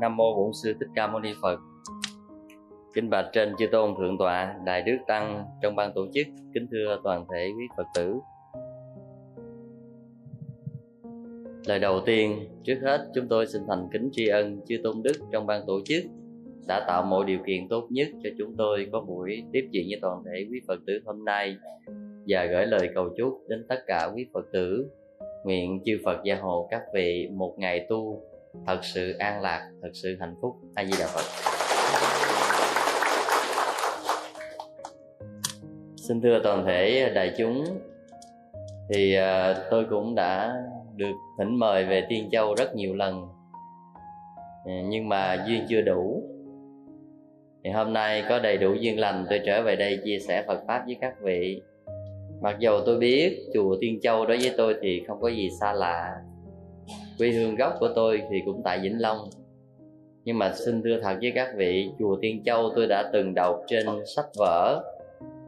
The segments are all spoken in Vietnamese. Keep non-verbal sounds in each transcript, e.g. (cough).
Nam mô Bổn sư Thích Ca Mâu Ni Phật. Kính bạch trên chư tôn thượng tọa, đại đức tăng trong ban tổ chức, kính thưa toàn thể quý Phật tử. Lời đầu tiên, trước hết chúng tôi xin thành kính tri ân chư tôn đức trong ban tổ chức đã tạo mọi điều kiện tốt nhất cho chúng tôi có buổi tiếp chuyện với toàn thể quý Phật tử hôm nay và gửi lời cầu chúc đến tất cả quý Phật tử nguyện chư Phật gia hộ các vị một ngày tu thật sự an lạc thật sự hạnh phúc. A di đà phật. Xin thưa toàn thể đại chúng thì uh, tôi cũng đã được thỉnh mời về tiên châu rất nhiều lần. Ờ, nhưng mà duyên chưa đủ. Thì hôm nay có đầy đủ duyên lành tôi trở về đây chia sẻ phật pháp với các vị. Mặc dầu tôi biết chùa tiên châu đối với tôi thì không có gì xa lạ quê hương gốc của tôi thì cũng tại Vĩnh Long. Nhưng mà xin thưa thật với các vị, chùa Tiên Châu tôi đã từng đọc trên sách vở.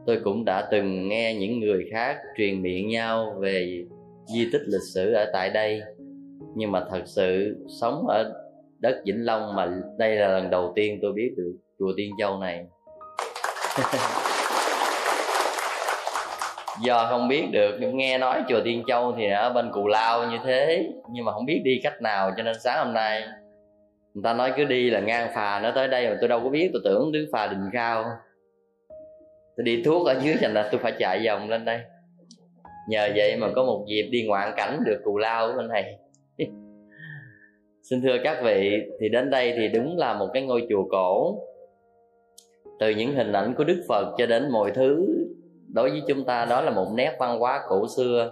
Tôi cũng đã từng nghe những người khác truyền miệng nhau về di tích lịch sử ở tại đây. Nhưng mà thật sự sống ở đất Vĩnh Long mà đây là lần đầu tiên tôi biết được chùa Tiên Châu này. (laughs) do không biết được nghe nói chùa tiên châu thì ở bên cù lao như thế, nhưng mà không biết đi cách nào, cho nên sáng hôm nay người ta nói cứ đi là ngang phà nó tới đây mà tôi đâu có biết, tôi tưởng đứng phà đình cao tôi đi thuốc ở dưới thành là tôi phải chạy vòng lên đây. Nhờ vậy mà có một dịp đi ngoạn cảnh được cù lao ở bên này. (laughs) Xin thưa các vị, thì đến đây thì đúng là một cái ngôi chùa cổ. Từ những hình ảnh của đức phật cho đến mọi thứ đối với chúng ta đó là một nét văn hóa cổ xưa.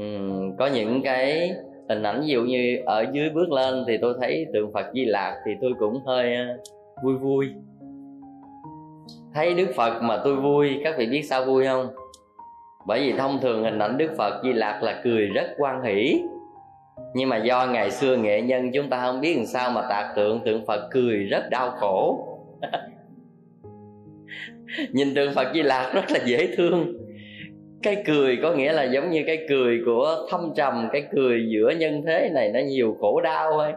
Uhm, có những cái hình ảnh ví dụ như ở dưới bước lên thì tôi thấy tượng phật di lạc thì tôi cũng hơi ờ, vui vui. Thấy đức phật mà tôi vui các vị biết sao vui không? Bởi vì thông thường hình ảnh đức phật di lạc là cười rất quan hỷ. Nhưng mà do ngày xưa nghệ nhân chúng ta không biết làm sao mà tạc tượng tượng phật cười rất đau khổ. (laughs) nhìn tượng phật di lạc rất là dễ thương. Cái cười có nghĩa là giống như cái cười của thâm trầm cái cười giữa nhân thế này nó nhiều khổ đau thôi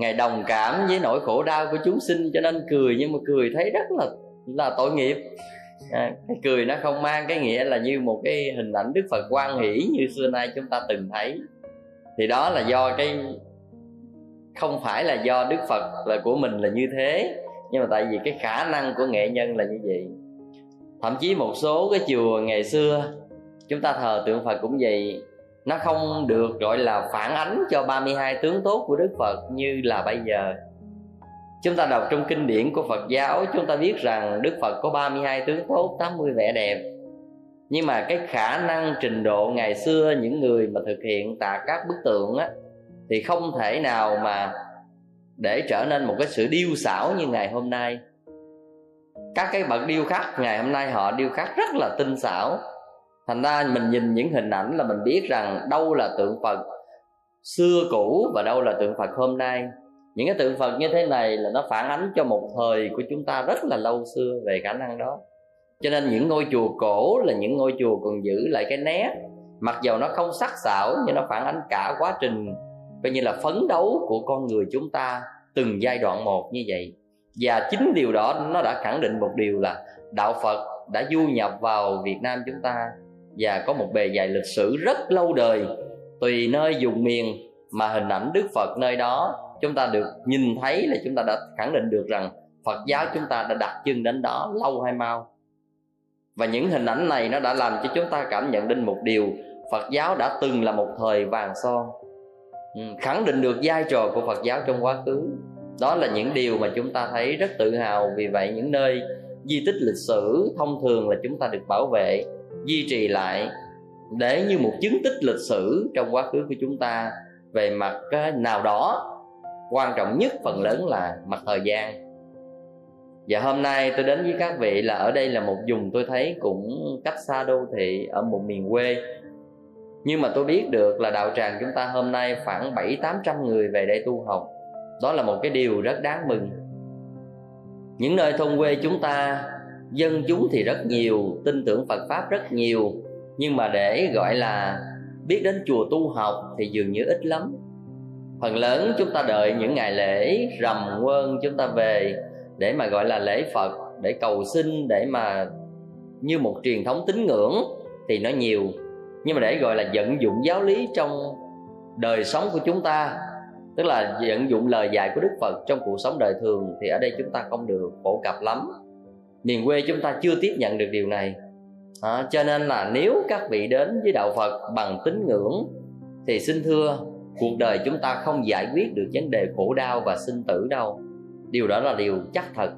ngài đồng cảm với nỗi khổ đau của chúng sinh cho nên cười nhưng mà cười thấy rất là là tội nghiệp. À, cái cười nó không mang cái nghĩa là như một cái hình ảnh đức phật quan hỷ như xưa nay chúng ta từng thấy. Thì đó là do cái không phải là do đức phật là của mình là như thế nhưng mà tại vì cái khả năng của nghệ nhân là như vậy. Thậm chí một số cái chùa ngày xưa, chúng ta thờ tượng Phật cũng vậy. Nó không được gọi là phản ánh cho 32 tướng tốt của Đức Phật như là bây giờ. Chúng ta đọc trong kinh điển của Phật giáo, Chúng ta biết rằng Đức Phật có 32 tướng tốt 80 vẻ đẹp. Nhưng mà cái khả năng trình độ ngày xưa Những người mà thực hiện tạ các bức tượng á, Thì không thể nào mà để trở nên một cái sự điêu xảo như ngày hôm nay. Các cái bậc điêu khắc ngày hôm nay họ điêu khắc rất là tinh xảo. Thành ra mình nhìn những hình ảnh là mình biết rằng đâu là tượng phật xưa cũ và đâu là tượng phật hôm nay. Những cái tượng phật như thế này là nó phản ánh cho một thời của chúng ta rất là lâu xưa về khả năng đó. Cho nên những ngôi chùa cổ là những ngôi chùa còn giữ lại cái nét. Mặc dầu nó không sắc sảo nhưng nó phản ánh cả quá trình coi như là phấn đấu của con người chúng ta từng giai đoạn một như vậy. Và chính điều đó nó đã khẳng định một điều là đạo phật đã du nhập vào việt nam chúng ta và có một bề dày lịch sử rất lâu đời. Tùy nơi dùng miền mà hình ảnh đức phật nơi đó, chúng ta được nhìn thấy là chúng ta đã khẳng định được rằng phật giáo chúng ta đã đặt chân đến đó lâu hay mau. Và những hình ảnh này nó đã làm cho chúng ta cảm nhận đến một điều. Phật giáo đã từng là một thời vàng son. Ừ, khẳng định được vai trò của phật giáo trong quá khứ. Đó là những điều mà chúng ta thấy rất tự hào. Vì vậy, những nơi di tích lịch sử thông thường là chúng ta được bảo vệ duy trì lại để như một chứng tích lịch sử trong quá khứ của chúng ta. Về mặt cái nào đó, quan trọng nhất, phần lớn là mặt thời gian. Và hôm nay tôi đến với các vị là ở đây là một vùng tôi thấy cũng cách xa đô thị, ở một miền quê nhưng mà tôi biết được là đạo tràng chúng ta hôm nay khoảng bảy tám trăm người về đây tu học. Đó là một cái điều rất đáng mừng. Những nơi thôn quê chúng ta, dân chúng thì rất nhiều, tin tưởng phật pháp rất nhiều. Nhưng mà để gọi là biết đến chùa tu học thì dường như ít lắm. Phần lớn chúng ta đợi những ngày lễ rằm quân chúng ta về để mà gọi là lễ phật, để cầu xin, để mà như một truyền thống tín ngưỡng thì nó nhiều nhưng mà để gọi là vận dụng giáo lý trong đời sống của chúng ta tức là vận dụng lời dạy của đức phật trong cuộc sống đời thường thì ở đây chúng ta không được phổ cập lắm. Miền quê chúng ta chưa tiếp nhận được điều này. À, cho nên là nếu các vị đến với đạo phật bằng tín ngưỡng thì xin thưa cuộc đời chúng ta không giải quyết được vấn đề khổ đau và sinh tử đâu. Điều đó là điều chắc thật.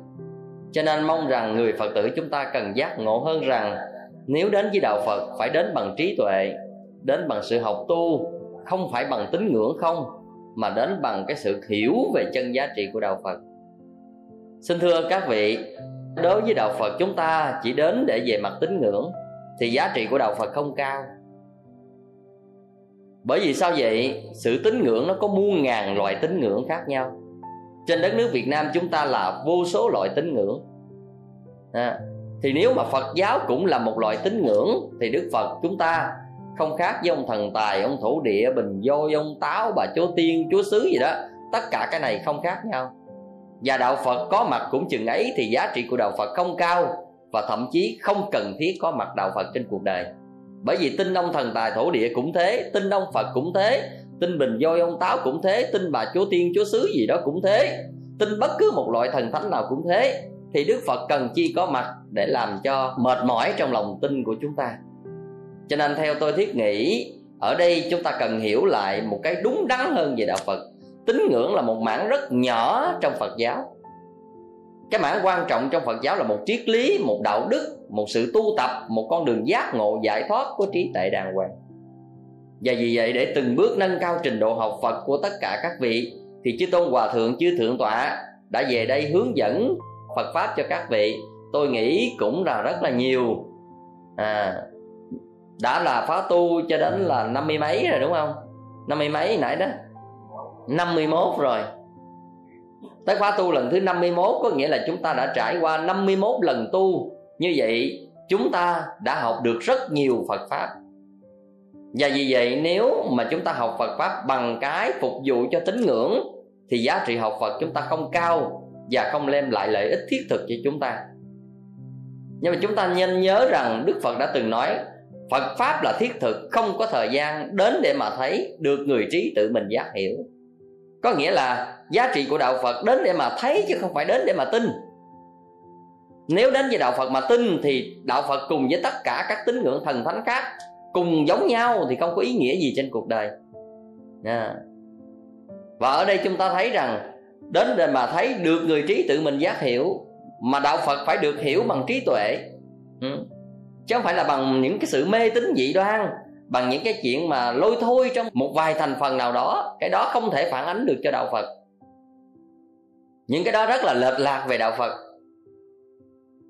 Cho nên mong rằng người phật tử chúng ta cần giác ngộ hơn rằng nếu đến với đạo phật phải đến bằng trí tuệ đến bằng sự học tu không phải bằng tín ngưỡng không mà đến bằng cái sự hiểu về chân giá trị của đạo phật. Xin thưa các vị đối với đạo phật chúng ta chỉ đến để về mặt tín ngưỡng thì giá trị của đạo phật không cao. Bởi vì sao vậy? Sự tín ngưỡng nó có muôn ngàn loại tín ngưỡng khác nhau. Trên đất nước việt nam chúng ta là vô số loại tín ngưỡng. À, thì nếu mà phật giáo cũng là một loại tín ngưỡng, thì đức phật chúng ta không khác với ông thần tài, ông thổ địa, bình voi ông táo, bà chúa tiên, chúa xứ gì đó. Tất cả cái này không khác nhau. Và đạo phật có mặt cũng chừng ấy thì giá trị của đạo phật không cao và thậm chí không cần thiết có mặt đạo phật trên cuộc đời. Bởi vì tin ông thần tài thổ địa cũng thế, tin ông phật cũng thế, tin bình voi ông táo cũng thế, tin bà chúa tiên, chúa xứ gì đó cũng thế, tin bất cứ một loại thần thánh nào cũng thế thì đức phật cần chi có mặt để làm cho mệt mỏi trong lòng tin của chúng ta. Cho nên theo tôi thiết nghĩ, ở đây chúng ta cần hiểu lại một cái đúng đắn hơn về đạo phật. Tín ngưỡng là một mảng rất nhỏ trong phật giáo. Cái mảng quan trọng trong phật giáo là một triết lý, một đạo đức, một sự tu tập, một con đường giác ngộ giải thoát của trí tuệ đàng hoàng. Và vì vậy, để từng bước nâng cao trình độ học phật của tất cả các vị, thì chư tôn hòa thượng chư thượng tọa đã về đây hướng dẫn phật pháp cho các vị, tôi nghĩ cũng là rất là nhiều. À đã là phá tu cho đến là năm mươi mấy rồi đúng không? năm mươi mấy nãy đó. năm mươi mốt rồi. Tới khóa tu lần thứ 51 có nghĩa là chúng ta đã trải qua 51 lần tu. Như vậy, chúng ta đã học được rất nhiều Phật Pháp. Và vì vậy, nếu mà chúng ta học Phật Pháp bằng cái phục vụ cho tín ngưỡng, Thì giá trị học Phật chúng ta không cao. Và không đem lại lợi ích thiết thực cho chúng ta. Nhưng mà chúng ta nên nhớ rằng Đức Phật đã từng nói, Phật Pháp là thiết thực, Không có thời gian đến để mà thấy Được người trí tự mình giác hiểu. Có nghĩa là giá trị của đạo phật đến để mà thấy chứ không phải đến để mà tin. Nếu đến với đạo phật mà tin thì đạo phật cùng với tất cả các tín ngưỡng thần thánh khác cùng giống nhau thì không có ý nghĩa gì trên cuộc đời. À. và ở đây chúng ta thấy rằng đến để mà thấy được người trí tự mình giác hiểu, mà đạo phật phải được hiểu bằng trí tuệ. Ừ. chứ không phải là bằng những cái sự mê tín dị đoan, bằng những cái chuyện mà lôi thôi trong một vài thành phần nào đó. Cái đó không thể phản ánh được cho đạo phật. Những cái đó rất là lệch lạc về đạo phật.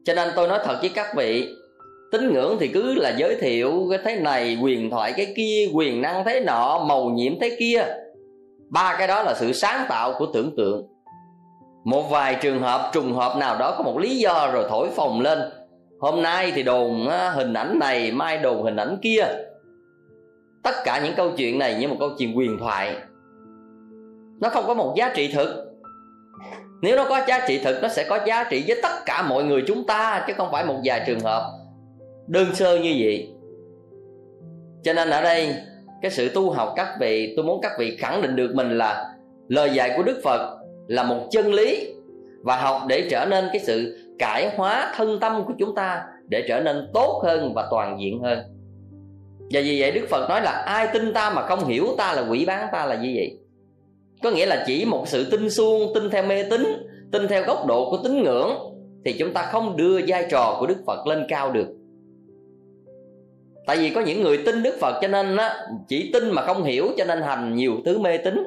Cho nên tôi nói thật với các vị, tín ngưỡng thì cứ là giới thiệu cái thế này, quyền thoại cái kia, quyền năng thế nọ, màu nhiệm thế kia ba cái đó là sự sáng tạo của tưởng tượng. Một vài trường hợp, trùng hợp nào đó có một lý do rồi thổi phồng lên. Hôm nay thì đồn hình ảnh này, mai đồn hình ảnh kia. Tất cả những câu chuyện này như một câu chuyện huyền thoại. Nó không có một giá trị thực. Nếu nó có giá trị thực, nó sẽ có giá trị với tất cả mọi người chúng ta, chứ không phải một vài trường hợp. Đơn sơ như vậy. Cho nên ở đây cái sự tu học các vị, tôi muốn các vị khẳng định được mình là lời dạy của đức phật là một chân lý và học để trở nên cái sự cải hóa thân tâm của chúng ta để trở nên tốt hơn và toàn diện hơn. Và vì vậy đức phật nói là ai tin ta mà không hiểu ta là quỷ bán ta là như vậy. Có nghĩa là chỉ một sự tin suông, tin theo mê tín, tin theo góc độ của tín ngưỡng thì chúng ta không đưa vai trò của đức phật lên cao được tại vì có những người tin đức phật cho nên á, chỉ tin mà không hiểu cho nên hành nhiều thứ mê tín.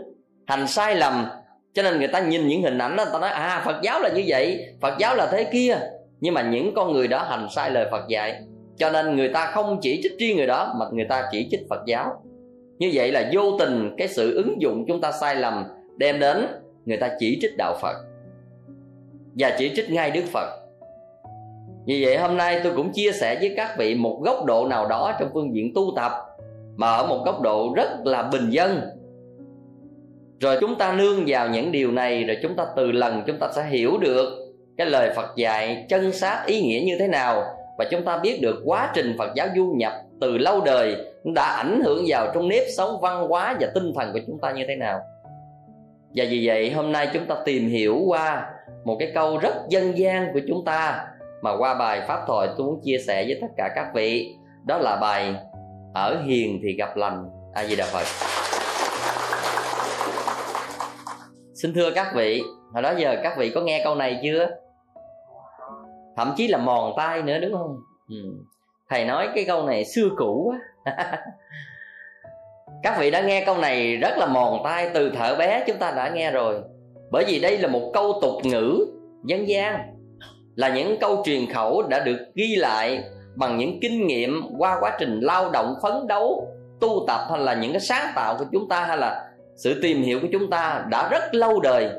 Hành sai lầm cho nên người ta nhìn những hình ảnh đó người ta nói à phật giáo là như vậy phật giáo là thế kia. Nhưng mà những con người đó hành sai lời phật dạy. Cho nên người ta không chỉ trích riêng người đó mà người ta chỉ trích phật giáo. Như vậy là vô tình cái sự ứng dụng chúng ta sai lầm đem đến người ta chỉ trích đạo phật. Và chỉ trích ngay đức phật vì vậy hôm nay tôi cũng chia sẻ với các vị một góc độ nào đó trong phương diện tu tập, mà ở một góc độ rất là bình dân. Rồi chúng ta nương vào những điều này, rồi chúng ta từ lần chúng ta sẽ hiểu được cái lời phật dạy chân xác ý nghĩa như thế nào, và chúng ta biết được quá trình phật giáo du nhập từ lâu đời đã ảnh hưởng vào trong nếp sống văn hóa và tinh thần của chúng ta như thế nào. Và vì vậy hôm nay chúng ta tìm hiểu qua một cái câu rất dân gian của chúng ta mà qua bài pháp thoại tôi muốn chia sẻ với tất cả các vị. Đó là bài ở hiền thì gặp lành a di đà phật. Xin thưa các vị, hồi đó giờ các vị có nghe câu này chưa? Thậm chí là mòn tay nữa, đúng không? Ừ. thầy nói cái câu này xưa cũ quá. (laughs) Các vị đã nghe câu này rất là mòn tay từ thở bé chúng ta đã nghe rồi. Bởi vì đây là một câu tục ngữ dân gian là những câu truyền khẩu đã được ghi lại bằng những kinh nghiệm qua quá trình lao động phấn đấu tu tập hay là những cái sáng tạo của chúng ta hay là sự tìm hiểu của chúng ta đã rất lâu đời.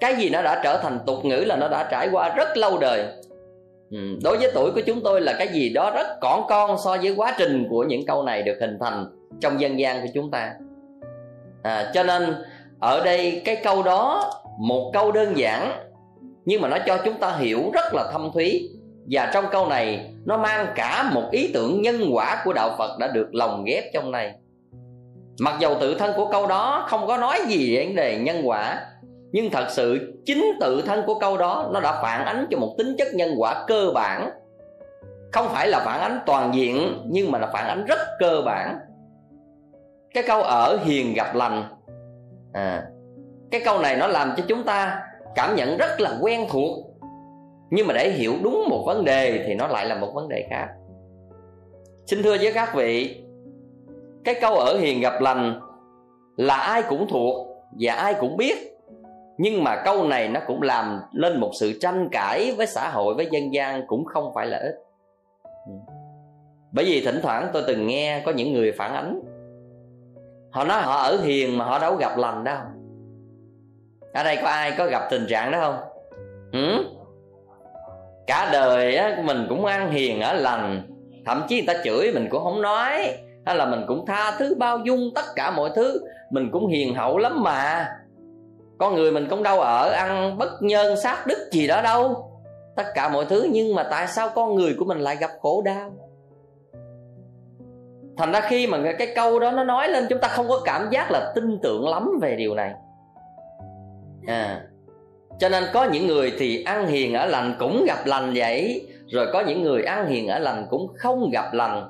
Cái gì nó đã trở thành tục ngữ là nó đã trải qua rất lâu đời. Ừ, đối với tuổi của chúng tôi là cái gì đó rất cỏn con so với quá trình của những câu này được hình thành trong dân gian của chúng ta. À, cho nên ở đây cái câu đó một câu đơn giản nhưng mà nó cho chúng ta hiểu rất là thâm thúy. Và trong câu này nó mang cả một ý tưởng nhân quả của đạo phật đã được lồng ghép trong này. Mặc dầu tự thân của câu đó không có nói gì về vấn đề nhân quả nhưng thật sự chính tự thân của câu đó nó đã phản ánh cho một tính chất nhân quả cơ bản. Không phải là phản ánh toàn diện nhưng mà là phản ánh rất cơ bản. Cái câu ở hiền gặp lành. À, cái câu này nó làm cho chúng ta cảm nhận rất là quen thuộc. Nhưng mà để hiểu đúng một vấn đề thì nó lại là một vấn đề khác. Xin thưa với các vị, cái câu ở hiền gặp lành là ai cũng thuộc và ai cũng biết. Nhưng mà câu này nó cũng làm lên một sự tranh cãi với xã hội, với dân gian cũng không phải là ít. Bởi vì thỉnh thoảng tôi từng nghe có những người phản ánh. Họ nói họ ở hiền mà họ đâu gặp lành đâu ở đây có ai có gặp tình trạng đó không? Ừ? cả đời á, mình cũng ăn hiền ở lành. Thậm chí người ta chửi mình cũng không nói. Hay là mình cũng tha thứ bao dung tất cả mọi thứ. Mình cũng hiền hậu lắm mà. Con người mình cũng đâu ở ăn bất nhân sát đức gì đó đâu. Tất cả mọi thứ nhưng mà tại sao con người của mình lại gặp khổ đau? Thành ra khi mà cái câu đó nó nói lên chúng ta không có cảm giác là tin tưởng lắm về điều này à cho nên có những người thì ăn hiền ở lành cũng gặp lành vậy, rồi có những người ăn hiền ở lành cũng không gặp lành.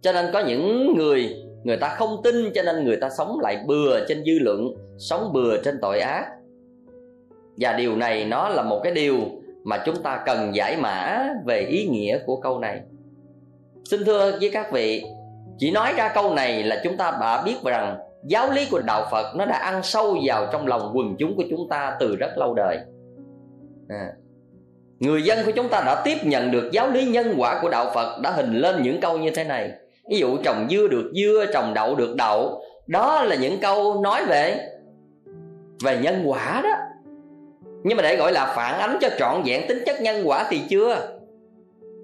Cho nên có những người người ta không tin, cho nên người ta sống lại bừa trên dư luận, sống bừa trên tội ác. Và điều này nó là một cái điều mà chúng ta cần giải mã về ý nghĩa của câu này. Xin thưa với các vị, chỉ nói ra câu này là chúng ta đã biết rằng giáo lý của đạo phật nó đã ăn sâu vào trong lòng quần chúng của chúng ta từ rất lâu đời. À. người dân của chúng ta đã tiếp nhận được giáo lý nhân quả của đạo phật đã hình lên những câu như thế này. Ví dụ, trồng dưa được dưa, trồng đậu được đậu. Đó là những câu nói về về nhân quả đó. Nhưng mà để gọi là phản ánh cho trọn vẹn tính chất nhân quả thì chưa.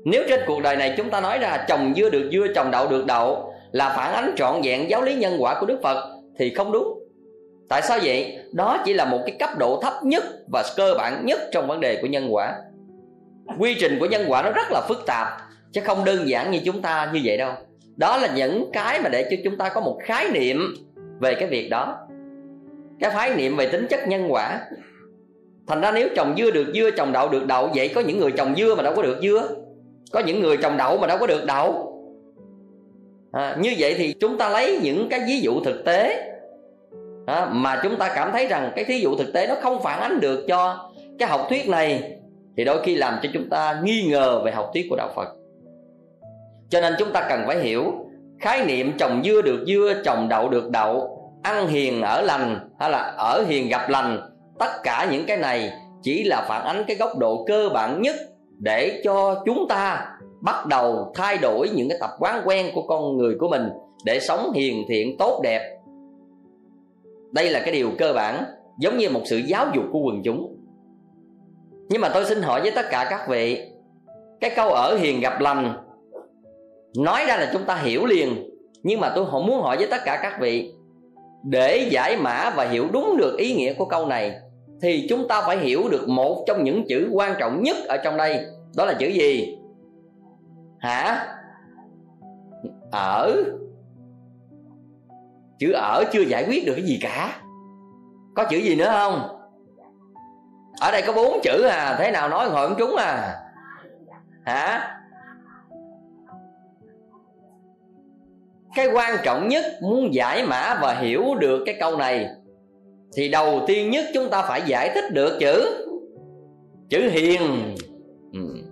Nếu trên cuộc đời này chúng ta nói ra trồng dưa được dưa, trồng đậu được đậu là phản ánh trọn vẹn giáo lý nhân quả của đức phật thì không đúng. Tại sao vậy? Đó chỉ là một cái cấp độ thấp nhất và cơ bản nhất trong vấn đề của nhân quả. Quy trình của nhân quả nó rất là phức tạp, chứ không đơn giản như chúng ta như vậy đâu. Đó là những cái mà để cho chúng ta có một khái niệm về cái việc đó. Cái khái niệm về tính chất nhân quả. Thành ra nếu trồng dưa được dưa, trồng đậu được đậu, vậy có những người trồng dưa mà đâu có được dưa. Có những người trồng đậu mà đâu có được đậu à, như vậy thì chúng ta lấy những cái ví dụ thực tế à, mà chúng ta cảm thấy rằng cái thí dụ thực tế nó không phản ánh được cho cái học thuyết này thì đôi khi làm cho chúng ta nghi ngờ về học thuyết của đạo phật. Cho nên chúng ta cần phải hiểu khái niệm trồng dưa được dưa trồng đậu được đậu ăn hiền ở lành hay là ở hiền gặp lành tất cả những cái này chỉ là phản ánh cái góc độ cơ bản nhất để cho chúng ta bắt đầu thay đổi những cái tập quán quen của con người của mình để sống hiền thiện, tốt đẹp. Đây là cái điều cơ bản, giống như một sự giáo dục của quần chúng. Nhưng mà tôi xin hỏi với tất cả các vị, cái câu ở hiền gặp lành nói ra là chúng ta hiểu liền. Nhưng mà tôi muốn hỏi với tất cả các vị, để giải mã và hiểu đúng được ý nghĩa của câu này, thì chúng ta phải hiểu được một trong những chữ quan trọng nhất ở trong đây. Đó là chữ gì? Hả? Ở? Chữ ở chưa giải quyết được cái gì cả. Có chữ gì nữa không? Ở đây có bốn chữ à thế nào nói hội không trúng à. Hả? Cái quan trọng nhất muốn giải mã và hiểu được cái câu này, thì đầu tiên nhất chúng ta phải giải thích được chữ. Chữ hiền. Ừ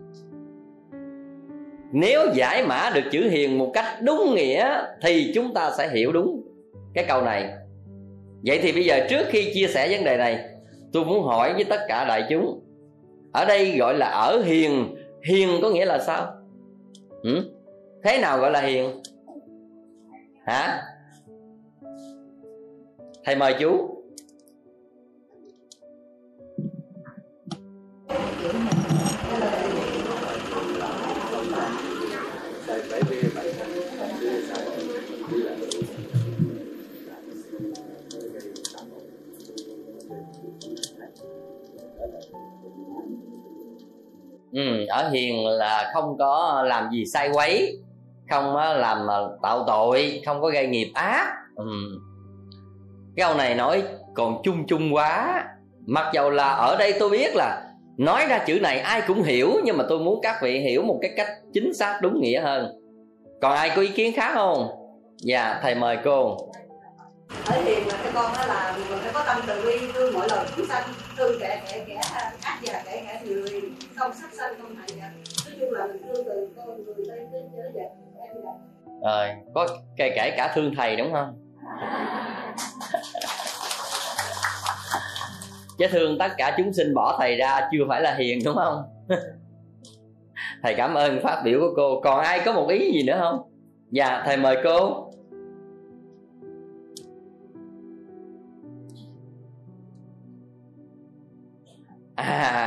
nếu giải mã được chữ hiền một cách đúng nghĩa, thì chúng ta sẽ hiểu đúng cái câu này. Vậy thì bây giờ trước khi chia sẻ vấn đề này, tôi muốn hỏi với tất cả đại chúng, ở đây gọi là ở hiền hiền có nghĩa là sao? Ừ? thế nào gọi là hiền? Hả? Thầy mời chú. Ừ, ở hiền là không có làm gì sai quấy không làm ờ, tạo tội không có gây nghiệp ác. Ừ. cái câu này nói còn chung chung quá. Mặc dầu là ở đây tôi biết là nói ra chữ này ai cũng hiểu nhưng mà tôi muốn các vị hiểu một cái cách chính xác đúng nghĩa hơn. Còn ai có ý kiến khác không? Dạ thầy mời cô. Ở hiền mà cái con đó là mình phải có tâm từ bi thương mọi lời chúng sanh thương kẻ kẻ kẻ ác và kẻ kẻ người không sát sanh không hại vật nói chung là mình thương từ con người tới tới chớ vật rồi có kể kể cả thương thầy đúng không? (laughs) Chứ thương tất cả chúng sinh bỏ thầy ra chưa phải là hiền đúng không? (laughs) Thầy cảm ơn phát biểu của cô. Còn ai có một ý gì nữa không? Dạ thầy mời cô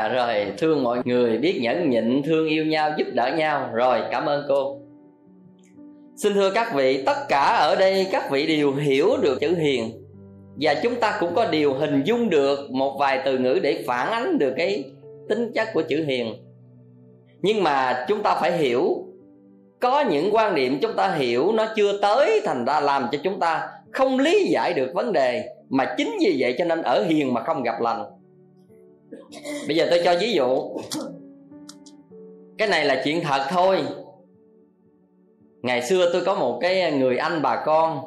à rồi, thương mọi người, biết nhẫn nhịn, thương yêu nhau, giúp đỡ nhau. Rồi, cảm ơn cô. Xin thưa các vị, tất cả ở đây các vị đều hiểu được chữ hiền. Và chúng ta cũng có điều hình dung được một vài từ ngữ để phản ánh được cái tính chất của chữ hiền. Nhưng mà chúng ta phải hiểu, có những quan điểm chúng ta hiểu nó chưa tới thành ra làm cho chúng ta không lý giải được vấn đề mà chính vì vậy cho nên ở hiền mà không gặp lành bây giờ tôi cho ví dụ. Cái này là chuyện thật thôi. Ngày xưa tôi có một cái người anh bà con.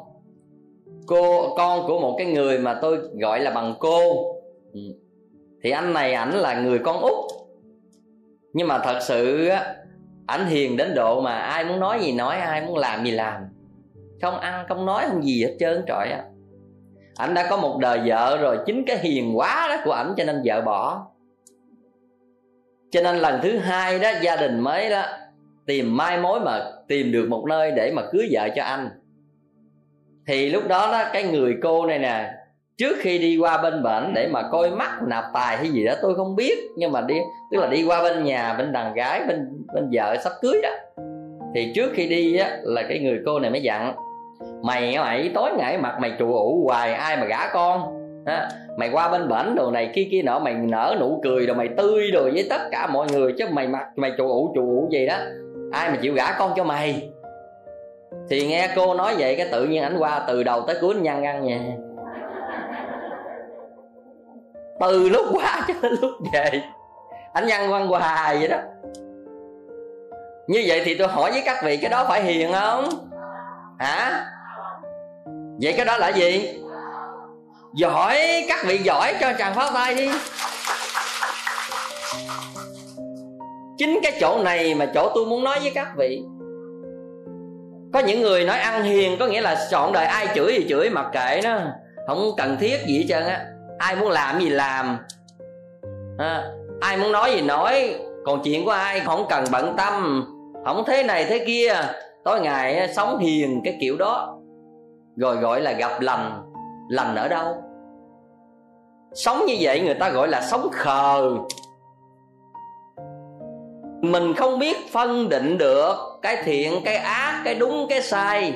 Cô, con của một cái người mà tôi gọi là bằng cô. Ừ. Thì anh này ảnh là người con út. Nhưng mà thật sự ảnh hiền đến độ mà ai muốn nói gì nói, ai muốn làm gì làm. Không ăn, không nói, không gì hết trơn trọi á ảnh đã có một đời vợ rồi, chính cái hiền quá đó của ảnh cho nên vợ bỏ. Cho nên lần thứ hai đó, gia đình mới đó, tìm mai mối mà tìm được một nơi để mà cưới vợ cho anh. Thì lúc đó đó, cái người cô này nè, trước khi đi qua bên bệnh để mà coi mắt, nạp tài hay gì đó, tôi không biết. Nhưng mà đi, tức là đi qua bên nhà, bên đàn gái, bên bên vợ sắp cưới đó. Thì trước khi đi á, là cái người cô này mới dặn mày mày tối ngày mặt mày chùa ủ hoài, ai mà gả con? Ha mày qua bên bển đồ này, kia kia nọ, mày nở nụ cười rồi mày tươi rồi với tất cả mọi người, chứ mày mặt mày chùa ủ chùa ủ gì đó. Ai mà chịu gả con cho mày? Thì nghe cô nói vậy cái tự nhiên ảnh qua từ đầu tới cuối nhăn răng nha từ lúc qua (laughs) cho đến lúc về. Ảnh nhăn quăng hoài vậy đó. Như vậy thì tôi hỏi với các vị cái đó phải hiền không? Hả? Vậy cái đó là gì? Giỏi các vị giỏi cho chàng pháo tay đi. Chính cái chỗ này mà chỗ tôi muốn nói với các vị. Có những người nói ăn hiền có nghĩa là chọn đời ai chửi thì chửi mặc kệ nó. Không cần thiết gì hết trơn á. Ai muốn làm gì làm. À, ai muốn nói gì nói. Còn chuyện của ai không cần bận tâm. Không thế này thế kia tối ngày sống hiền cái kiểu đó. Rồi gọi là gặp lành. Lành ở đâu? Sống như vậy người ta gọi là sống khờ. Mình không biết phân định được cái thiện, cái ác, cái đúng, cái sai.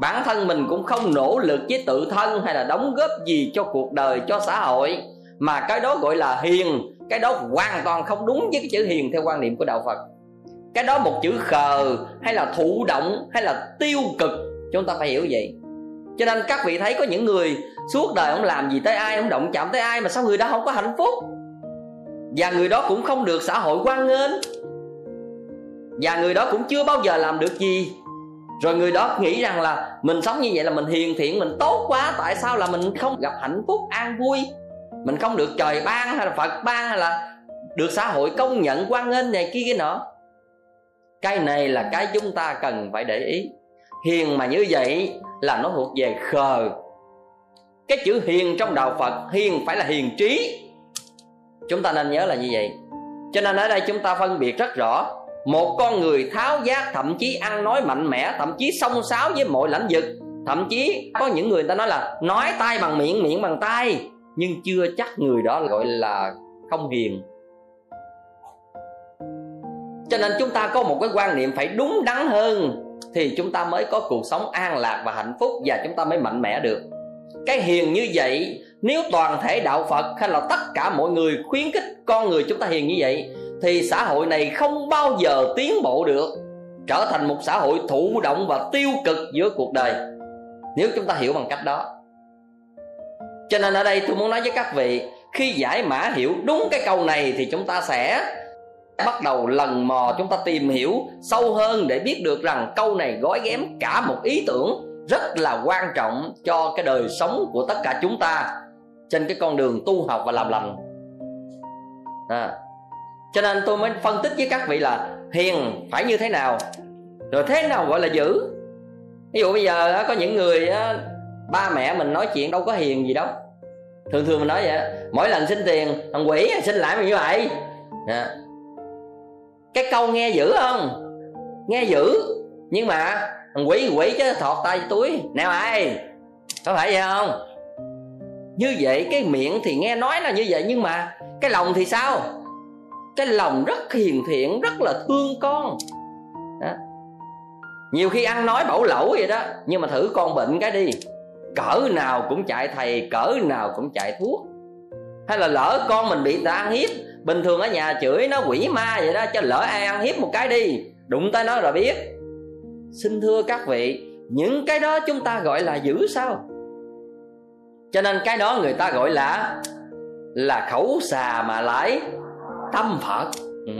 Bản thân mình cũng không nỗ lực với tự thân hay là đóng góp gì cho cuộc đời, cho xã hội. Mà cái đó gọi là hiền, cái đó hoàn toàn không đúng với cái chữ hiền theo quan niệm của đạo phật cái đó một chữ khờ, hay là thụ động, hay là tiêu cực chúng ta phải hiểu vậy. Cho nên các vị thấy có những người suốt đời không làm gì tới ai, không động chạm tới ai mà sao người đó không có hạnh phúc? Và người đó cũng không được xã hội quan nghênh. Và người đó cũng chưa bao giờ làm được gì. Rồi người đó nghĩ rằng là mình sống như vậy là mình hiền thiện, mình tốt quá, tại sao là mình không gặp hạnh phúc, an vui? Mình không được trời ban hay là phật ban hay là được xã hội công nhận, quan nghênh này kia, cái nọ cái này là cái chúng ta cần phải để ý. Hiền mà như vậy là nó thuộc về khờ. Cái chữ hiền trong đạo phật, hiền phải là hiền trí. Chúng ta nên nhớ là như vậy. Cho nên ở đây chúng ta phân biệt rất rõ. Một con người tháo giác, thậm chí ăn nói mạnh mẽ, thậm chí xông xáo với mọi lãnh vực. Thậm chí có những người ta nói là nói tay bằng miệng miệng bằng tay. Nhưng chưa chắc người đó gọi là không hiền cho nên chúng ta có một cái quan niệm phải đúng đắn hơn thì chúng ta mới có cuộc sống an lạc và hạnh phúc và chúng ta mới mạnh mẽ được. Cái hiền như vậy, nếu toàn thể đạo phật hay là tất cả mọi người khuyến khích con người chúng ta hiền như vậy, thì xã hội này không bao giờ tiến bộ được, trở thành một xã hội thụ động và tiêu cực giữa cuộc đời, nếu chúng ta hiểu bằng cách đó. Cho nên ở đây tôi muốn nói với các vị, khi giải mã hiểu đúng cái câu này thì chúng ta sẽ bắt đầu lần mò chúng ta tìm hiểu sâu hơn để biết được rằng câu này gói ghém cả một ý tưởng rất là quan trọng cho cái đời sống của tất cả chúng ta trên cái con đường tu học và làm lành. À. cho nên tôi mới phân tích với các vị là hiền phải như thế nào, rồi thế nào gọi là dữ. Ví dụ bây giờ có những người ba mẹ mình nói chuyện đâu có hiền gì đâu. Thường thường mình nói vậy, mỗi lần xin tiền, thằng quỷ xin lại mình như vậy. À cái câu nghe dữ không? Nghe dữ. Nhưng mà thằng quỷ quỷ chứ, thọt tay túi nào ai? Có phải vậy không? Như vậy cái miệng thì nghe nói là như vậy, nhưng mà cái lòng thì sao? Cái lòng rất hiền thiện, rất là thương con. Đó. nhiều khi ăn nói bẩu lẩu vậy đó, nhưng mà thử con bệnh cái đi. Cỡ nào cũng chạy thầy, cỡ nào cũng chạy thuốc. Hay là lỡ con mình bị ta ăn hiếp bình thường ở nhà chửi nó quỷ ma vậy đó, cho lỡ ai ăn hiếp một cái đi. Đụng tới nó rồi biết. Xin thưa các vị, những cái đó chúng ta gọi là dữ sao? Cho nên cái đó người ta gọi là là khẩu xà mà lại tâm phật. Ừ.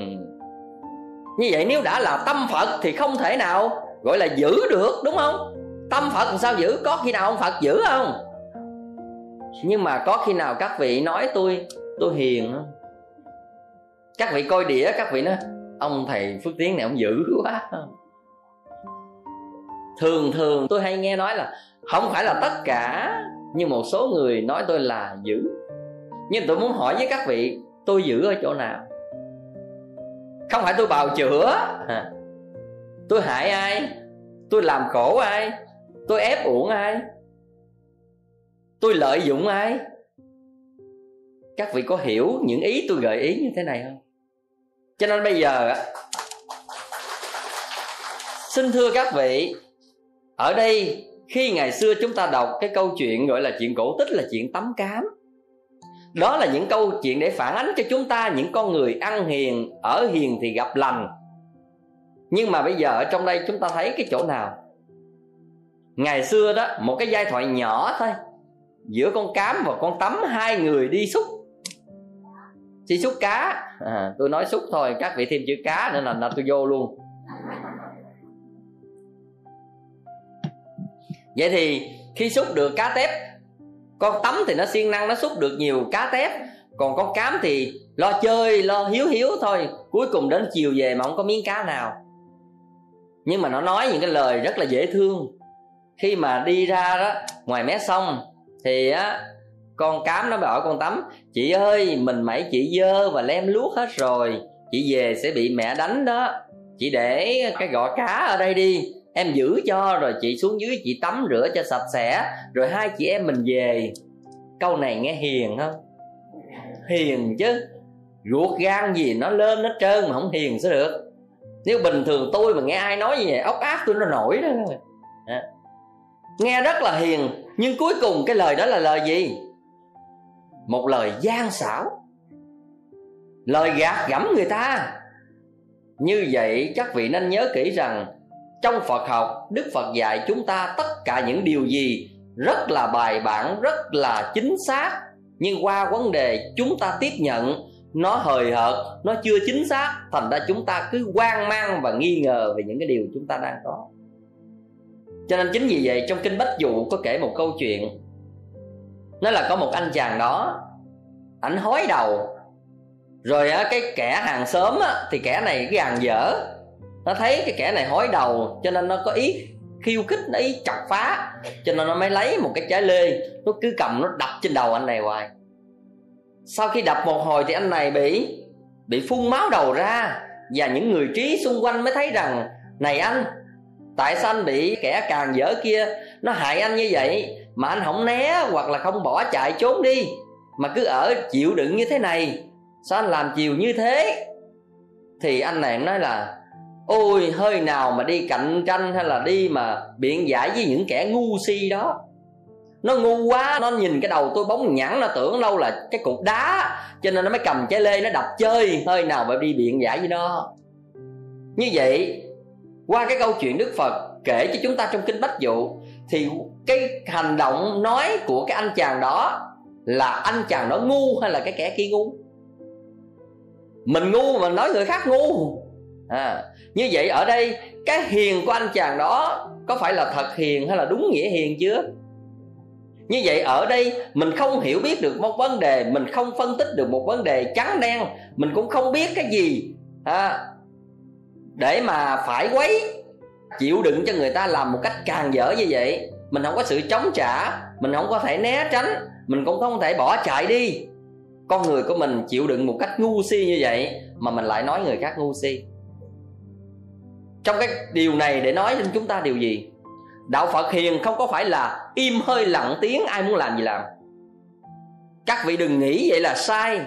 như vậy nếu đã là tâm phật thì không thể nào gọi là giữ được, đúng không? Tâm phật làm sao giữ? Có khi nào ông phật giữ không? Nhưng mà có khi nào các vị nói tôi tôi hiền không? Các vị coi đĩa, các vị nói, ông thầy phước tiến này ông dữ quá. Thường thường tôi hay nghe nói là không phải là tất cả, nhưng một số người nói tôi là dữ. Nhưng tôi muốn hỏi với các vị, tôi giữ ở chỗ nào? Không phải tôi bào chữa. À, tôi hại ai? Tôi làm khổ ai? Tôi ép uổng ai? Tôi lợi dụng ai? Các vị có hiểu những ý tôi gợi ý như thế này không? Cho nên bây giờ xin thưa các vị, ở đây khi ngày xưa chúng ta đọc cái câu chuyện gọi là chuyện cổ tích là chuyện tắm cám. Đó là những câu chuyện để phản ánh cho chúng ta những con người ăn hiền, ở hiền thì gặp lành. Nhưng mà bây giờ ở trong đây chúng ta thấy cái chỗ nào? Ngày xưa đó, một cái giai thoại nhỏ thôi. Giữa con cám và con tắm hai người đi xúc đi xúc cá. À, tôi nói xúc thôi các vị thêm chữ cá nữa là, là tôi vô luôn. Vậy thì khi xúc được cá tép con tắm thì nó siêng năng nó xúc được nhiều cá tép. Còn con cám thì lo chơi lo hiếu hiếu thôi. Cuối cùng đến chiều về mà không có miếng cá nào. Nhưng mà nó nói những cái lời rất là dễ thương. Khi mà đi ra đó ngoài mé sông thì á con cám nó bảo con tắm, chị ơi, mình mẩy chị dơ và lem luốc hết rồi, chị về sẽ bị mẹ đánh đó. Chị để cái gọ cá ở đây đi, em giữ cho, rồi chị xuống dưới chị tắm rửa cho sạch sẽ, rồi hai chị em mình về. Câu này nghe hiền không? Hiền chứ. Ruột gan gì nó lên nó trơn mà không hiền sẽ được. Nếu bình thường tôi mà nghe ai nói gì vậy, ốc ác tôi nó nổi đó. Nghe rất là hiền, nhưng cuối cùng cái lời đó là lời gì? Một lời gian xảo. Lời gạt gẫm người ta. Như vậy, các vị nên nhớ kỹ rằng, trong phật học, đức phật dạy chúng ta tất cả những điều gì rất là bài bản, rất là chính xác. Nhưng qua vấn đề chúng ta tiếp nhận, nó hời hợt, nó chưa chính xác, thành ra chúng ta cứ hoang mang và nghi ngờ về những cái điều chúng ta đang có. Cho nên chính vì vậy, trong kinh bách dụ có kể một câu chuyện nó là có một anh chàng đó ảnh hói đầu. Rồi á, cái kẻ hàng xóm á, thì kẻ này cái hàng dở. Nó thấy cái kẻ này hói đầu cho nên nó có ý khiêu khích nó ý chọc phá. Cho nên nó mới lấy một cái trái lê nó cứ cầm nó đập trên đầu anh này hoài. Sau khi đập một hồi thì anh này bị bị phun máu đầu ra. Và những người trí xung quanh mới thấy rằng này anh tại sao anh bị kẻ càng dở kia nó hại anh như vậy? Mà anh không né hoặc là không bỏ chạy trốn đi. Mà cứ ở chịu đựng như thế này, sao anh làm chiều như thế? Thì anh này nói là, ôi, hơi nào mà đi cạnh tranh hay là đi mà biện giải với những kẻ ngu si đó. Nó ngu quá, nó nhìn cái đầu tôi bóng nhẵn, nó tưởng đâu là cái cục đá, cho nên nó mới cầm trái lê, nó đập chơi, hơi nào mà đi biện giải với nó. Như vậy, qua cái câu chuyện đức phật kể cho chúng ta trong kinh bách dụ, thì cái hành động nói của cái anh chàng đó là anh chàng đó ngu hay là cái kẻ kia ngu? Mình ngu mà nói người khác ngu. À, như vậy ở đây cái hiền của anh chàng đó có phải là thật hiền hay là đúng nghĩa hiền chưa? Như vậy ở đây mình không hiểu biết được một vấn đề mình không phân tích được một vấn đề trắng đen mình cũng không biết cái gì à, để mà phải quấy chịu đựng cho người ta làm một cách càng dở như vậy mình không có sự chống trả, mình không có thể né tránh, mình cũng không thể bỏ chạy đi. Con người của mình chịu đựng một cách ngu si như vậy mà mình lại nói người khác ngu si. Trong cái điều này để nói lên chúng ta điều gì? Đạo phật hiền không có phải là im hơi lặng tiếng, ai muốn làm gì làm. Các vị đừng nghĩ vậy là sai.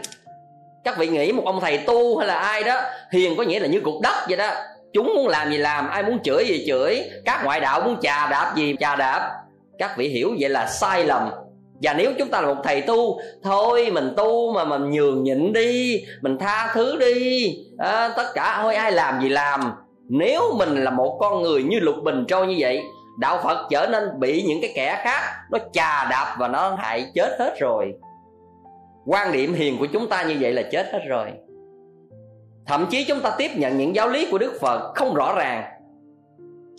Các vị nghĩ một ông thầy tu hay là ai đó, hiền có nghĩa là như cục đất vậy đó chúng muốn làm gì làm ai muốn chửi gì chửi. Các ngoại đạo muốn chà đạp gì chà đạp. Các vị hiểu vậy là sai lầm. Và nếu chúng ta là một thầy tu thôi mình tu mà mình nhường nhịn đi mình tha thứ đi. À, tất cả thôi ai làm gì làm. Nếu mình là một con người như lục bình trôi như vậy đạo phật trở nên bị những cái kẻ khác nó chà đạp và nó hại chết hết rồi. Quan điểm hiền của chúng ta như vậy là chết hết rồi thậm chí chúng ta tiếp nhận những giáo lý của đức phật không rõ ràng.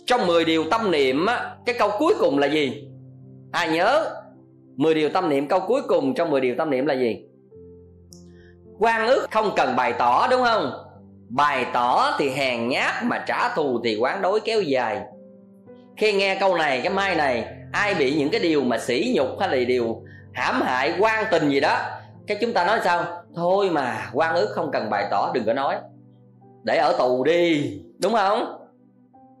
Trong 10 điều tâm niệm á, cái câu cuối cùng là gì? Ai nhớ? 10 điều tâm niệm câu cuối cùng trong 10 điều tâm niệm là gì? Quan ức không cần bày tỏ đúng không? Bày tỏ thì hèn nhát mà trả thù thì quán đối kéo dài. Khi nghe câu này cái mai này ai bị những cái điều mà sỉ nhục hay là điều hãm hại quan tình gì đó cái chúng ta nói sao? Thôi mà, quan ước không cần bày tỏ, đừng có nói. Để ở tù đi, đúng không?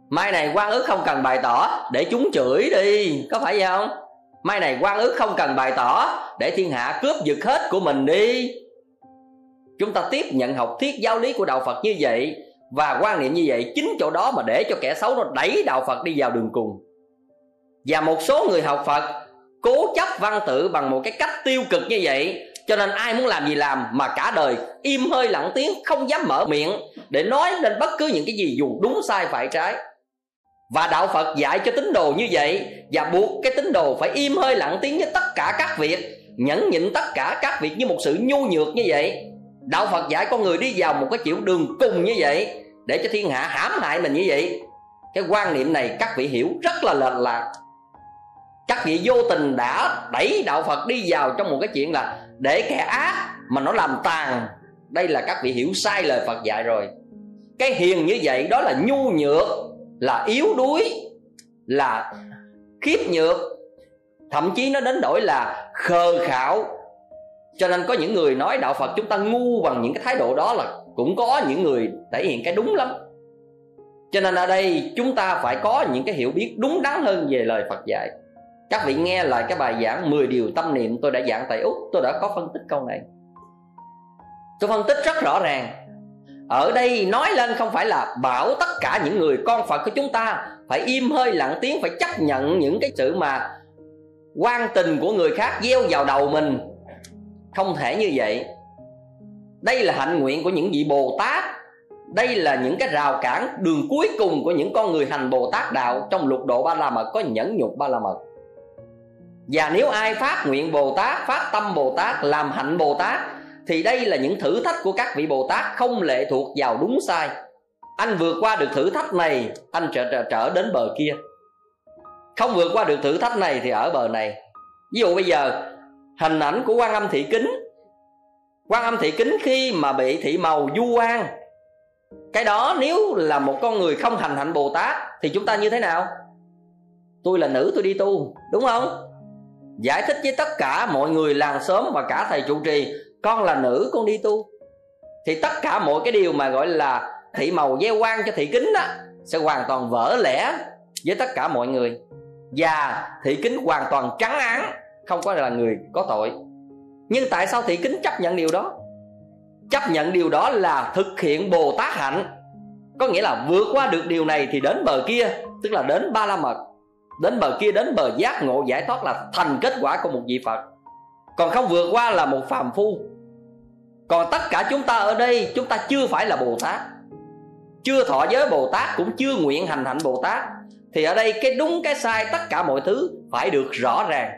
Mai này quan ước không cần bày tỏ, để chúng chửi đi, có phải vậy không? Mai này quan ước không cần bày tỏ, để thiên hạ cướp giật hết của mình đi. Chúng ta tiếp nhận học thuyết giáo lý của đạo phật như vậy, và quan niệm như vậy, chính chỗ đó mà để cho kẻ xấu nó đẩy đạo phật đi vào đường cùng. Và một số người học phật cố chấp văn tự bằng một cái cách tiêu cực như vậy cho nên ai muốn làm gì làm mà cả đời im hơi lặng tiếng, không dám mở miệng để nói lên bất cứ những cái gì dù đúng sai phải trái. Và đạo phật dạy cho tín đồ như vậy và buộc cái tín đồ phải im hơi lặng tiếng với tất cả các việc, nhẫn nhịn tất cả các việc như một sự nhu nhược như vậy. Đạo phật dạy con người đi vào một cái chiều đường cùng như vậy để cho thiên hạ hãm hại mình như vậy. Cái quan niệm này các vị hiểu rất là lệch lạc. Các vị vô tình đã đẩy đạo phật đi vào trong một cái chuyện là để kẻ ác mà nó làm tàn, đây là các vị hiểu sai lời phật dạy rồi. Cái hiền như vậy đó là nhu nhược, là yếu đuối, là khiếp nhược. Thậm chí nó đến đổi là khờ khảo. cho nên có những người nói đạo phật chúng ta ngu bằng những cái thái độ đó là cũng có những người thể hiện cái đúng lắm. Cho nên ở đây chúng ta phải có những cái hiểu biết đúng đắn hơn về lời phật dạy các vị nghe lại cái bài giảng 10 điều tâm niệm tôi đã giảng tại úc. Tôi đã có phân tích câu này. Tôi phân tích rất rõ ràng. Ở đây nói lên không phải là bảo tất cả những người con phật của chúng ta phải im hơi lặng tiếng, phải chấp nhận những cái sự mà quan tình của người khác gieo vào đầu mình. Không thể như vậy. Đây là hạnh nguyện của những vị bồ tát. Đây là những cái rào cản đường cuối cùng của những con người hành bồ tát đạo trong lục độ ba la mật. Có nhẫn nhục ba la mật và nếu ai phát nguyện bồ tát phát tâm bồ tát làm hạnh bồ tát thì đây là những thử thách của các vị bồ tát không lệ thuộc vào đúng sai. Anh vượt qua được thử thách này anh trở trở, trở đến bờ kia. Không vượt qua được thử thách này thì ở bờ này. Ví dụ bây giờ hình ảnh của quan âm thị kính. Quan âm thị kính khi mà bị thị màu du oan cái đó nếu là một con người không hành hạnh bồ tát thì chúng ta như thế nào? Tôi là nữ tôi đi tu đúng không? Giải thích với tất cả mọi người làng xóm và cả thầy trụ trì, con là nữ, con đi tu. Thì tất cả mọi cái điều mà gọi là thị màu gieo quan cho thị kính đó sẽ hoàn toàn vỡ lẽ với tất cả mọi người. Và thị kính hoàn toàn trắng án, không có là người có tội. Nhưng tại sao thị kính chấp nhận điều đó? Chấp nhận điều đó là thực hiện bồ tát hạnh. Có nghĩa là vượt qua được điều này thì đến bờ kia, tức là đến ba la mật đến bờ kia đến bờ giác ngộ giải thoát là thành kết quả của một vị phật. Còn không vượt qua là một phàm phu. Còn tất cả chúng ta ở đây, chúng ta chưa phải là bồ tát. Chưa thọ giới bồ tát, cũng chưa nguyện hành hạnh bồ tát. Thì ở đây cái đúng, cái sai, tất cả mọi thứ phải được rõ ràng.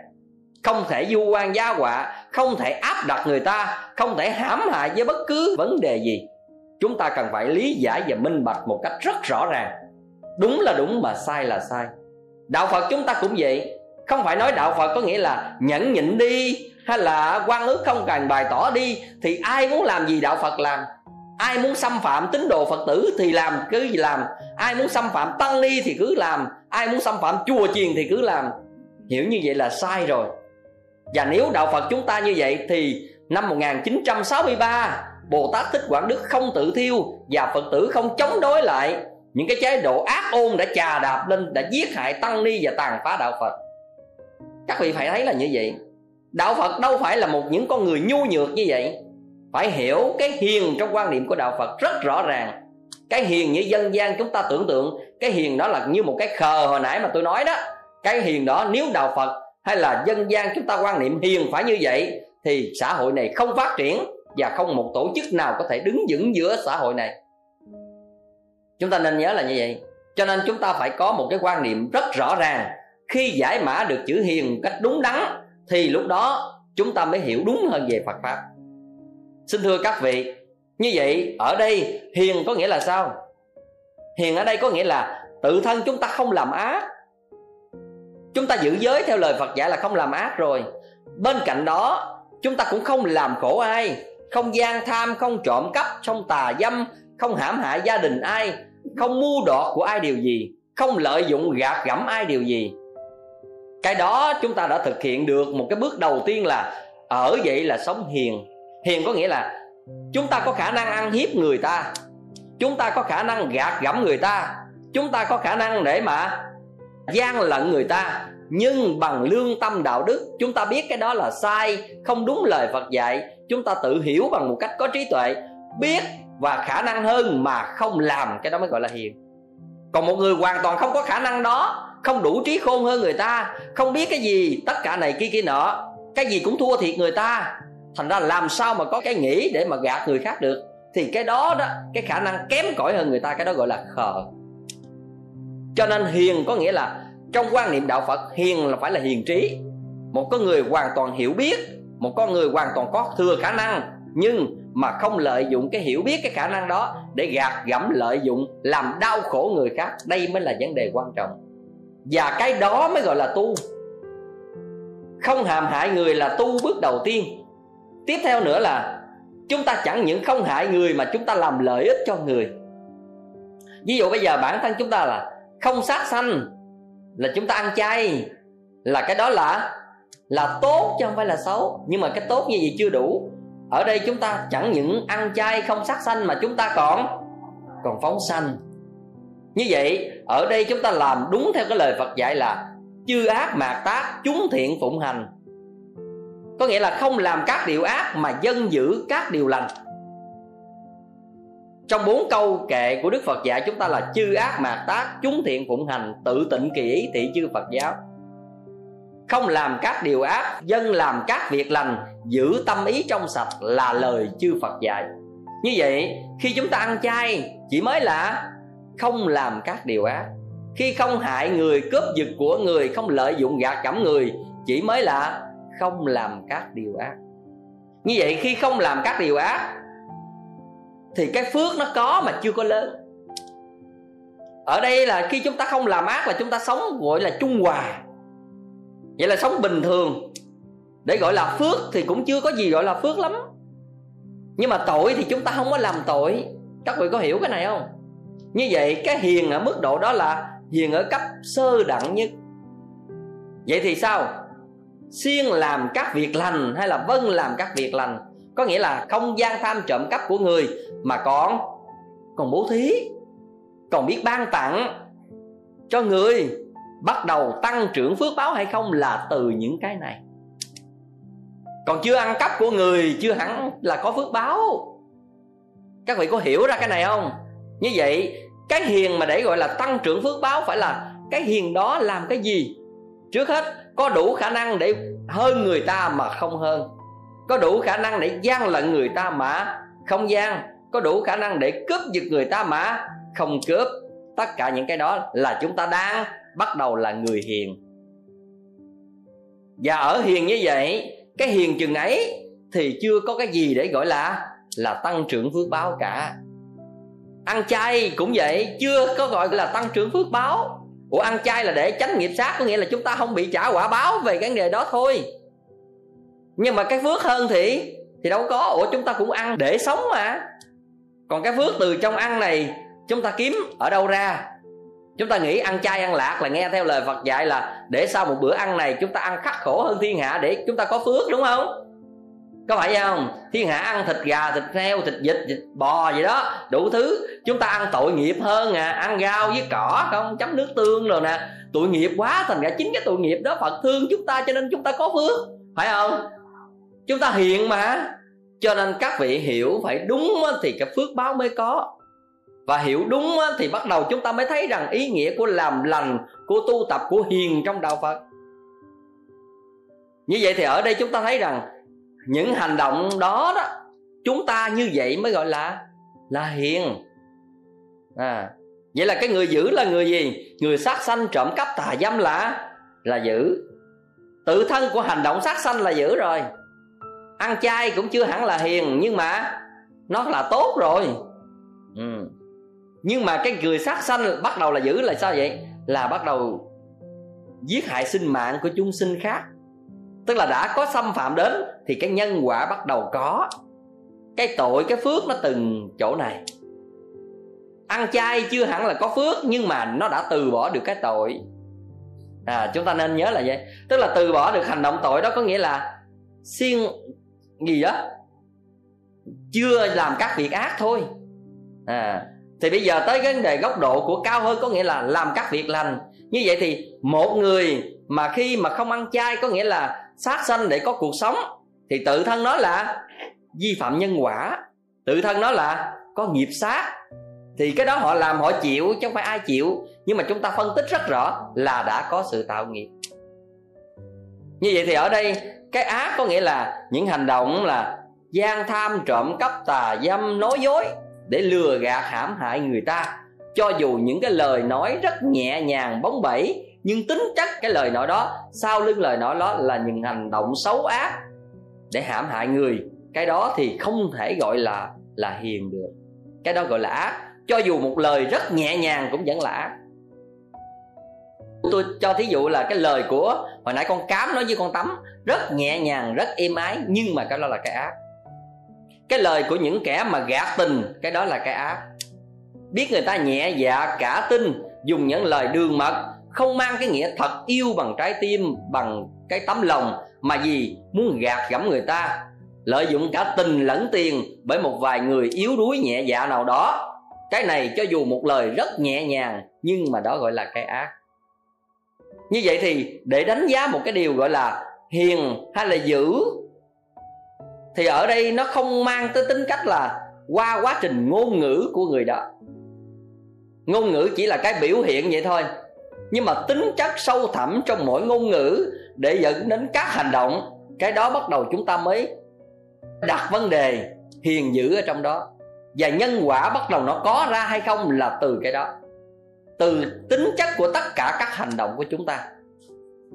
Không thể du quan gia họa, không thể áp đặt người ta, không thể hãm hại với bất cứ vấn đề gì. Chúng ta cần phải lý giải và minh bạch một cách rất rõ ràng. Đúng là đúng mà sai là sai đạo phật chúng ta cũng vậy. Không phải nói đạo phật có nghĩa là nhẫn nhịn đi, hay là quan ước không cần bày tỏ đi, thì ai muốn làm gì đạo phật làm? Ai muốn xâm phạm tín đồ phật tử thì làm, cứ gì làm. Ai muốn xâm phạm tăng ni thì cứ làm, ai muốn xâm phạm chùa chiền thì cứ làm. Hiểu như vậy là sai rồi. Và nếu đạo Phật chúng ta như vậy thì năm 1963 Bồ Tát Thích Quảng Đức không tự thiêu và Phật tử không chống đối lại những cái chế độ ác ôn đã chà đạp lên, đã giết hại tăng ni và tàn phá đạo Phật. Các vị phải thấy là như vậy. Đạo Phật đâu phải là một những con người nhu nhược như vậy. Phải hiểu cái hiền trong quan niệm của đạo Phật rất rõ ràng. Cái hiền như dân gian chúng ta tưởng tượng, cái hiền đó là như một cái khờ hồi nãy mà tôi nói đó. Cái hiền đó nếu đạo Phật hay là dân gian chúng ta quan niệm hiền phải như vậy, thì xã hội này không phát triển và không một tổ chức nào có thể đứng vững giữa xã hội này chúng ta nên nhớ là như vậy. Cho nên chúng ta phải có một cái quan niệm rất rõ ràng. Khi giải mã được chữ hiền cách đúng đắn, thì lúc đó chúng ta mới hiểu đúng hơn về phật pháp. Xin thưa các vị, như vậy ở đây hiền có nghĩa là sao? Hiền ở đây có nghĩa là tự thân chúng ta không làm ác. Chúng ta giữ giới theo lời phật dạy là không làm ác rồi. Bên cạnh đó, chúng ta cũng không làm khổ ai. Không gian tham, không trộm cắp, không tà dâm không hãm hại gia đình ai, không mua đọt của ai điều gì, không lợi dụng gạt gẫm ai điều gì. Cái đó chúng ta đã thực hiện được một cái bước đầu tiên là ở vậy là sống hiền. Hiền có nghĩa là chúng ta có khả năng ăn hiếp người ta, chúng ta có khả năng gạt gẫm người ta, chúng ta có khả năng để mà gian lận người ta. Nhưng bằng lương tâm đạo đức, chúng ta biết cái đó là sai, không đúng lời phật dạy, chúng ta tự hiểu bằng một cách có trí tuệ, biết và khả năng hơn mà không làm, cái đó mới gọi là hiền. Còn một người hoàn toàn không có khả năng đó, không đủ trí khôn hơn người ta, không biết cái gì, tất cả này kia kia nọ, cái gì cũng thua thiệt người ta. Thành ra làm sao mà có cái nghĩ để mà gạt người khác được? Thì cái đó đó, cái khả năng kém cỏi hơn người ta, cái đó gọi là khờ. Cho nên hiền có nghĩa là trong quan niệm đạo phật, hiền là phải là hiền trí. Một con người hoàn toàn hiểu biết, một con người hoàn toàn có thừa khả năng, nhưng mà không lợi dụng cái hiểu biết, cái khả năng đó để gạt gẫm lợi dụng, làm đau khổ người khác. Đây mới là vấn đề quan trọng. Và cái đó mới gọi là tu. Không hàm hại người là tu bước đầu tiên. Tiếp theo nữa là chúng ta chẳng những không hại người mà chúng ta làm lợi ích cho người. Ví dụ bây giờ bản thân chúng ta là không sát sanh, là chúng ta ăn chay, là cái đó là là tốt chứ không phải là xấu. Nhưng mà cái tốt như vậy chưa đủ ở đây chúng ta chẳng những ăn chay không sát sanh mà chúng ta còn còn phóng sanh. Như vậy, ở đây chúng ta làm đúng theo cái lời Phật dạy là chư ác mạt tác chúng thiện phụng hành. Có nghĩa là không làm các điều ác mà dân giữ các điều lành. Trong bốn câu kệ của đức phật dạy chúng ta là chư ác mạt tác chúng thiện phụng hành, tự tịnh kỳ ý thị chư phật giáo không làm các điều ác, dân làm các việc lành, giữ tâm ý trong sạch là lời chư phật dạy. Như vậy, khi chúng ta ăn chay, chỉ mới là không làm các điều ác. Khi không hại người, cướp giật của người, không lợi dụng gạt gẫm người, chỉ mới là không làm các điều ác. Như vậy, khi không làm các điều ác, thì cái phước nó có mà chưa có lớn. Ở đây là khi chúng ta không làm ác là chúng ta sống, gọi là trung hòa vậy là sống bình thường. Để gọi là phước thì cũng chưa có gì gọi là phước lắm. Nhưng mà tội thì chúng ta không có làm tội. Các vị có hiểu cái này không? Như vậy, cái hiền ở mức độ đó là hiền ở cấp sơ đẳng nhất. Vậy thì sao? Siêng làm các việc lành hay là vâng làm các việc lành? Có nghĩa là không gian tham trộm cắp của người, mà còn còn bố thí, còn biết ban tặng cho người bắt đầu tăng trưởng phước báo hay không là từ những cái này. Còn chưa ăn cắp của người, chưa hẳn là có phước báo. Các vị có hiểu ra cái này không? Như vậy, cái hiền mà để gọi là tăng trưởng phước báo phải là cái hiền đó làm cái gì? Trước hết, có đủ khả năng để hơn người ta mà không hơn. Có đủ khả năng để gian lận người ta mà không gian. Có đủ khả năng để cướp giật người ta mà không cướp. Tất cả những cái đó là chúng ta đang bắt đầu là người hiền. Và ở hiền như vậy, cái hiền chừng ấy thì chưa có cái gì để gọi là là tăng trưởng phước báo cả. Ăn chay cũng vậy, chưa có gọi là tăng trưởng phước báo. Ủa, ăn chay là để tránh nghiệp sát, có nghĩa là chúng ta không bị trả quả báo về cái nghề đề đó thôi. Nhưng mà cái phước hơn thì thì đâu có. Ủa, chúng ta cũng ăn để sống mà. Còn cái phước từ trong ăn này, chúng ta kiếm ở đâu ra? Chúng ta nghĩ ăn chay, ăn lạc là nghe theo lời phật dạy là để sau một bữa ăn này chúng ta ăn khắc khổ hơn thiên hạ để chúng ta có phước, đúng không? Có phải không? Thiên hạ ăn thịt gà, thịt heo, thịt vịt, thịt bò gì đó, đủ thứ. Chúng ta ăn tội nghiệp hơn à ăn rau với cỏ không, chấm nước tương rồi nè. Tội nghiệp quá, thành ra chính cái tội nghiệp đó phật thương chúng ta cho nên chúng ta có phước, phải không? Chúng ta hiện mà. Cho nên các vị hiểu phải đúng thì cái phước báo mới có và hiểu đúng thì bắt đầu chúng ta mới thấy rằng ý nghĩa của làm lành, của tu tập, của hiền trong đạo phật. Như vậy thì ở đây chúng ta thấy rằng những hành động đó đó, chúng ta như vậy mới gọi là là hiền. À vậy là cái người giữ là người gì? Người sát sanh trộm cắp tà dâm là là giữ. Tự thân của hành động sát sanh là giữ rồi. Ăn chay cũng chưa hẳn là hiền, nhưng mà nó là tốt rồi nhưng mà cái người sát sanh bắt đầu là giữ là sao vậy? Là bắt đầu giết hại sinh mạng của chúng sinh khác. Tức là đã có xâm phạm đến thì cái nhân quả bắt đầu có. Cái tội, cái phước nó từng chỗ này. Ăn chay chưa hẳn là có phước, nhưng mà nó đã từ bỏ được cái tội. À chúng ta nên nhớ là vậy. Tức là từ bỏ được hành động tội đó có nghĩa là xiên gì đó? Chưa làm các việc ác thôi. À thì bây giờ tới cái vấn đề góc độ của cao hơn có nghĩa là làm các việc lành. Như vậy thì một người mà khi mà không ăn chay có nghĩa là sát sanh để có cuộc sống, thì tự thân nó là vi phạm nhân quả. Tự thân nó là có nghiệp sát. Thì cái đó họ làm, họ chịu, chứ không phải ai chịu. Nhưng mà chúng ta phân tích rất rõ là đã có sự tạo nghiệp. Như vậy thì ở đây, cái ác có nghĩa là những hành động là gian tham, trộm cắp, tà dâm, nói dối để lừa gạt hãm hại người ta. Cho dù những cái lời nói rất nhẹ nhàng, bóng bẩy, nhưng tính chất cái lời nói đó, sau lưng lời nói đó là những hành động xấu ác để hãm hại người. Cái đó thì không thể gọi là là hiền được. Cái đó gọi là ác. Cho dù một lời rất nhẹ nhàng cũng vẫn là ác. Tôi cho thí dụ là cái lời của hồi nãy con cám nói với con tắm, rất nhẹ nhàng, rất êm ái, nhưng mà cái đó là cái ác cái lời của những kẻ mà gạt tình, cái đó là cái ác. Biết người ta nhẹ dạ cả tin, dùng những lời đường mật, không mang cái nghĩa thật yêu bằng trái tim, bằng cái tấm lòng, mà gì muốn gạt gẫm người ta. Lợi dụng cả tình lẫn tiền bởi một vài người yếu đuối nhẹ dạ nào đó. Cái này cho dù một lời rất nhẹ nhàng, nhưng mà đó gọi là cái ác. Như vậy thì để đánh giá một cái điều gọi là hiền hay là dữ thì ở đây nó không mang tới tính cách là qua quá trình ngôn ngữ của người đó. Ngôn ngữ chỉ là cái biểu hiện vậy thôi. Nhưng mà tính chất sâu thẳm trong mỗi ngôn ngữ để dẫn đến các hành động, cái đó bắt đầu chúng ta mới đặt vấn đề hiền dữ ở trong đó. Và nhân quả bắt đầu nó có ra hay không là từ cái đó. Từ tính chất của tất cả các hành động của chúng ta.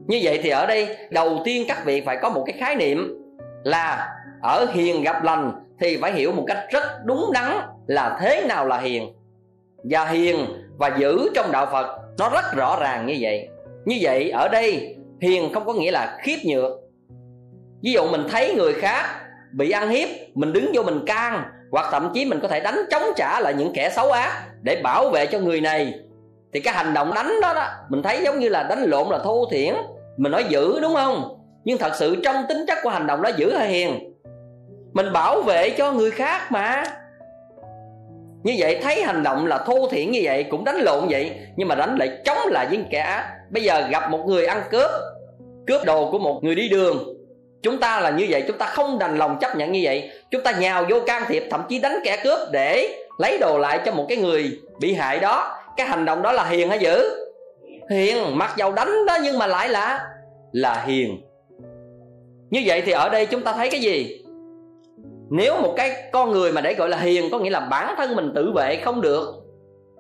Như vậy thì ở đây đầu tiên các vị phải có một cái khái niệm là ở hiền gặp lành thì phải hiểu một cách rất đúng đắn là thế nào là hiền. Và hiền và giữ trong đạo phật, nó rất rõ ràng như vậy. Như vậy, ở đây, hiền không có nghĩa là khiếp nhược. Ví dụ mình thấy người khác bị ăn hiếp, mình đứng vô mình can, hoặc thậm chí mình có thể đánh chống trả lại những kẻ xấu ác để bảo vệ cho người này, thì cái hành động đánh đó đó, mình thấy giống như là đánh lộn là thô thiển. Mình nói giữ, đúng không? Nhưng thật sự trong tính chất của hành động đó, giữ hay hiền? Mình bảo vệ cho người khác mà. Như vậy thấy hành động là thô thiển như vậy cũng đánh lộn vậy, nhưng mà đánh lại chống lại với kẻ ác. Bây giờ gặp một người ăn cướp cướp đồ của một người đi đường. Chúng ta là như vậy, chúng ta không đành lòng chấp nhận như vậy. Chúng ta nhào vô can thiệp, thậm chí đánh kẻ cướp để lấy đồ lại cho một cái người bị hại đó. Cái hành động đó là hiền hay dữ? Hiền, mặc dầu đánh đó nhưng mà lại là là hiền. Như vậy thì ở đây chúng ta thấy cái gì? Nếu một cái con người mà để gọi là hiền có nghĩa là bản thân mình tự vệ không được,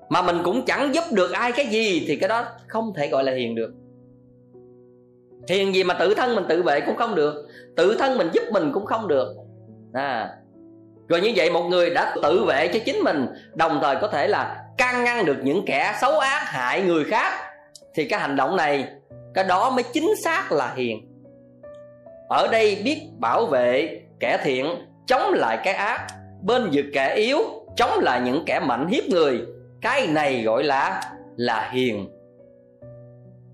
mà mình cũng chẳng giúp được ai cái gì, thì cái đó không thể gọi là hiền được. Hiền gì mà tự thân mình tự vệ cũng không được, tự thân mình giúp mình cũng không được. À. Rồi như vậy một người đã tự vệ cho chính mình, đồng thời có thể là can ngăn được những kẻ xấu ác hại người khác, thì cái hành động này, cái đó mới chính xác là hiền. Ở đây biết bảo vệ kẻ thiện chống lại cái ác. Bên vực kẻ yếu chống lại những kẻ mạnh hiếp người. Cái này gọi là là hiền.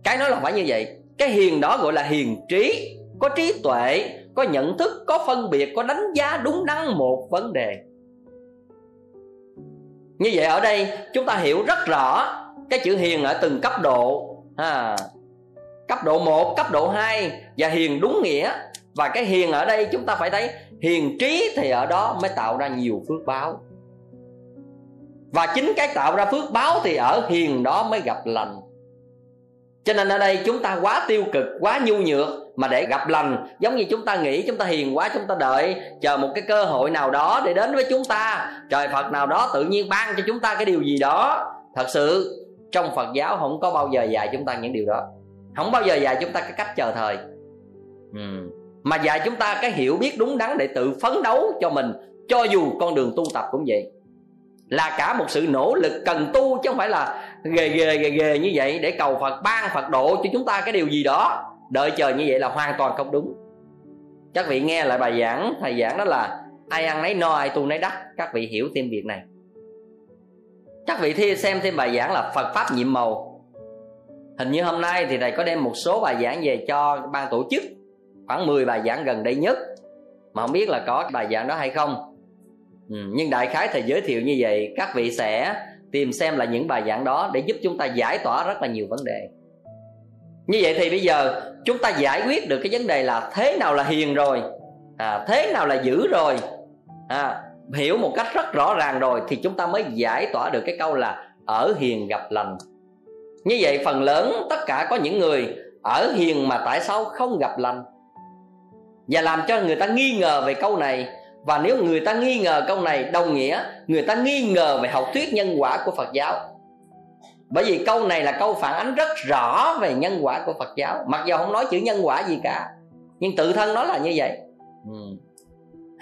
Cái nói là phải như vậy. Cái hiền đó gọi là hiền trí. Có trí tuệ có nhận thức có phân biệt có đánh giá đúng đắn một vấn đề. Như vậy ở đây chúng ta hiểu rất rõ cái chữ hiền ở từng cấp độ. À, cấp độ 1, cấp độ 2 và hiền đúng nghĩa. Và cái hiền ở đây chúng ta phải thấy hiền trí thì ở đó mới tạo ra nhiều phước báo. Và chính cái tạo ra phước báo thì ở hiền đó mới gặp lành. Cho nên ở đây chúng ta quá tiêu cực, quá nhu nhược mà để gặp lành. Giống như chúng ta nghĩ, chúng ta hiền quá, chúng ta đợi, chờ một cái cơ hội nào đó để đến với chúng ta. Trời phật nào đó tự nhiên ban cho chúng ta cái điều gì đó. Thật sự, trong phật giáo không có bao giờ dạy chúng ta những điều đó. Không bao giờ dạy chúng ta cái cách chờ thời. Ừ mà dạy chúng ta cái hiểu biết đúng đắn để tự phấn đấu cho mình, cho dù con đường tu tập cũng vậy. Là cả một sự nỗ lực cần tu chứ không phải là ghề ghề ghề ghề như vậy để cầu phật, ban phật độ cho chúng ta cái điều gì đó. Đợi chờ như vậy là hoàn toàn không đúng. Các vị nghe lại bài giảng thầy giảng đó là, ai ăn nấy no, ai tu nấy đắc. Các vị hiểu thêm việc này. Các vị thi xem thêm bài giảng là phật pháp nhiệm màu. Hình như hôm nay thì thầy có đem một số bài giảng về cho ban tổ chức khoảng 10 bài giảng gần đây nhất. Mà không biết là có bài giảng đó hay không. Ừ, nhưng đại khái thầy giới thiệu như vậy các vị sẽ tìm xem là những bài giảng đó để giúp chúng ta giải tỏa rất là nhiều vấn đề. Như vậy thì bây giờ chúng ta giải quyết được cái vấn đề là thế nào là hiền rồi à, thế nào là dữ rồi à, hiểu một cách rất rõ ràng rồi thì chúng ta mới giải tỏa được cái câu là ở hiền gặp lành. Như vậy phần lớn tất cả có những người ở hiền mà tại sao không gặp lành? Và làm cho người ta nghi ngờ về câu này. Và nếu người ta nghi ngờ câu này đồng nghĩa người ta nghi ngờ về học thuyết nhân quả của phật giáo. Bởi vì câu này là câu phản ánh rất rõ về nhân quả của phật giáo. Mặc dù không nói chữ nhân quả gì cả nhưng tự thân nó là như vậy. Ừ.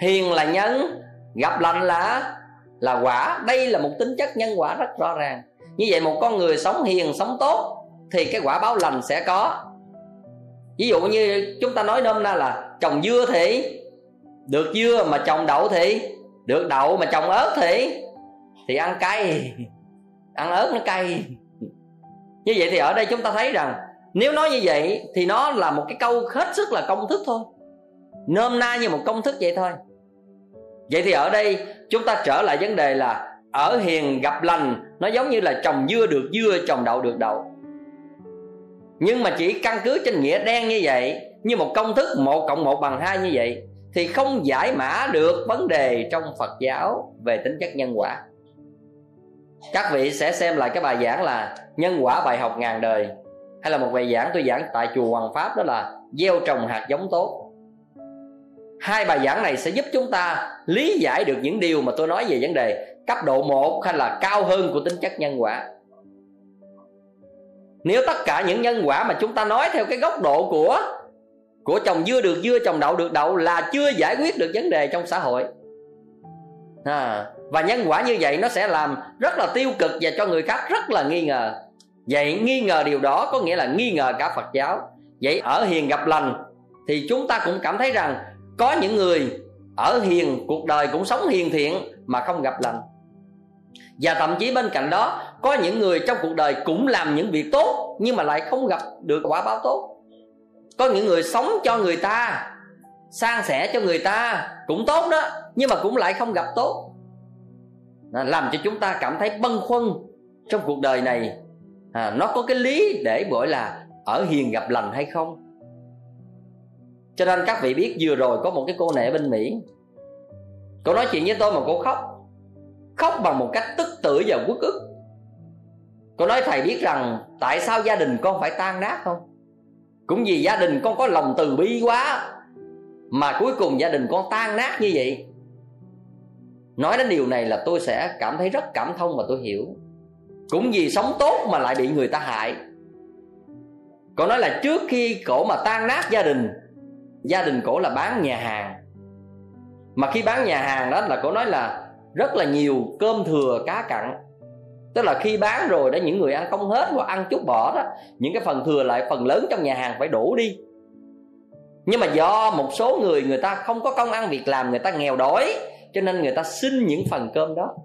hiền là nhân gặp lành là là quả. Đây là một tính chất nhân quả rất rõ ràng. Như vậy một con người sống hiền sống tốt thì cái quả báo lành sẽ có ví dụ như chúng ta nói nôm na là trồng dưa thì, được dưa mà trồng đậu thì, được đậu mà trồng ớt thì thì ăn cay, (laughs) ăn ớt nó cay. Như vậy thì ở đây chúng ta thấy rằng, nếu nói như vậy thì nó là một cái câu hết sức là công thức thôi. Nôm na như một công thức vậy thôi. Vậy thì ở đây chúng ta trở lại vấn đề là, ở hiền gặp lành, nó giống như là trồng dưa được dưa, trồng đậu được đậu nhưng mà chỉ căn cứ trên nghĩa đen như vậy, như một công thức một cộng một bằng hai như vậy, thì không giải mã được vấn đề trong phật giáo về tính chất nhân quả. Các vị sẽ xem lại cái bài giảng là nhân quả bài học ngàn đời, hay là một bài giảng tôi giảng tại chùa Hoàng Pháp đó là gieo trồng hạt giống tốt. Hai bài giảng này sẽ giúp chúng ta lý giải được những điều mà tôi nói về vấn đề cấp độ 1 hay là cao hơn của tính chất nhân quả nếu tất cả những nhân quả mà chúng ta nói theo cái góc độ của của trồng dưa được dưa trồng đậu được đậu là chưa giải quyết được vấn đề trong xã hội. À, và nhân quả như vậy nó sẽ làm rất là tiêu cực và cho người khác rất là nghi ngờ. Vậy nghi ngờ điều đó có nghĩa là nghi ngờ cả phật giáo. Vậy ở hiền gặp lành thì chúng ta cũng cảm thấy rằng có những người ở hiền cuộc đời cũng sống hiền thiện mà không gặp lành và thậm chí bên cạnh đó có những người trong cuộc đời cũng làm những việc tốt nhưng mà lại không gặp được quả báo tốt. Có những người sống cho người ta san sẻ cho người ta cũng tốt đó nhưng mà cũng lại không gặp tốt. À, làm cho chúng ta cảm thấy băn khoăn trong cuộc đời này. À, nó có cái lý để gọi là ở hiền gặp lành hay không? Cho nên các vị biết vừa rồi có một cái cô nệ bên mỹ. Cô nói chuyện với tôi mà cô khóc khóc bằng một cách tức tưởi và uất ức. Con nói, thầy biết rằng tại sao gia đình con phải tan nát không? Cũng vì gia đình con có lòng từ bi quá mà cuối cùng gia đình con tan nát như vậy. Nói đến điều này là tôi sẽ cảm thấy rất cảm thông và tôi hiểu. Cũng vì sống tốt mà lại bị người ta hại. Cổ nói là trước khi cổ mà tan nát gia đình gia đình cổ là bán nhà hàng. Mà khi bán nhà hàng đó là cổ nói là rất là nhiều cơm thừa cá cặn. Tức là khi bán rồi đó, những người ăn không hết hoặc ăn chút bỏ đó, những cái phần thừa lại phần lớn trong nhà hàng phải đổ đi. Nhưng mà do một số người người ta không có công ăn việc làm, người ta nghèo đói, cho nên người ta xin những phần cơm đó.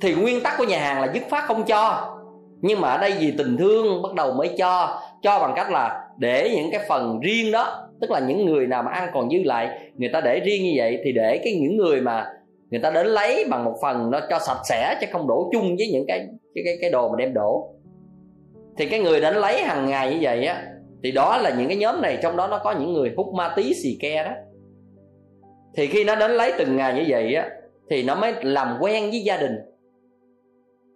Thì nguyên tắc của nhà hàng là dứt phát không cho. Nhưng mà ở đây vì tình thương bắt đầu mới cho cho bằng cách là để những cái phần riêng đó, tức là những người nào mà ăn còn dư lại, người ta để riêng như vậy, thì để cái những người mà người ta đến lấy bằng một phần nó cho sạch sẽ chứ không đổ chung với những cái cái cái, cái đồ mà đem đổ. Thì cái người đến lấy hàng ngày như vậy á thì đó là những cái nhóm này trong đó nó có những người hút ma tí xì ke đó. Thì khi nó đến lấy từng ngày như vậy á thì nó mới làm quen với gia đình.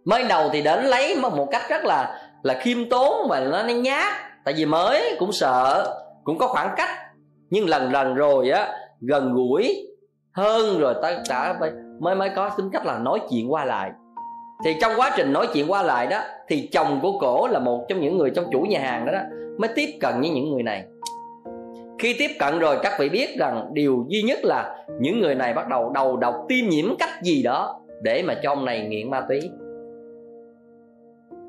Mới đầu thì đến lấy một cách rất là là khiêm tốn và nó nhát. Tại vì mới cũng sợ cũng có khoảng cách. Nhưng lần lần rồi á gần gũi hơn rồi tất cả mới mới có tính cách là nói chuyện qua lại. Thì trong quá trình nói chuyện qua lại đó thì chồng của cổ là một trong những người trong chủ nhà hàng đó, đó mới tiếp cận với những người này. Khi tiếp cận rồi các vị biết rằng điều duy nhất là những người này bắt đầu đầu độc tiêm nhiễm cách gì đó để mà cho ông này nghiện ma túy.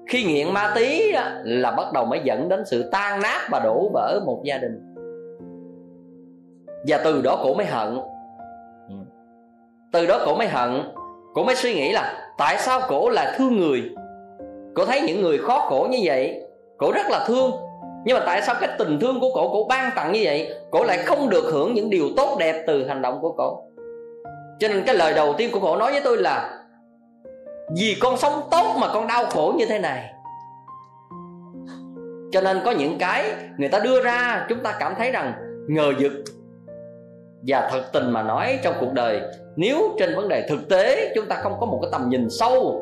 Khi nghiện ma túy là bắt đầu mới dẫn đến sự tan nát và đổ vỡ một gia đình. Và từ đó cổ mới hận từ đó cổ mới hận. Cổ mới suy nghĩ là tại sao cổ là thương người? Cổ thấy những người khó khổ như vậy cổ rất là thương. Nhưng mà tại sao cái tình thương của cổ cổ ban tặng như vậy cổ lại không được hưởng những điều tốt đẹp từ hành động của cổ cho nên cái lời đầu tiên của cổ nói với tôi là, vì con sống tốt mà con đau khổ như thế này. Cho nên có những cái người ta đưa ra, chúng ta cảm thấy rằng ngờ vực và thật tình mà nói trong cuộc đời, nếu trên vấn đề thực tế chúng ta không có một cái tầm nhìn sâu,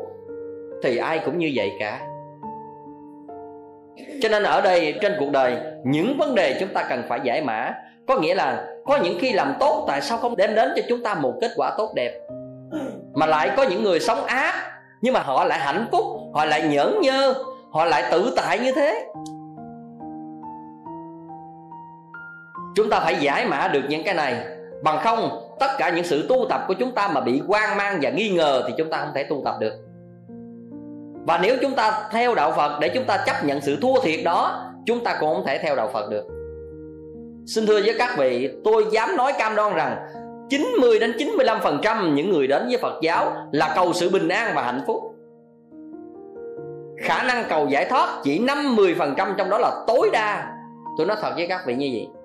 thì ai cũng như vậy cả. Cho nên ở đây, trên cuộc đời, những vấn đề chúng ta cần phải giải mã. Có nghĩa là, có những khi làm tốt, tại sao không đem đến cho chúng ta một kết quả tốt đẹp? Mà lại có những người sống ác, nhưng mà họ lại hạnh phúc, họ lại nhẫn nhơ, họ lại tự tại như thế. Chúng ta phải giải mã được những cái này. Bằng không, tất cả những sự tu tập của chúng ta mà bị hoang mang và nghi ngờ thì chúng ta không thể tu tập được. Và nếu chúng ta theo đạo Phật, để chúng ta chấp nhận sự thua thiệt đó, chúng ta cũng không thể theo đạo Phật được. Xin thưa với các vị, tôi dám nói cam đoan rằng 90 đến 95% những người đến với Phật giáo là cầu sự bình an và hạnh phúc. Khả năng cầu giải thoát chỉ 50% trong đó là tối đa. Tôi nói thật với các vị như vậy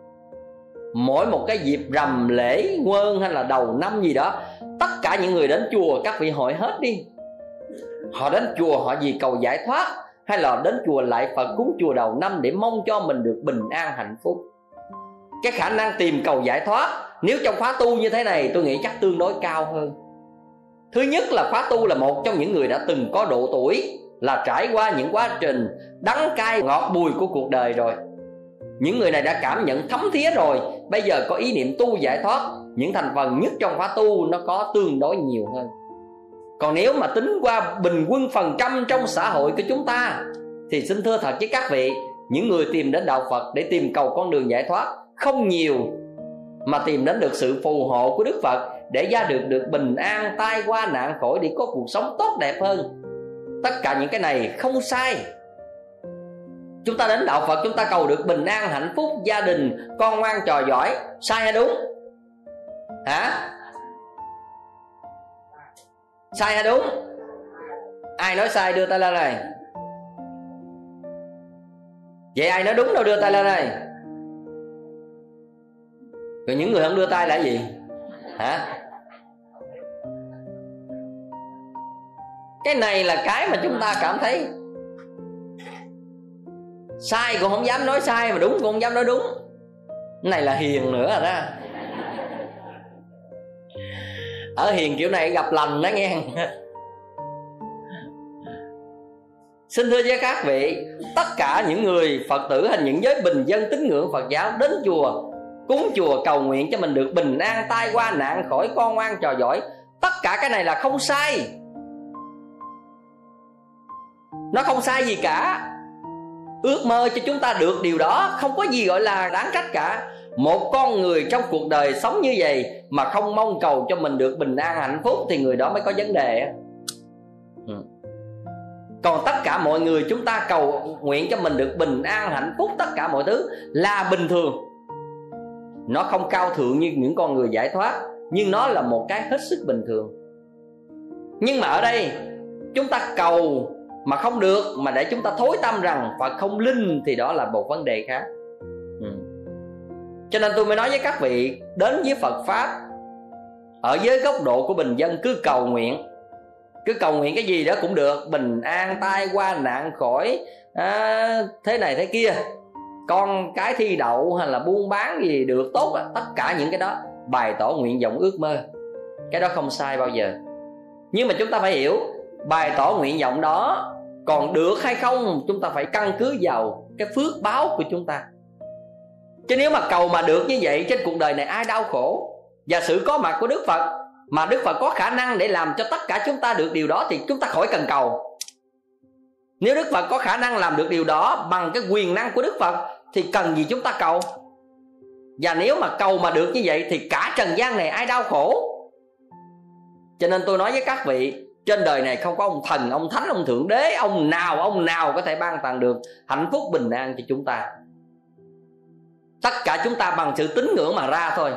mỗi một cái dịp rằm lễ quân hay là đầu năm gì đó, tất cả những người đến chùa, các vị hỏi hết đi. Họ đến chùa, họ vì cầu giải thoát, hay là đến chùa lại phật cúng chùa đầu năm để mong cho mình được bình an, hạnh phúc. Cái khả năng tìm cầu giải thoát, nếu trong khóa tu như thế này, tôi nghĩ chắc tương đối cao hơn. Thứ nhất là khóa tu là một trong những người đã từng có độ tuổi, là trải qua những quá trình đắng cay ngọt bùi của cuộc đời rồi những người này đã cảm nhận thấm thía rồi. Bây giờ có ý niệm tu giải thoát. Những thành phần nhất trong khóa tu nó có tương đối nhiều hơn. Còn nếu mà tính qua bình quân phần trăm trong xã hội của chúng ta, thì xin thưa thật với các vị, những người tìm đến đạo phật để tìm cầu con đường giải thoát không nhiều, mà tìm đến được sự phù hộ của đức phật để ra được được bình an, tai qua nạn khỏi để có cuộc sống tốt đẹp hơn. Tất cả những cái này không sai chúng ta đến đạo phật, chúng ta cầu được bình an, hạnh phúc, gia đình, con ngoan, trò giỏi. Sai hay đúng? Hả? Sai hay đúng? Ai nói sai đưa tay lên này? Vậy ai nói đúng đâu đưa tay lên này? Rồi những người không đưa tay là gì? Hả? Cái này là cái mà chúng ta cảm thấy sai cũng không dám nói sai mà đúng cũng không dám nói đúng. Cái này là hiền nữa à rồi đó ở hiền kiểu này gặp lành đó nghe. Xin thưa với các vị, Tất cả những người Phật tử hay những giới bình dân tín ngưỡng Phật giáo Đến chùa, Cúng chùa cầu nguyện cho mình được bình an, tai qua nạn, khỏi con ngoan trò giỏi, Tất cả cái này là không sai. Nó không sai gì cả. Ước mơ cho chúng ta được điều đó, Không có gì gọi là đáng trách cả. Một con người trong cuộc đời sống như vậy mà không mong cầu cho mình được bình an, hạnh phúc thì người đó mới có vấn đề. Ừ. còn tất cả mọi người chúng ta cầu nguyện cho mình được bình an, hạnh phúc, tất cả mọi thứ là bình thường. Nó không cao thượng như những con người giải thoát, nhưng nó là một cái hết sức bình thường. Nhưng mà ở đây, chúng ta cầu mà không được mà để chúng ta thối tâm rằng Phật không linh thì đó là một vấn đề khác. Ừ. Cho nên tôi mới nói với các vị đến với phật pháp ở dưới góc độ của bình dân cứ cầu nguyện. Cứ cầu nguyện cái gì đó cũng được bình an tai qua nạn khỏi à, thế này thế kia. Con cái thi đậu hay là buôn bán gì được tốt à, tất cả những cái đó bày tỏ nguyện vọng ước mơ. Cái đó không sai bao giờ. Nhưng mà chúng ta phải hiểu bày tỏ nguyện vọng đó còn được hay không, chúng ta phải căn cứ vào cái phước báo của chúng ta. Chứ nếu mà cầu mà được như vậy, trên cuộc đời này ai đau khổ? Và sự có mặt của đức phật, mà đức phật có khả năng để làm cho tất cả chúng ta được điều đó thì chúng ta khỏi cần cầu. Nếu đức phật có khả năng làm được điều đó bằng cái quyền năng của đức phật, thì cần gì chúng ta cầu? Và nếu mà cầu mà được như vậy, thì cả trần gian này ai đau khổ? Cho nên tôi nói với các vị trên đời này không có ông thần ông thánh ông thượng đế ông nào ông nào có thể ban tặng được hạnh phúc bình an cho chúng ta. Tất cả chúng ta bằng sự tín ngưỡng mà ra thôi.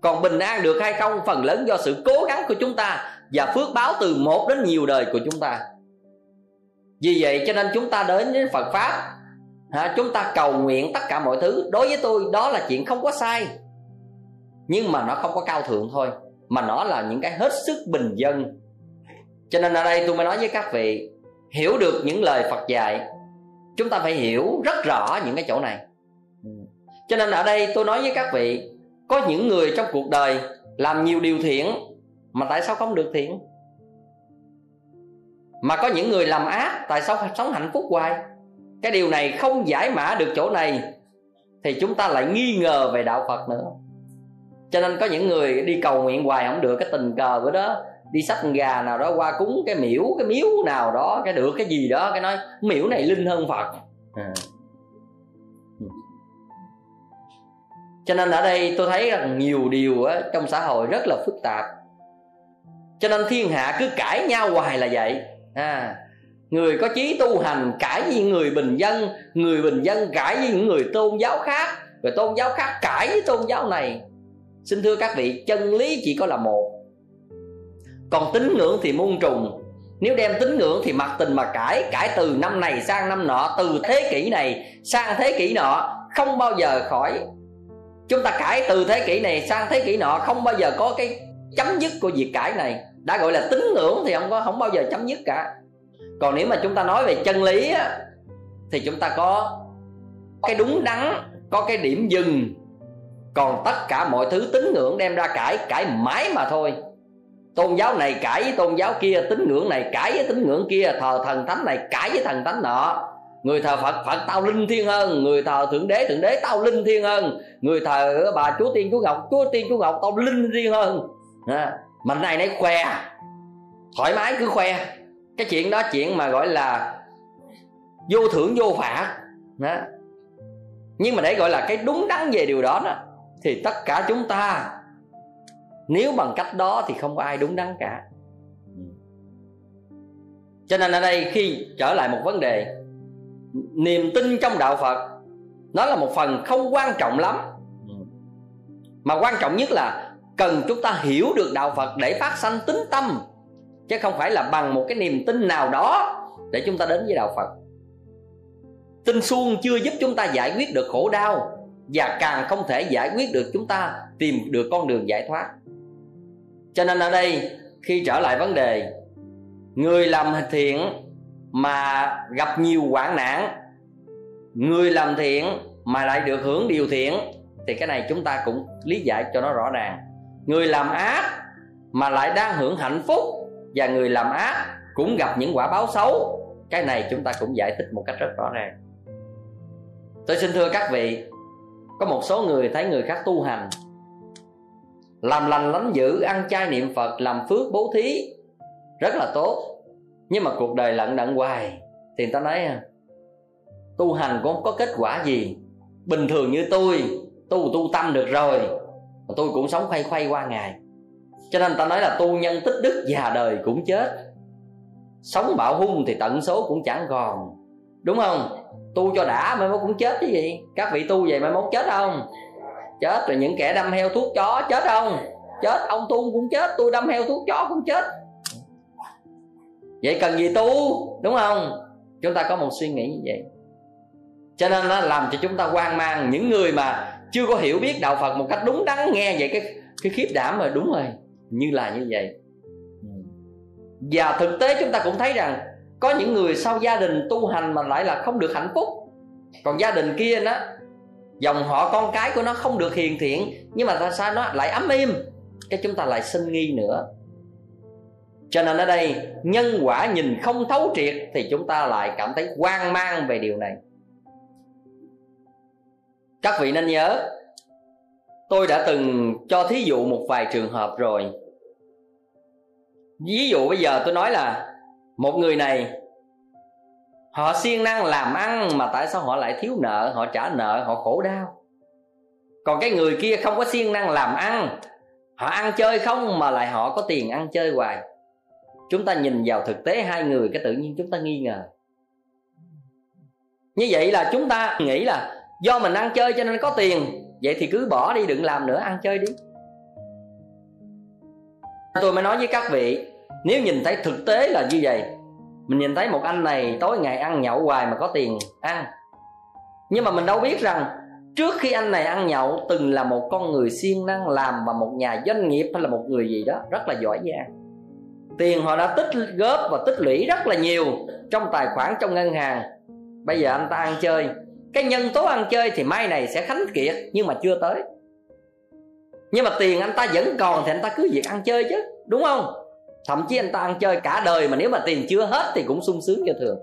Còn bình an được hay không phần lớn do sự cố gắng của chúng ta và phước báo từ một đến nhiều đời của chúng ta. Vì vậy cho nên chúng ta đến với phật pháp. Ha, chúng ta cầu nguyện tất cả mọi thứ. Đối với tôi đó là chuyện không có sai. Nhưng mà nó không có cao thượng thôi. Mà nó là những cái hết sức bình dân cho nên ở đây tôi mới nói với các vị, hiểu được những lời phật dạy, chúng ta phải hiểu rất rõ những cái chỗ này. Ừ. Cho nên ở đây tôi nói với các vị, có những người trong cuộc đời làm nhiều điều thiện, mà tại sao không được thiện? Mà có những người làm ác, tại sao sống hạnh phúc hoài? Cái điều này không giải mã được chỗ này, thì chúng ta lại nghi ngờ về đạo phật nữa. Cho nên có những người đi cầu nguyện hoài không được, cái tình cờ của đó đi sách gà nào đó qua cúng cái miễu cái miếu nào đó cái được cái gì đó cái nói miễu này linh hơn phật. À. Ừ. Cho nên ở đây tôi thấy rằng nhiều điều á, trong xã hội rất là phức tạp. Cho nên thiên hạ cứ cãi nhau hoài là vậy. À, người có chí tu hành cãi với người bình dân người bình dân cãi với những người tôn giáo khác rồi tôn giáo khác cãi với tôn giáo này. Xin thưa các vị chân lý chỉ có là một còn tín ngưỡng thì muôn trùng. Nếu đem tín ngưỡng thì mặc tình mà cãi cãi từ năm này sang năm nọ từ thế kỷ này sang thế kỷ nọ không bao giờ khỏi. Chúng ta cãi từ thế kỷ này sang thế kỷ nọ không bao giờ có cái chấm dứt của việc cãi này. Đã gọi là tín ngưỡng thì không có không bao giờ chấm dứt cả. Còn nếu mà chúng ta nói về chân lý á, thì chúng ta có cái đúng đắn có cái điểm dừng. Còn tất cả mọi thứ tín ngưỡng đem ra cãi cãi mãi mà thôi tôn giáo này cãi với tôn giáo kia tín ngưỡng này cãi với tín ngưỡng kia thờ thần thánh này cãi với thần thánh nọ. Người thờ phật phật tao linh thiêng hơn người thờ thượng đế thượng đế tao linh thiêng hơn. Người thờ bà chúa tiên chúa ngọc chúa tiên chúa ngọc tao linh thiên hơn. À, mà này nấy khoe thoải mái cứ khoe. Cái chuyện đó chuyện mà gọi là vô thưởng vô phạt. Đó. nhưng mà để gọi là cái đúng đắn về điều đó đó thì tất cả chúng ta nếu bằng cách đó thì không có ai đúng đắn cả. Cho nên ở đây khi trở lại một vấn đề, niềm tin trong đạo phật, nó là một phần không quan trọng lắm. Mà quan trọng nhất là cần chúng ta hiểu được đạo phật để phát sanh tính tâm, chứ không phải là bằng một cái niềm tin nào đó để chúng ta đến với đạo phật. Tin suông chưa giúp chúng ta giải quyết được khổ đau, và càng không thể giải quyết được chúng ta tìm được con đường giải thoát cho nên ở đây, khi trở lại vấn đề, người làm thiện mà gặp nhiều hoạn nạn, người làm thiện mà lại được hưởng điều thiện, thì cái này chúng ta cũng lý giải cho nó rõ ràng. Người làm ác mà lại đang hưởng hạnh phúc và người làm ác cũng gặp những quả báo xấu, cái này chúng ta cũng giải thích một cách rất rõ ràng. Tôi xin thưa các vị, có một số người thấy người khác tu hành làm lành lánh dữ, ăn chay niệm phật, làm phước bố thí, rất là tốt. Nhưng mà cuộc đời lận đận hoài, thì người ta nói à, tu hành cũng không có kết quả gì. Bình thường như tôi, tu tu tâm được rồi, mà tôi cũng sống khoay khoay qua ngày. Cho nên ta nói là tu nhân tích đức già đời cũng chết. Sống bạo hung thì tận số cũng chẳng còn. Đúng không? Tu cho đã, mai mốt cũng chết chứ gì? Các vị tu vậy mai mốt chết không? Chết rồi những kẻ đâm heo thuốc chó chết không? Chết, ông tu cũng chết, tôi đâm heo thuốc chó cũng chết. Vậy cần gì tu, đúng không? Chúng ta có một suy nghĩ như vậy. Cho nên nó làm cho chúng ta hoang mang. Những người mà chưa có hiểu biết đạo phật một cách đúng đắn nghe vậy, cái cái khiếp đảm mà đúng rồi. Như là như vậy. Và thực tế chúng ta cũng thấy rằng, có những người sau gia đình tu hành mà lại là không được hạnh phúc. Còn gia đình kia nó dòng họ con cái của nó không được hiền thiện, nhưng mà tại sao nó lại ấm im? Cái chúng ta lại sinh nghi nữa. Cho nên ở đây, nhân quả nhìn không thấu triệt thì chúng ta lại cảm thấy hoang mang về điều này. Các vị nên nhớ, tôi đã từng cho thí dụ một vài trường hợp rồi. Ví dụ bây giờ tôi nói là, một người này họ siêng năng làm ăn mà tại sao họ lại thiếu nợ? Họ trả nợ, họ khổ đau. Còn cái người kia không có siêng năng làm ăn, họ ăn chơi không mà lại họ có tiền ăn chơi hoài. Chúng ta nhìn vào thực tế hai người, cái tự nhiên chúng ta nghi ngờ. Như vậy là chúng ta nghĩ là do mình ăn chơi cho nên có tiền, vậy thì cứ bỏ đi, đừng làm nữa, ăn chơi đi. Tôi mới nói với các vị, nếu nhìn thấy thực tế là như vậy mình nhìn thấy một anh này tối ngày ăn nhậu hoài mà có tiền ăn. Nhưng mà mình đâu biết rằng, trước khi anh này ăn nhậu, từng là một con người siêng năng làm và một nhà doanh nghiệp hay là một người gì đó rất là giỏi giang. Tiền họ đã tích góp và tích lũy rất là nhiều trong tài khoản trong ngân hàng. Bây giờ anh ta ăn chơi. Cái nhân tố ăn chơi thì mai này sẽ khánh kiệt, nhưng mà chưa tới. Nhưng mà tiền anh ta vẫn còn thì anh ta cứ việc ăn chơi chứ, đúng không? Thậm chí anh ta ăn chơi cả đời mà nếu mà tiền chưa hết thì cũng sung sướng cho thường.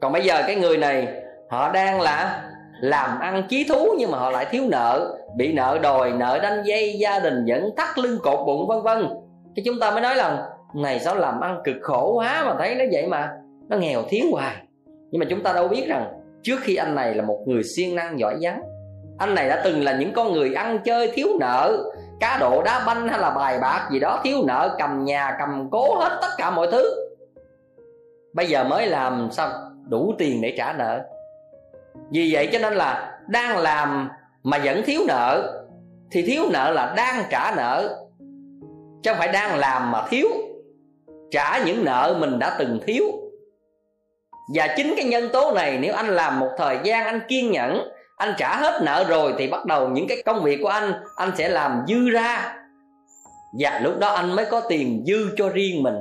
Còn bây giờ cái người này, họ đang là làm ăn chí thú nhưng mà họ lại thiếu nợ, bị nợ đòi, nợ đánh dây, gia đình vẫn thắt lưng cột bụng, vân vân. Thì chúng ta mới nói là, này, sao làm ăn cực khổ quá mà thấy nó vậy mà nó nghèo thiếu hoài. Nhưng mà chúng ta đâu biết rằng, trước khi anh này là một người siêng năng giỏi giắng anh này đã từng là những con người ăn chơi thiếu nợ cá độ, đá banh hay là bài bạc gì đó, thiếu nợ, cầm nhà, cầm cố hết tất cả mọi thứ. Bây giờ mới làm sao đủ tiền để trả nợ. Vì vậy cho nên là đang làm mà vẫn thiếu nợ, thì thiếu nợ là đang trả nợ, chứ không phải đang làm mà thiếu. Trả những nợ mình đã từng thiếu. Và chính cái nhân tố này, nếu anh làm một thời gian anh kiên nhẫn anh trả hết nợ rồi thì bắt đầu những cái công việc của anh anh sẽ làm dư ra. Và lúc đó anh mới có tiền dư cho riêng mình.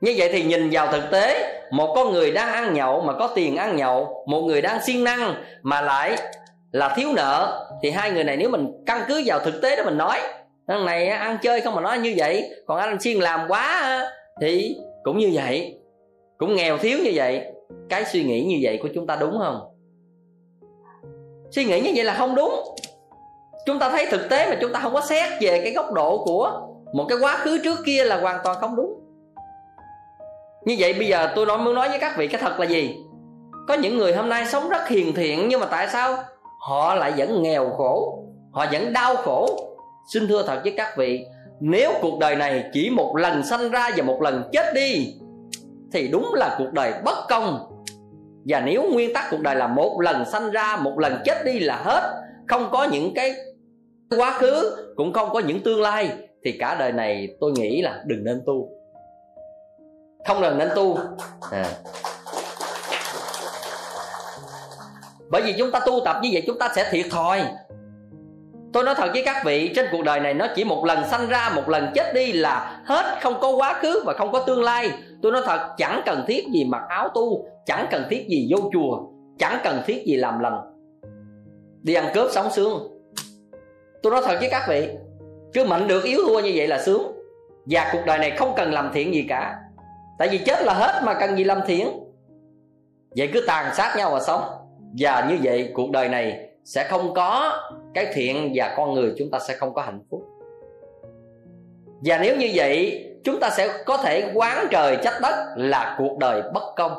Như vậy thì nhìn vào thực tế, một con người đang ăn nhậu mà có tiền ăn nhậu, một người đang siêng năng mà lại là thiếu nợ, thì hai người này nếu mình căn cứ vào thực tế đó mình nói, thằng này ăn chơi không mà nói như vậy, còn anh siêng làm quá thì cũng như vậy, cũng nghèo thiếu như vậy. Cái suy nghĩ như vậy của chúng ta đúng không? Suy nghĩ như vậy là không đúng. Chúng ta thấy thực tế mà chúng ta không có xét về cái góc độ của một cái quá khứ trước kia là hoàn toàn không đúng. Như vậy bây giờ tôi nói muốn nói với các vị cái thật là gì? Có những người hôm nay sống rất hiền thiện, nhưng mà tại sao họ lại vẫn nghèo khổ? Họ vẫn đau khổ? Xin thưa thật với các vị, nếu cuộc đời này chỉ một lần sanh ra và một lần chết đi, thì đúng là cuộc đời bất công và nếu nguyên tắc cuộc đời là một lần sanh ra, một lần chết đi là hết, không có những cái quá khứ, cũng không có những tương lai, thì cả đời này tôi nghĩ là đừng nên tu. Không cần nên tu. À. bởi vì chúng ta tu tập như vậy chúng ta sẽ thiệt thòi. Tôi nói thật với các vị, trên cuộc đời này nó chỉ một lần sanh ra, một lần chết đi là hết, không có quá khứ và không có tương lai tôi nói thật, chẳng cần thiết gì mặc áo tu, chẳng cần thiết gì vô chùa, chẳng cần thiết gì làm lành. Đi ăn cướp sống sướng. Tôi nói thật với các vị, cứ mạnh được yếu thua như vậy là sướng. Và cuộc đời này không cần làm thiện gì cả. Tại vì chết là hết mà cần gì làm thiện. Vậy cứ tàn sát nhau mà sống. Và như vậy, cuộc đời này sẽ không có cái thiện và con người chúng ta sẽ không có hạnh phúc. Và nếu như vậy chúng ta sẽ có thể quán trời trách đất là cuộc đời bất công.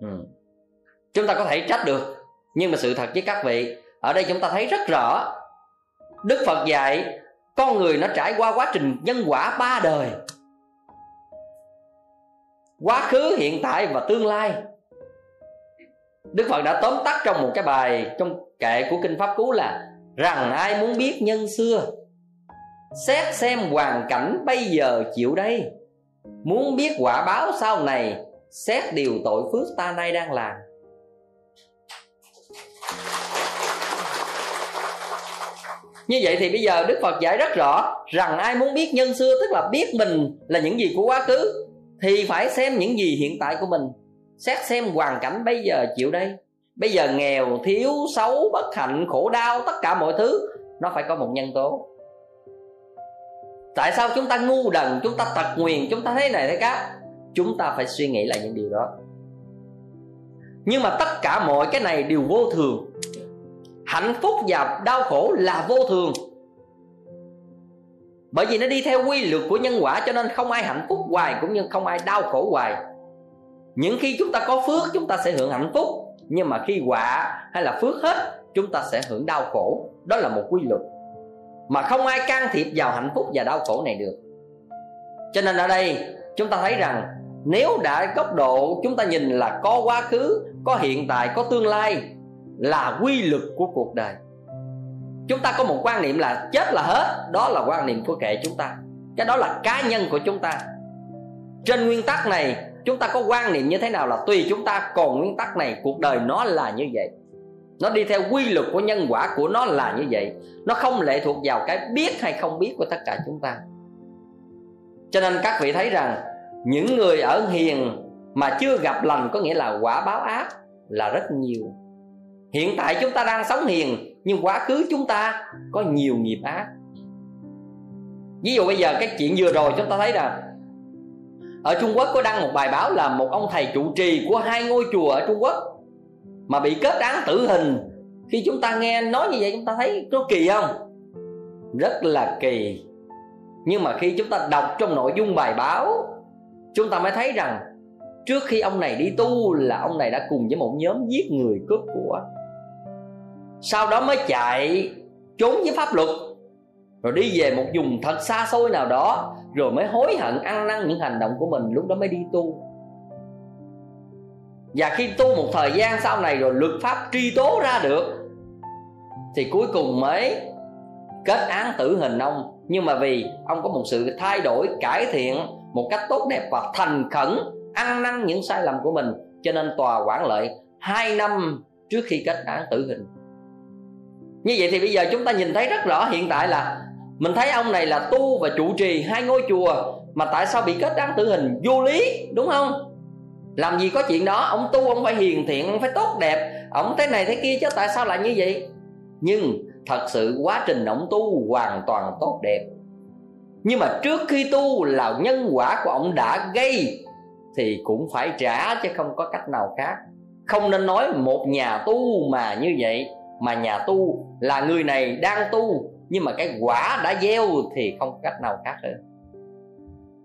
Ừ. chúng ta có thể trách được, nhưng mà sự thật với các vị, ở đây chúng ta thấy rất rõ, đức phật dạy, con người nó trải qua quá trình nhân quả ba đời. Quá khứ, hiện tại và tương lai. Đức phật đã tóm tắt trong một cái bài trong kệ của kinh pháp cú là, rằng ai muốn biết nhân xưa xét xem hoàn cảnh bây giờ chịu đây. Muốn biết quả báo sau này, xét điều tội phước ta nay đang làm. Như vậy thì bây giờ đức phật giải rất rõ rằng ai muốn biết nhân xưa, tức là biết mình là những gì của quá khứ, thì phải xem những gì hiện tại của mình. Xét xem hoàn cảnh bây giờ chịu đây. Bây giờ nghèo, thiếu, xấu, bất hạnh, khổ đau, tất cả mọi thứ, nó phải có một nhân tố tại sao chúng ta ngu đần, chúng ta tật nguyền, chúng ta thế này thế khác? Chúng ta phải suy nghĩ lại những điều đó. Nhưng mà tất cả mọi cái này đều vô thường. Hạnh phúc và đau khổ là vô thường. Bởi vì nó đi theo quy luật của nhân quả, cho nên không ai hạnh phúc hoài, cũng như không ai đau khổ hoài. Những khi chúng ta có phước, chúng ta sẽ hưởng hạnh phúc. Nhưng mà khi quả hay là phước hết, chúng ta sẽ hưởng đau khổ. Đó là một quy luật mà không ai can thiệp vào hạnh phúc và đau khổ này được. Cho nên ở đây, chúng ta thấy rằng, nếu đã góc độ chúng ta nhìn là có quá khứ, có hiện tại, có tương lai, là quy luật của cuộc đời. Chúng ta có một quan niệm là chết là hết, đó là quan niệm của kệ chúng ta. Cái đó là cá nhân của chúng ta. Trên nguyên tắc này, chúng ta có quan niệm như thế nào là tùy chúng ta, còn nguyên tắc này, cuộc đời nó là như vậy nó đi theo quy luật của nhân quả của nó là như vậy. Nó không lệ thuộc vào cái biết hay không biết của tất cả chúng ta. Cho nên các vị thấy rằng, những người ở hiền mà chưa gặp lành có nghĩa là quả báo ác là rất nhiều. Hiện tại chúng ta đang sống hiền, nhưng quá khứ chúng ta có nhiều nghiệp ác. Ví dụ bây giờ cái chuyện vừa rồi chúng ta thấy là ở Trung Quốc có đăng một bài báo là một ông thầy trụ trì của hai ngôi chùa ở Trung Quốc mà bị kết án tử hình. Khi chúng ta nghe nói như vậy, chúng ta thấy có kỳ không? Rất là kỳ. Nhưng mà khi chúng ta đọc trong nội dung bài báo, chúng ta mới thấy rằng trước khi ông này đi tu là ông này đã cùng với một nhóm giết người cướp của. Sau đó mới chạy, trốn với pháp luật. Rồi đi về một vùng thật xa xôi nào đó, rồi mới hối hận ăn năn những hành động của mình. Lúc đó mới đi tu và khi tu một thời gian sau này rồi luật pháp truy tố ra được, thì cuối cùng mới kết án tử hình ông. Nhưng mà vì ông có một sự thay đổi, cải thiện một cách tốt đẹp và thành khẩn, ăn năn những sai lầm của mình, cho nên tòa quản lợi hai năm trước khi kết án tử hình. Như vậy thì bây giờ chúng ta nhìn thấy rất rõ hiện tại là mình thấy ông này là tu và trụ trì hai ngôi chùa, mà tại sao bị kết án tử hình vô lý, đúng không? Làm gì có chuyện đó, ông tu ông phải hiền thiện, ông phải tốt đẹp. Ông thế này thế kia chứ tại sao lại như vậy? Nhưng thật sự quá trình ông tu hoàn toàn tốt đẹp. Nhưng mà trước khi tu là nhân quả của ông đã gây thì cũng phải trả chứ không có cách nào khác. Không nên nói một nhà tu mà như vậy, mà nhà tu là người này đang tu, nhưng mà cái quả đã gieo thì không có cách nào khác nữa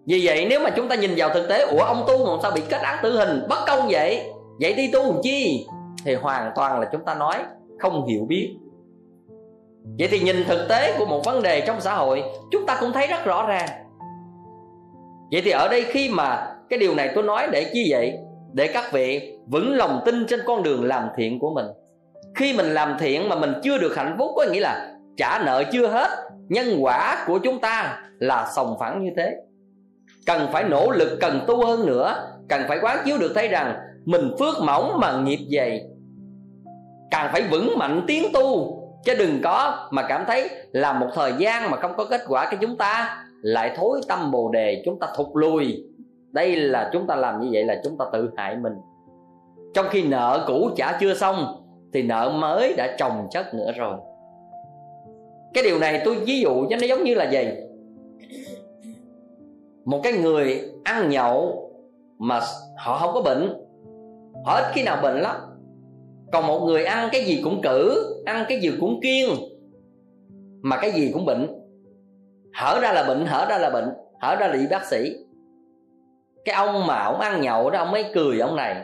vì vậy, nếu mà chúng ta nhìn vào thực tế, ủa, ông tu mà sao bị kết án tử hình? Bất công vậy. Vậy đi tu làm chi? Thì hoàn toàn là chúng ta nói không hiểu biết. Vậy thì nhìn thực tế của một vấn đề trong xã hội, chúng ta cũng thấy rất rõ ràng. Vậy thì ở đây khi mà cái điều này tôi nói để chi vậy? Để các vị vững lòng tin trên con đường làm thiện của mình. Khi mình làm thiện mà mình chưa được hạnh phúc, có nghĩa là trả nợ chưa hết, nhân quả của chúng ta là sòng phẳng như thế cần phải nỗ lực cần tu hơn nữa. Cần phải quán chiếu được thấy rằng mình phước mỏng mà nghiệp dày. Càng phải vững mạnh tiến tu. Chứ đừng có mà cảm thấy là một thời gian mà không có kết quả cái chúng ta, lại thối tâm bồ đề chúng ta thụt lùi. Đây là chúng ta làm như vậy là chúng ta tự hại mình. Trong khi nợ cũ trả chưa xong, thì nợ mới đã chồng chất nữa rồi. Cái điều này tôi ví dụ cho nó giống như là gì một cái người ăn nhậu mà họ không có bệnh. Họ ít khi nào bệnh lắm. Còn một người ăn cái gì cũng cử, ăn cái gì cũng kiêng, mà cái gì cũng bệnh. Hở ra là bệnh, hở ra là bệnh, hở ra là đi bác sĩ. Cái ông mà ông ăn nhậu đó, ông mới cười ông này.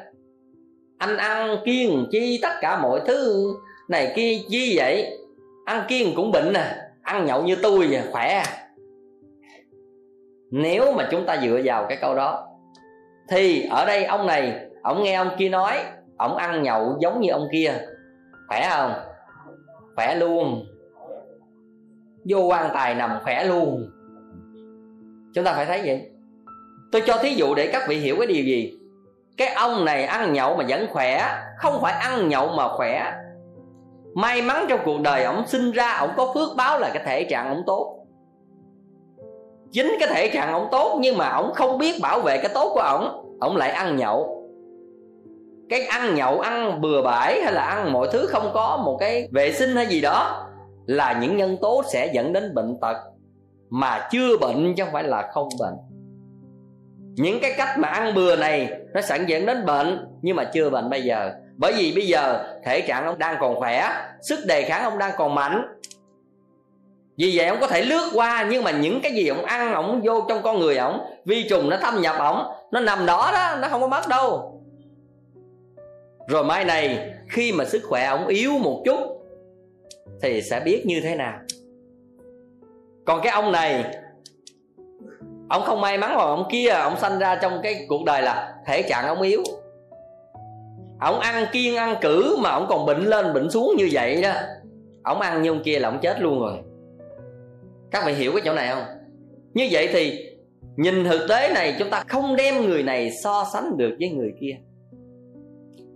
Anh ăn kiêng chi tất cả mọi thứ. Này kia chi vậy? Ăn kiêng cũng bệnh nè, ăn nhậu như tôi khỏe. à nếu mà chúng ta dựa vào cái câu đó, thì ở đây ông này, ông nghe ông kia nói, ông ăn nhậu giống như ông kia. Khỏe không? Khỏe luôn. Vô quan tài nằm khỏe luôn. Chúng ta phải thấy vậy. Tôi cho thí dụ để các vị hiểu cái điều gì. Cái ông này ăn nhậu mà vẫn khỏe, không phải ăn nhậu mà khỏe. May mắn trong cuộc đời ổng sinh ra, ổng có phước báo là cái thể trạng ổng tốt chính cái thể trạng ổng tốt, nhưng mà ổng không biết bảo vệ cái tốt của ổng. Ổng lại ăn nhậu. Cái ăn nhậu, ăn bừa bãi hay là ăn mọi thứ không có một cái vệ sinh hay gì đó là những nhân tố sẽ dẫn đến bệnh tật mà chưa bệnh chứ không phải là không bệnh. Những cái cách mà ăn bừa này nó sẵn dẫn đến bệnh nhưng mà chưa bệnh bây giờ. Bởi vì bây giờ thể trạng ông đang còn khỏe, sức đề kháng ông đang còn mạnh vì vậy ông có thể lướt qua, nhưng mà những cái gì ông ăn, ông vô trong con người ông, vi trùng nó thâm nhập ông, nó nằm đó đó, nó không có mất đâu. Rồi mai này, khi mà sức khỏe ông yếu một chút, thì sẽ biết như thế nào. Còn cái ông này, ông không may mắn mà ông kia, ông sanh ra trong cái cuộc đời là thể trạng ông yếu. Ông ăn kiêng ăn cử mà ông còn bệnh lên, bệnh xuống như vậy đó. Ông ăn như ông kia là ông chết luôn rồi các vị hiểu cái chỗ này không? Như vậy thì nhìn thực tế này, chúng ta không đem người này so sánh được với người kia.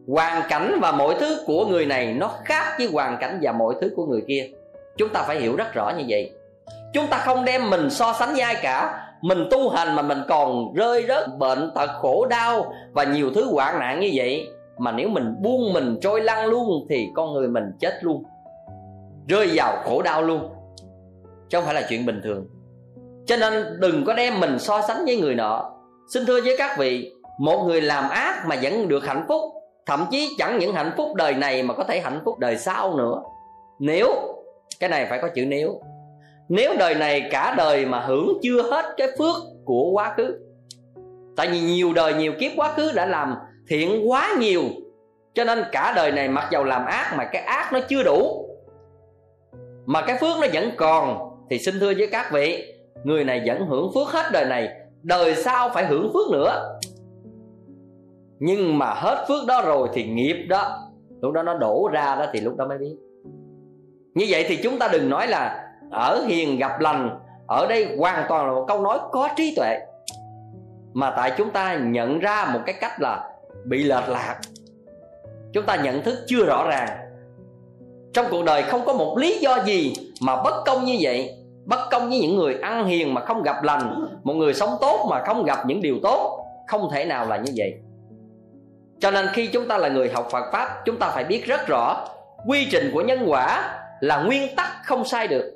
Hoàn cảnh và mọi thứ của người này nó khác với hoàn cảnh và mọi thứ của người kia. Chúng ta phải hiểu rất rõ như vậy. Chúng ta không đem mình so sánh với ai cả. Mình tu hành mà mình còn rơi rớt, bệnh tật, khổ đau và nhiều thứ hoạn nạn như vậy. Mà nếu mình buông mình trôi lăn luôn thì con người mình chết luôn. Rơi vào khổ đau luôn chứ không phải là chuyện bình thường. Cho nên đừng có đem mình so sánh với người nọ. Xin thưa với các vị, một người làm ác mà vẫn được hạnh phúc, thậm chí chẳng những hạnh phúc đời này mà có thể hạnh phúc đời sau nữa. Nếu, cái này phải có chữ nếu. Nếu đời này cả đời mà hưởng chưa hết cái phước của quá khứ. Tại vì nhiều đời nhiều kiếp quá khứ đã làm thiện quá nhiều, cho nên cả đời này mặc dầu làm ác mà cái ác nó chưa đủ, mà cái phước nó vẫn còn thì xin thưa với các vị, người này vẫn hưởng phước hết đời này, đời sau phải hưởng phước nữa. Nhưng mà hết phước đó rồi thì nghiệp đó, lúc đó nó đổ ra đó thì lúc đó mới biết. Như vậy thì chúng ta đừng nói là ở hiền gặp lành, ở đây hoàn toàn là một câu nói có trí tuệ. Mà tại chúng ta nhận ra một cái cách là bị lệch lạc. Chúng ta nhận thức chưa rõ ràng. Trong cuộc đời không có một lý do gì mà bất công như vậy, bất công với những người ăn hiền mà không gặp lành, một người sống tốt mà không gặp những điều tốt, không thể nào là như vậy. Cho nên khi chúng ta là người học Phật pháp, chúng ta phải biết rất rõ, quy trình của nhân quả là nguyên tắc không sai được.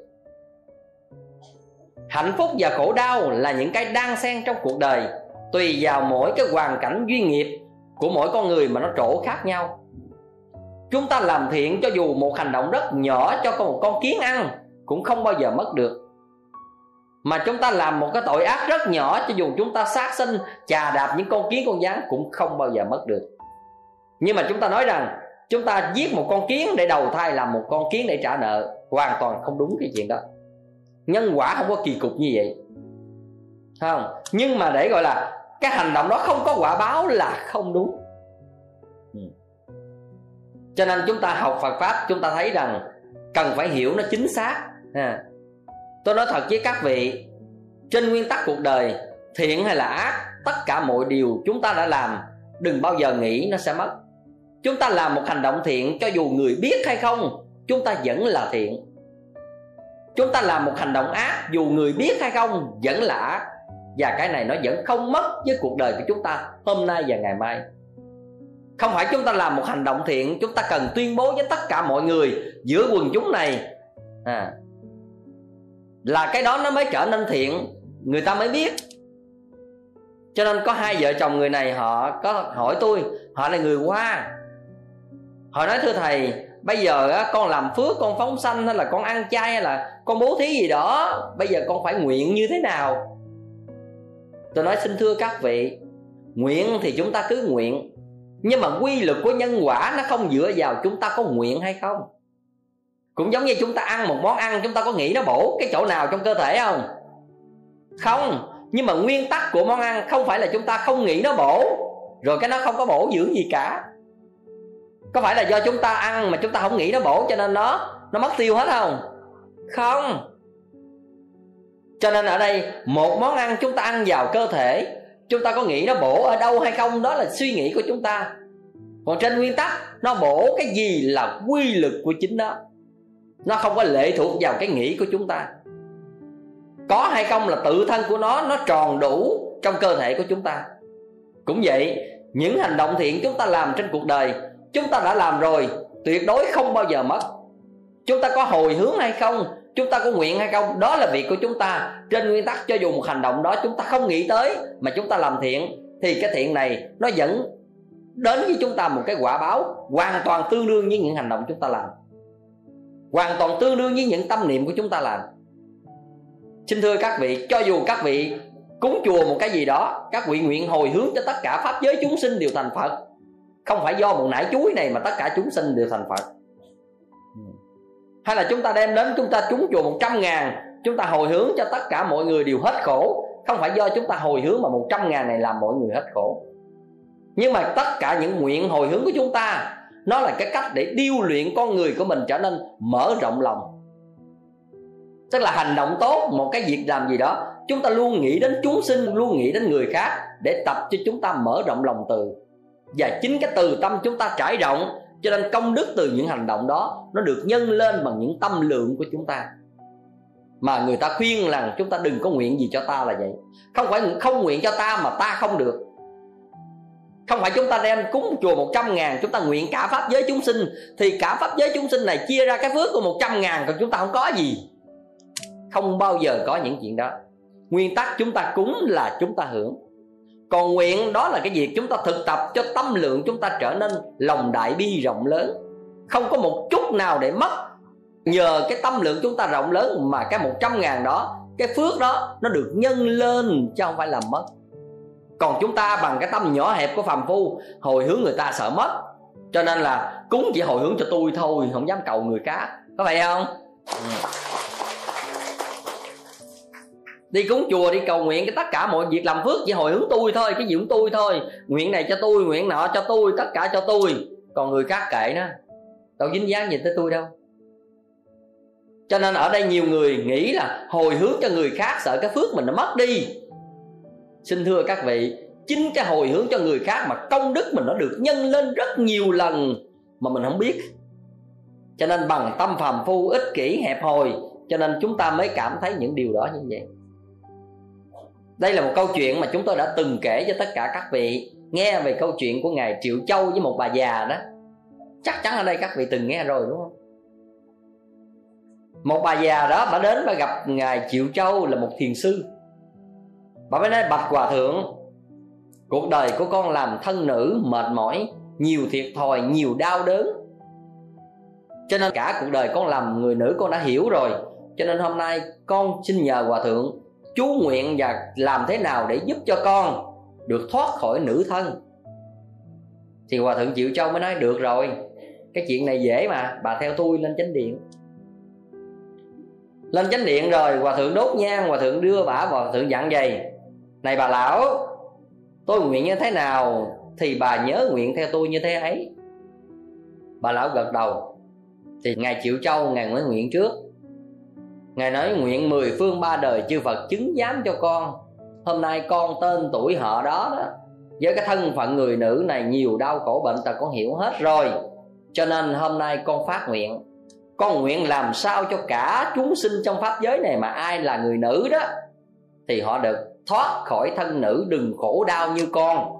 Hạnh phúc và khổ đau là những cái đang xen trong cuộc đời, tùy vào mỗi cái hoàn cảnh duyên nghiệp của mỗi con người mà nó trổ khác nhau chúng ta làm thiện cho dù một hành động rất nhỏ cho con một con kiến ăn, cũng không bao giờ mất được. Mà chúng ta làm một cái tội ác rất nhỏ cho dù chúng ta sát sinh, chà đạp những con kiến con gián cũng không bao giờ mất được. Nhưng mà chúng ta nói rằng, chúng ta giết một con kiến để đầu thai làm một con kiến để trả nợ, hoàn toàn không đúng cái chuyện đó. Nhân quả không có kỳ cục như vậy. Không? Nhưng mà để gọi là cái hành động đó không có quả báo là không đúng cho nên chúng ta học phật pháp, chúng ta thấy rằng cần phải hiểu nó chính xác. Ha. tôi nói thật với các vị, trên nguyên tắc cuộc đời, thiện hay là ác, tất cả mọi điều chúng ta đã làm, đừng bao giờ nghĩ nó sẽ mất. Chúng ta làm một hành động thiện, cho dù người biết hay không, chúng ta vẫn là thiện. Chúng ta làm một hành động ác, dù người biết hay không, vẫn là ác. Và cái này nó vẫn không mất với cuộc đời của chúng ta, hôm nay và ngày mai không phải chúng ta làm một hành động thiện chúng ta cần tuyên bố với tất cả mọi người giữa quần chúng này. À, là cái đó nó mới trở nên thiện người ta mới biết. Cho nên có hai vợ chồng người này họ có hỏi tôi họ là người hoa họ nói thưa thầy bây giờ á, con làm phước con phóng sanh hay là con ăn chay hay là con bố thí gì đó bây giờ con phải nguyện như thế nào? Tôi nói xin thưa các vị nguyện thì chúng ta cứ nguyện nhưng mà quy luật của nhân quả nó không dựa vào chúng ta có nguyện hay không? Cũng giống như chúng ta ăn một món ăn, chúng ta có nghĩ nó bổ cái chỗ nào trong cơ thể không? Không, nhưng mà nguyên tắc của món ăn không phải là chúng ta không nghĩ nó bổ, rồi cái nó không có bổ dưỡng gì cả. Có phải là do chúng ta ăn mà chúng ta không nghĩ nó bổ cho nên nó nó mất tiêu hết không? Không. Cho nên ở đây, một món ăn chúng ta ăn vào cơ thể chúng ta có nghĩ nó bổ ở đâu hay không? Đó là suy nghĩ của chúng ta. Còn trên nguyên tắc, nó bổ cái gì là quy luật của chính nó? Nó không có lệ thuộc vào cái nghĩ của chúng ta. Có hay không là tự thân của nó nó tròn đủ trong cơ thể của chúng ta? Cũng vậy, những hành động thiện chúng ta làm trên cuộc đời, chúng ta đã làm rồi, tuyệt đối không bao giờ mất. Chúng ta có hồi hướng hay không? Chúng ta có nguyện hay không? Đó là việc của chúng ta. Trên nguyên tắc cho dù một hành động đó chúng ta không nghĩ tới mà chúng ta làm thiện, thì cái thiện này nó vẫn đến với chúng ta một cái quả báo hoàn toàn tương đương với những hành động chúng ta làm. Hoàn toàn tương đương với những tâm niệm của chúng ta làm. Xin thưa các vị, cho dù các vị cúng chùa một cái gì đó, các vị nguyện hồi hướng cho tất cả pháp giới chúng sinh đều thành phật. Không phải do một nải chuối này mà tất cả chúng sinh đều thành phật hay là chúng ta đem đến chúng ta trúng chùa 100 ngàn, chúng ta hồi hướng cho tất cả mọi người đều hết khổ. Không phải do chúng ta hồi hướng mà 100 ngàn này làm mọi người hết khổ. Nhưng mà tất cả những nguyện hồi hướng của chúng ta, nó là cái cách để điêu luyện con người của mình trở nên mở rộng lòng. Tức là hành động tốt, một cái việc làm gì đó, chúng ta luôn nghĩ đến chúng sinh, luôn nghĩ đến người khác để tập cho chúng ta mở rộng lòng từ. Và chính cái từ tâm chúng ta trải rộng cho nên công đức từ những hành động đó nó được nhân lên bằng những tâm lượng của chúng ta. Mà người ta khuyên rằng chúng ta đừng có nguyện gì cho ta là vậy. Không phải không nguyện cho ta mà ta không được. Không phải chúng ta đem cúng chùa 100 ngàn, Chúng ta nguyện cả pháp giới chúng sinh. Thì cả pháp giới chúng sinh này chia ra cái phước của 100 ngàn, Còn chúng ta không có gì. Không bao giờ có những chuyện đó. Nguyên tắc chúng ta cúng là chúng ta hưởng còn nguyện đó là cái việc chúng ta thực tập cho tâm lượng chúng ta trở nên lòng đại bi rộng lớn. Không có một chút nào để mất nhờ cái tâm lượng chúng ta rộng lớn mà cái một trăm ngàn đó, cái phước đó nó được nhân lên chứ không phải làm mất. Còn chúng ta bằng cái tâm nhỏ hẹp của phàm phu, hồi hướng người ta sợ mất. Cho nên là cúng chỉ hồi hướng cho tôi thôi, không dám cầu người khác. Có phải không? Ừ đi cúng chùa, đi cầu nguyện, cái tất cả mọi việc làm phước chỉ hồi hướng tôi thôi, cái gì cũng tôi thôi. Nguyện này cho tôi, nguyện nọ cho tôi, tất cả cho tôi. Còn người khác kệ nó. Đâu dính dáng gì tới tôi đâu. Cho nên ở đây nhiều người nghĩ là hồi hướng cho người khác sợ cái phước mình nó mất đi. Xin thưa các vị, chính cái hồi hướng cho người khác mà công đức mình nó được nhân lên rất nhiều lần mà mình không biết. Cho nên bằng tâm phàm phu, ích kỷ, hẹp hòi. Cho nên chúng ta mới cảm thấy những điều đó như vậy đây là một câu chuyện mà chúng tôi đã từng kể cho tất cả các vị. Nghe về câu chuyện của ngài triệu châu với một bà già đó. Chắc chắn ở đây các vị từng nghe rồi, đúng không? Một bà già đó bà đến bà gặp ngài triệu châu là một thiền sư. Bà mới nói, bạch hòa thượng, cuộc đời của con làm thân nữ mệt mỏi, nhiều thiệt thòi, nhiều đau đớn. Cho nên cả cuộc đời con làm người nữ con đã hiểu rồi. Cho nên hôm nay con xin nhờ hòa thượng chú nguyện và làm thế nào để giúp cho con được thoát khỏi nữ thân. Thì hòa thượng chịu châu mới nói, được rồi, cái chuyện này dễ mà, bà theo tôi lên chánh điện. Lên chánh điện rồi, hòa thượng đốt nhang, hòa thượng đưa bả vào, hòa thượng dặn dày này bà lão, tôi nguyện như thế nào thì bà nhớ nguyện theo tôi như thế ấy. Bà lão gật đầu. Thì ngài triệu châu ngài mới nguyện trước ngài nói, nguyện mười phương ba đời chư phật chứng giám cho con. Hôm nay con tên tuổi họ đó đó. Với cái thân phận người nữ này nhiều đau khổ bệnh tật con hiểu hết rồi. Cho nên hôm nay con phát nguyện. Con nguyện làm sao cho cả chúng sinh trong pháp giới này mà ai là người nữ đó, thì họ được thoát khỏi thân nữ đừng khổ đau như con.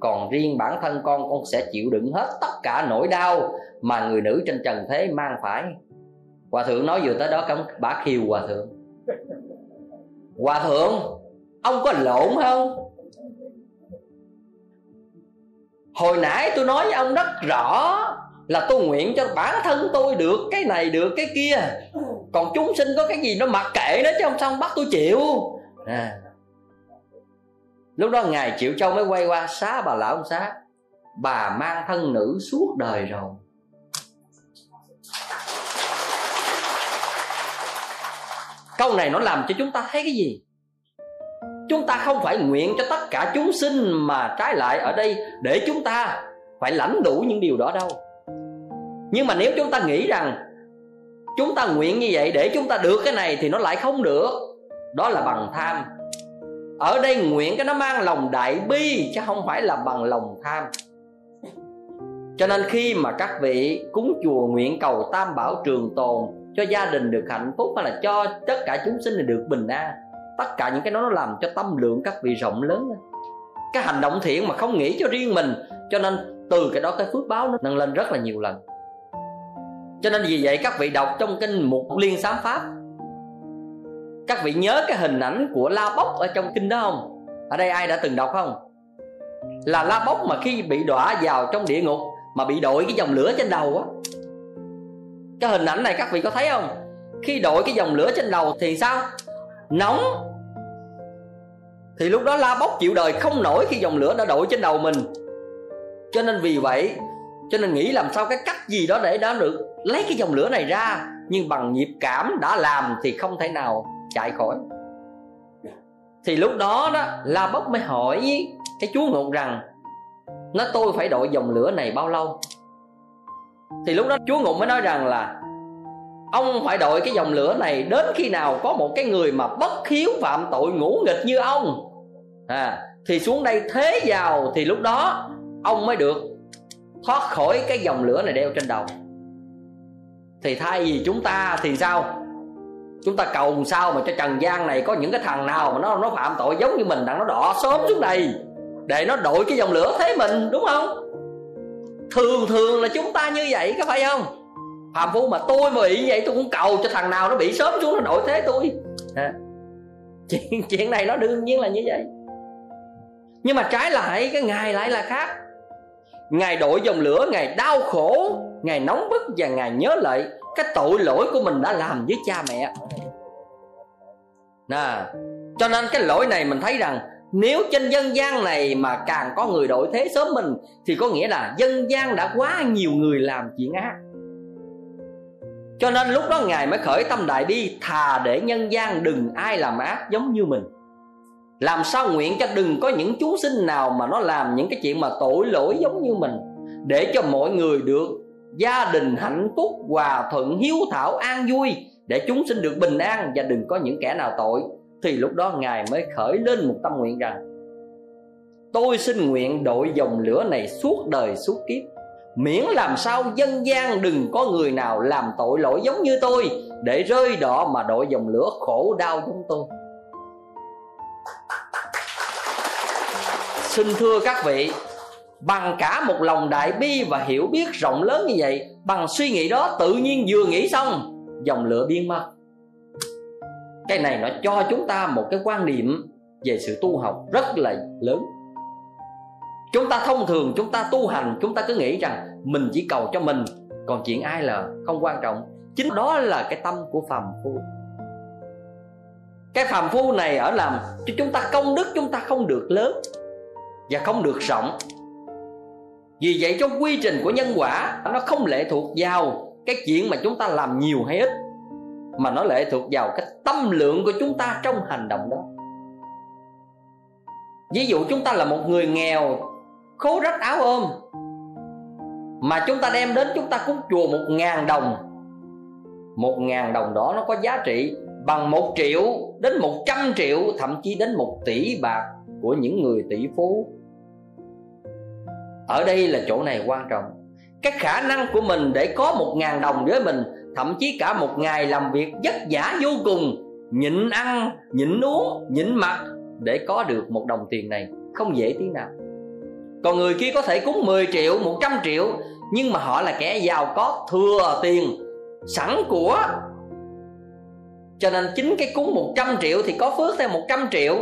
Còn riêng bản thân con con sẽ chịu đựng hết tất cả nỗi đau mà người nữ trên trần thế mang phải hòa thượng nói vừa tới đó cấm bà khiêu hòa thượng. Hòa thượng, ông có lộn không? Hồi nãy tôi nói với ông rất rõ là tôi nguyện cho bản thân tôi được cái này, được cái kia. Còn chúng sinh có cái gì nó mặc kệ nó chứ không xong bắt tôi chịu. À. lúc đó ngài triệu châu mới quay qua, xá bà lão ông xá. Bà mang thân nữ suốt đời rồi. Câu này nó làm cho chúng ta thấy cái gì? Chúng ta không phải nguyện cho tất cả chúng sinh mà trái lại ở đây để chúng ta phải lãnh đủ những điều đó đâu. Nhưng mà nếu chúng ta nghĩ rằng chúng ta nguyện như vậy để chúng ta được cái này thì nó lại không được. Đó là bằng tham. Ở đây nguyện cái nó mang lòng đại bi chứ không phải là bằng lòng tham. Cho nên khi mà các vị cúng chùa nguyện cầu tam bảo trường tồn cho gia đình được hạnh phúc hay là cho tất cả chúng sinh được bình an. Tất cả những cái đó nó làm cho tâm lượng các vị rộng lớn. Cái hành động thiện mà không nghĩ cho riêng mình, cho nên từ cái đó cái phước báo nó nâng lên rất là nhiều lần. Cho nên vì vậy các vị đọc trong kinh mục liên sám pháp, các vị nhớ cái hình ảnh của la bốc ở trong kinh đó không? Ở đây ai đã từng đọc không? Là la bốc mà khi bị đọa vào trong địa ngục, mà bị đội cái dòng lửa trên đầu á cái hình ảnh này các vị có thấy không? Khi đội cái dòng lửa trên đầu thì sao? Nóng. Thì lúc đó la bốc chịu đời không nổi khi dòng lửa đã đội trên đầu mình. Cho nên vì vậy, cho nên nghĩ làm sao cái cách gì đó để đã được lấy cái dòng lửa này ra, nhưng bằng nhịp cảm đã làm thì không thể nào chạy khỏi. Thì lúc đó đó, la bốc mới hỏi với cái chúa ngục rằng nó tôi phải đội dòng lửa này bao lâu? Thì lúc đó chúa ngục mới nói rằng là, ông phải đội cái dòng lửa này đến khi nào có một cái người mà bất hiếu phạm tội ngũ nghịch như ông. À thì xuống đây thế vào thì lúc đó ông mới được thoát khỏi cái dòng lửa này đeo trên đầu. Thì thay vì chúng ta thì sao? Chúng ta cầu sao mà cho trần gian này có những cái thằng nào mà nó nó phạm tội giống như mình đặng nó đọ sớm xuống đây để nó đội cái dòng lửa thế mình, đúng không? Thường thường là chúng ta như vậy, có phải không? Phạm phu mà tôi mà bị vậy, tôi cũng cầu cho thằng nào nó bị sớm xuống nó đổi thế tôi. À. chuyện chuyện này nó đương nhiên là như vậy. Nhưng mà trái lại, cái ngài lại là khác. Ngài đổi dòng lửa ngài đau khổ ngài nóng bức và ngài nhớ lại cái tội lỗi của mình đã làm với cha mẹ. Nè, cho nên cái lỗi này mình thấy rằng nếu trên dân gian này mà càng có người đổi thế sớm mình, thì có nghĩa là dân gian đã quá nhiều người làm chuyện ác. Cho nên lúc đó ngài mới khởi tâm đại bi, thà để nhân gian đừng ai làm ác giống như mình. Làm sao nguyện cho đừng có những chúng sinh nào mà nó làm những cái chuyện mà tội lỗi giống như mình, để cho mọi người được gia đình hạnh phúc, hòa thuận, hiếu thảo, an vui, để chúng sinh được bình an và đừng có những kẻ nào tội thì lúc đó ngài mới khởi lên một tâm nguyện rằng, tôi xin nguyện đội dòng lửa này suốt đời suốt kiếp. Miễn làm sao dân gian đừng có người nào làm tội lỗi giống như tôi, để rơi đỏ mà đội dòng lửa khổ đau giống tôi. Xin thưa các vị, bằng cả một lòng đại bi và hiểu biết rộng lớn như vậy, bằng suy nghĩ đó tự nhiên vừa nghĩ xong, dòng lửa biến mất cái này nó cho chúng ta một cái quan niệm về sự tu học rất là lớn. Chúng ta thông thường, chúng ta tu hành, chúng ta cứ nghĩ rằng mình chỉ cầu cho mình, còn chuyện ai là không quan trọng. Chính đó là cái tâm của phàm phu. Cái phàm phu này ở làm cho chúng ta công đức chúng ta không được lớn và không được rộng. Vì vậy trong quy trình của nhân quả, nó không lệ thuộc vào cái chuyện mà chúng ta làm nhiều hay ít mà nó lệ thuộc vào cái tâm lượng của chúng ta trong hành động đó. Ví dụ chúng ta là một người nghèo, khố rách áo ôm, mà chúng ta đem đến chúng ta cúng chùa một ngàn đồng. Một ngàn đồng đó nó có giá trị bằng một triệu đến một trăm triệu, thậm chí đến một tỷ bạc của những người tỷ phú. Ở đây là chỗ này quan trọng. Cái khả năng của mình để có một ngàn đồng với mình thậm chí cả một ngày làm việc vất vả vô cùng, nhịn ăn, nhịn uống, nhịn mặc để có được một đồng tiền này. Không dễ tí nào. Còn người kia có thể cúng 10 triệu 100 triệu, nhưng mà họ là kẻ giàu có thừa tiền, sẵn của. Cho nên chính cái cúng 100 triệu thì có phước theo 100 triệu,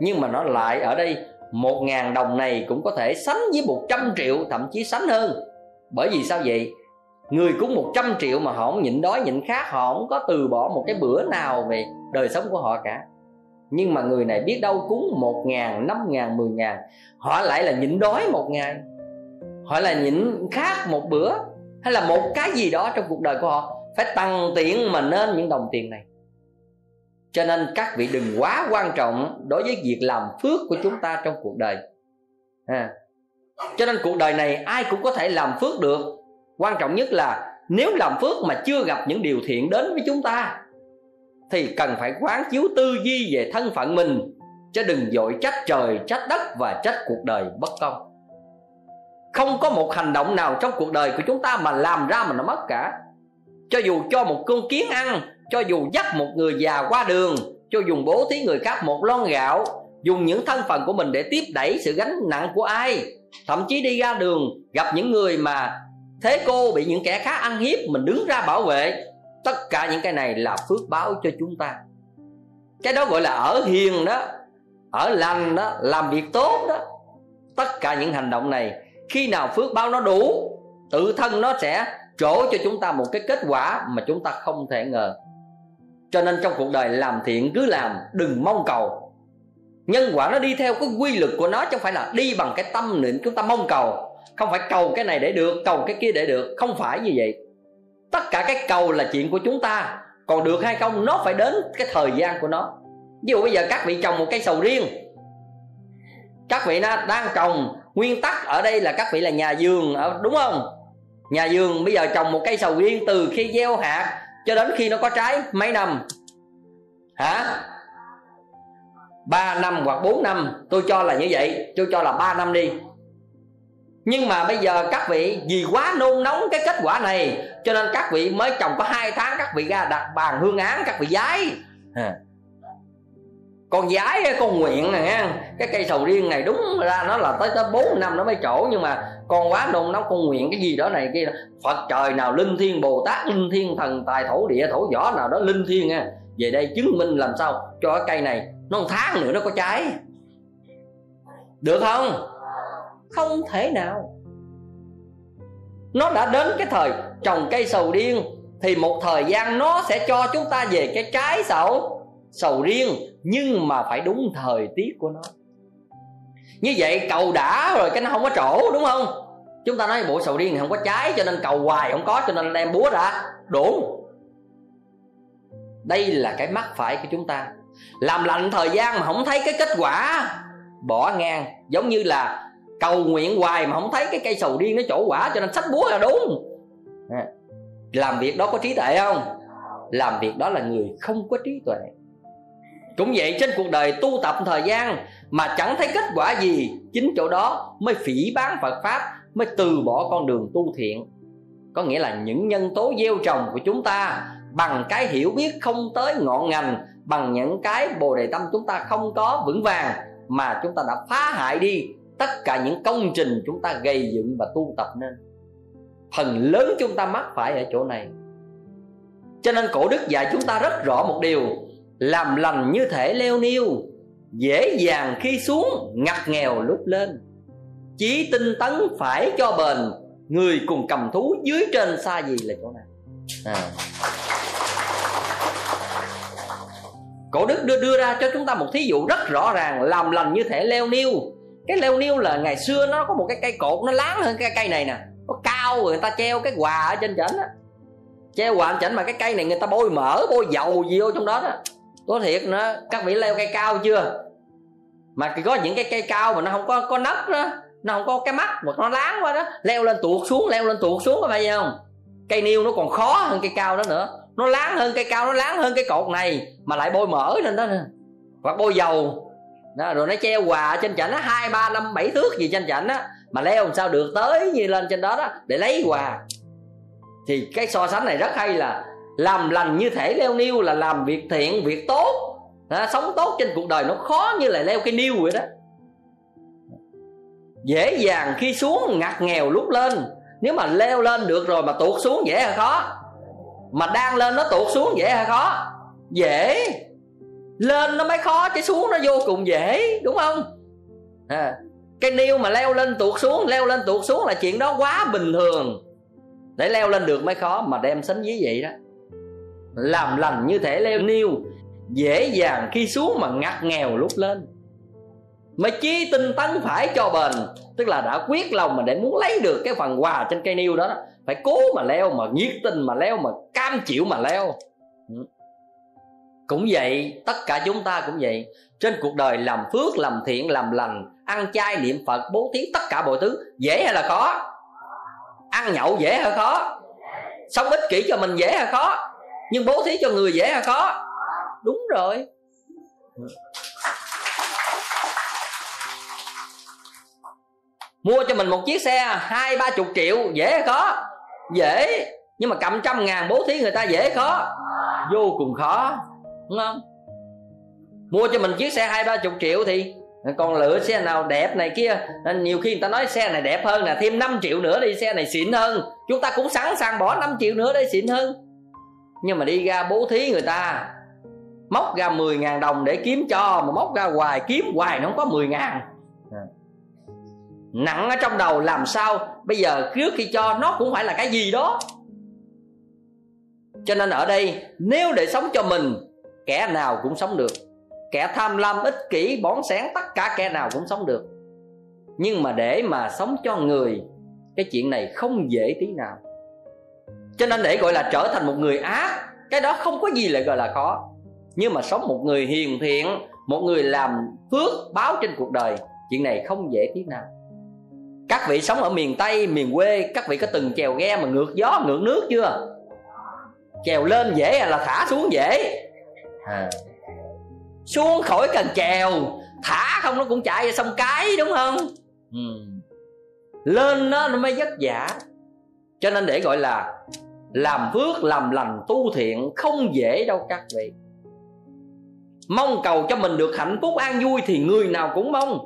nhưng mà nó lại ở đây, một ngàn đồng này cũng có thể sánh với 100 triệu, thậm chí sánh hơn. Bởi vì sao vậy? Người cúng 100 triệu mà họ không nhịn đói, nhịn khát, họ không có từ bỏ một cái bữa nào về đời sống của họ cả. Nhưng mà người này biết đâu cúng một ngàn, năm ngàn, mười ngàn. Họ lại là nhịn đói một ngày. Họ là nhịn khát một bữa. Hay là một cái gì đó trong cuộc đời của họ phải tăng tiện mà nên những đồng tiền này. Cho nên các vị đừng quá quan trọng đối với việc làm phước của chúng ta trong cuộc đời. À. cho nên cuộc đời này ai cũng có thể làm phước được quan trọng nhất là nếu làm phước mà chưa gặp những điều thiện đến với chúng ta, thì cần phải quán chiếu tư duy về thân phận mình, chứ đừng dội trách trời, trách đất và trách cuộc đời bất công. Không có một hành động nào trong cuộc đời của chúng ta mà làm ra mà nó mất cả. Cho dù cho một con kiến ăn, cho dù dắt một người già qua đường, cho dùng bố thí người khác một lon gạo, dùng những thân phận của mình để tiếp đẩy sự gánh nặng của ai, thậm chí đi ra đường gặp những người mà thế cô bị những kẻ khác ăn hiếp, mình đứng ra bảo vệ. Tất cả những cái này là phước báo cho chúng ta. Cái đó gọi là ở hiền đó, ở lành đó, làm việc tốt đó. Tất cả những hành động này, khi nào phước báo nó đủ, tự thân nó sẽ trổ cho chúng ta một cái kết quả mà chúng ta không thể ngờ. Cho nên trong cuộc đời làm thiện cứ làm, đừng mong cầu. Nhân quả nó đi theo cái quy luật của nó, chứ không phải là đi bằng cái tâm niệm chúng ta mong cầu không phải cầu cái này để được, cầu cái kia để được. Không phải như vậy. Tất cả cái cầu là chuyện của chúng ta. Còn được hay không, nó phải đến cái thời gian của nó. Ví dụ bây giờ các vị trồng một cây sầu riêng. Các vị đang trồng, nguyên tắc ở đây là các vị là nhà vườn ờ, đúng không? Nhà vườn, bây giờ trồng một cây sầu riêng từ khi gieo hạt cho đến khi nó có trái, mấy năm? Hả? Ba năm hoặc bốn năm. Tôi cho là như vậy, tôi cho là ba năm đi nhưng mà bây giờ các vị vì quá nôn nóng cái kết quả này cho nên các vị mới trồng có hai tháng các vị ra đặt bàn hương án các vị giái à. con giái con nguyện này cái cây sầu riêng này đúng ra nó là tới tới bốn năm nó mới trổ nhưng mà con quá nôn nóng con nguyện cái gì đó này kia. Phật trời nào linh thiên bồ tát linh thiên thần tài thổ địa thổ võ nào đó linh thiên nha về đây chứng minh làm sao cho cái cây này nó một tháng nữa nó có trái. Được không không thể nào. Nó đã đến cái thời trồng cây sầu riêng, thì một thời gian nó sẽ cho chúng ta về cái trái sầu sầu riêng, nhưng mà phải đúng thời tiết của nó. Như vậy cầu đã rồi cái nó không có trổ, đúng không? Chúng ta nói bộ sầu riêng thì không có trái, cho nên cầu hoài không có, cho nên đem búa ra. Đổ đây là cái mắc phải của chúng ta. Làm lạnh thời gian mà không thấy cái kết quả, bỏ ngang. Giống như là cầu nguyện hoài mà không thấy cái cây sầu riêng nó trổ quả, cho nên sách búa là đúng. À, làm việc đó có trí tuệ không? Làm việc đó là người không có trí tuệ. Cũng vậy trên cuộc đời tu tập thời gian mà chẳng thấy kết quả gì, chính chỗ đó mới phỉ bán phật pháp, mới từ bỏ con đường tu thiện. Có nghĩa là những nhân tố gieo trồng của chúng ta bằng cái hiểu biết không tới ngọn ngành, bằng những cái bồ đề tâm chúng ta không có vững vàng mà chúng ta đã phá hại đi tất cả những công trình chúng ta gây dựng và tu tập nên, phần lớn chúng ta mắc phải ở chỗ này. Cho nên cổ đức dạy chúng ta rất rõ một điều, làm lành như thể leo niêu dễ dàng khi xuống, ngặt nghèo lúc lên. Chí tinh tấn phải cho bền, người cùng cầm thú dưới trên xa gì là chỗ này. À. cổ đức đưa đưa ra cho chúng ta một thí dụ rất rõ ràng, làm lành như thể leo niêu cái leo niêu là ngày xưa nó có một cái cây cột, nó láng hơn cái cây này nè. Nó cao rồi người ta treo cái quà ở trên chảnh á. Treo quà trên chảnh mà cái cây này người ta bôi mỡ, bôi dầu gì vô trong đó đó. Có thiệt nữa, các vị leo cây cao chưa? Mà có những cái cây cao mà nó không có có nấc đó. Nó không có cái mắt mà nó láng quá đó. Leo lên tuột xuống, leo lên tuột xuống có phải không? Cây niêu nó còn khó hơn cây cao đó nữa. Nó láng hơn cây cao, nó láng hơn cái cột này mà lại bôi mỡ lên đó nè. Hoặc bôi dầu đó, rồi nó treo quà trên chảnh hai ba năm bảy thước gì trên chảnh á mà leo làm sao được tới như lên trên đó đó để lấy quà. Thì cái so sánh này rất hay là làm lành như thể leo niêu là làm việc thiện việc tốt. À, sống tốt trên cuộc đời nó khó như là leo cái niêu vậy đó. Dễ dàng khi xuống ngặt nghèo lúc lên. Nếu mà leo lên được rồi mà tuột xuống dễ hay khó? Mà đang lên nó tuột xuống dễ hay khó? Dễ lên nó mới khó chứ xuống nó vô cùng dễ đúng không? À, cây niêu mà leo lên tuột xuống leo lên tuột xuống là chuyện đó quá bình thường. Để leo lên được mới khó mà đem sánh với vậy đó. Làm lành như thể leo niêu dễ dàng khi xuống mà ngặt nghèo lúc lên. Mới chi tinh tấn phải cho bền tức là đã quyết lòng mà để muốn lấy được cái phần quà trên cây niêu đó phải cố mà leo mà nhiệt tình mà leo mà cam chịu mà leo. Ừ cũng vậy, tất cả chúng ta cũng vậy. Trên cuộc đời làm phước, làm thiện, làm lành, ăn chay niệm phật, bố thí tất cả mọi thứ, dễ hay là khó? Ăn nhậu dễ hay khó? Sống ích kỷ cho mình dễ hay khó? Nhưng bố thí cho người dễ hay khó? Đúng rồi. Mua cho mình một chiếc xe hai, ba chục triệu, dễ hay khó? Dễ. Nhưng mà cầm trăm ngàn bố thí người ta dễ khó? Vô cùng khó đúng không? Mua cho mình chiếc xe hai ba chục triệu thì còn lựa xe nào đẹp này kia. Nên nhiều khi người ta nói xe này đẹp hơn nè, thêm 5 triệu nữa đi, xe này xịn hơn. Chúng ta cũng sẵn sàng bỏ 5 triệu nữa để xịn hơn. Nhưng mà đi ra bố thí người ta, móc ra 10 ngàn đồng để kiếm cho, mà móc ra hoài, kiếm hoài nó không có 10 ngàn. À. Nặng ở trong đầu làm sao bây giờ trước khi cho nó cũng phải là cái gì đó. Cho nên ở đây, nếu để sống cho mình kẻ nào cũng sống được. Kẻ tham lam ích kỷ bón sáng tất cả kẻ nào cũng sống được. Nhưng mà để mà sống cho người, cái chuyện này không dễ tí nào. Cho nên để gọi là trở thành một người ác, cái đó không có gì lại gọi là khó. Nhưng mà sống một người hiền thiện, một người làm phước báo trên cuộc đời, chuyện này không dễ tí nào. Các vị sống ở miền tây, miền quê, các vị có từng chèo ghe mà ngược gió, ngược nước chưa? Chèo lên dễ là thả xuống dễ? À. xuống khỏi cần chèo thả không nó cũng chạy ra sông cái đúng không? Ừ. lên nó nó mới vất vả. Cho nên để gọi là làm phước làm lành tu thiện không dễ đâu các vị. Mong cầu cho mình được hạnh phúc an vui thì người nào cũng mong.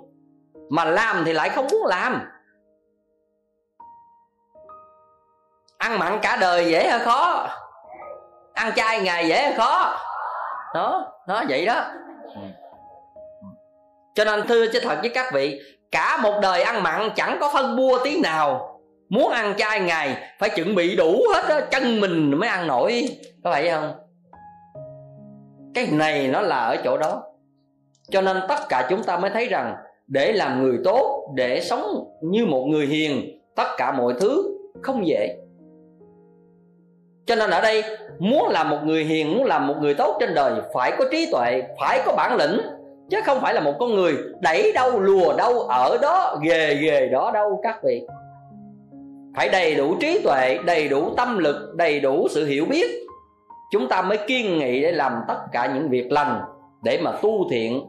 Mà làm thì lại không muốn làm. Ăn mặn cả đời dễ hay khó. Ăn chay ngày dễ hay khó đó nó vậy đó. Cho nên thưa chứ thật với các vị cả một đời ăn mặn chẳng có phân bua tí nào. Muốn ăn chay ngày phải chuẩn bị đủ hết á chân mình mới ăn nổi. Có phải không? Cái này nó là ở chỗ đó. Cho nên tất cả chúng ta mới thấy rằng để làm người tốt để sống như một người hiền tất cả mọi thứ không dễ. Cho nên ở đây muốn làm một người hiền muốn làm một người tốt trên đời phải có trí tuệ phải có bản lĩnh chứ không phải là một con người đẩy đâu lùa đâu ở đó ghề ghề đó đâu các vị. Phải đầy đủ trí tuệ đầy đủ tâm lực đầy đủ sự hiểu biết. Chúng ta mới kiên nghị để làm tất cả những việc lành để mà tu thiện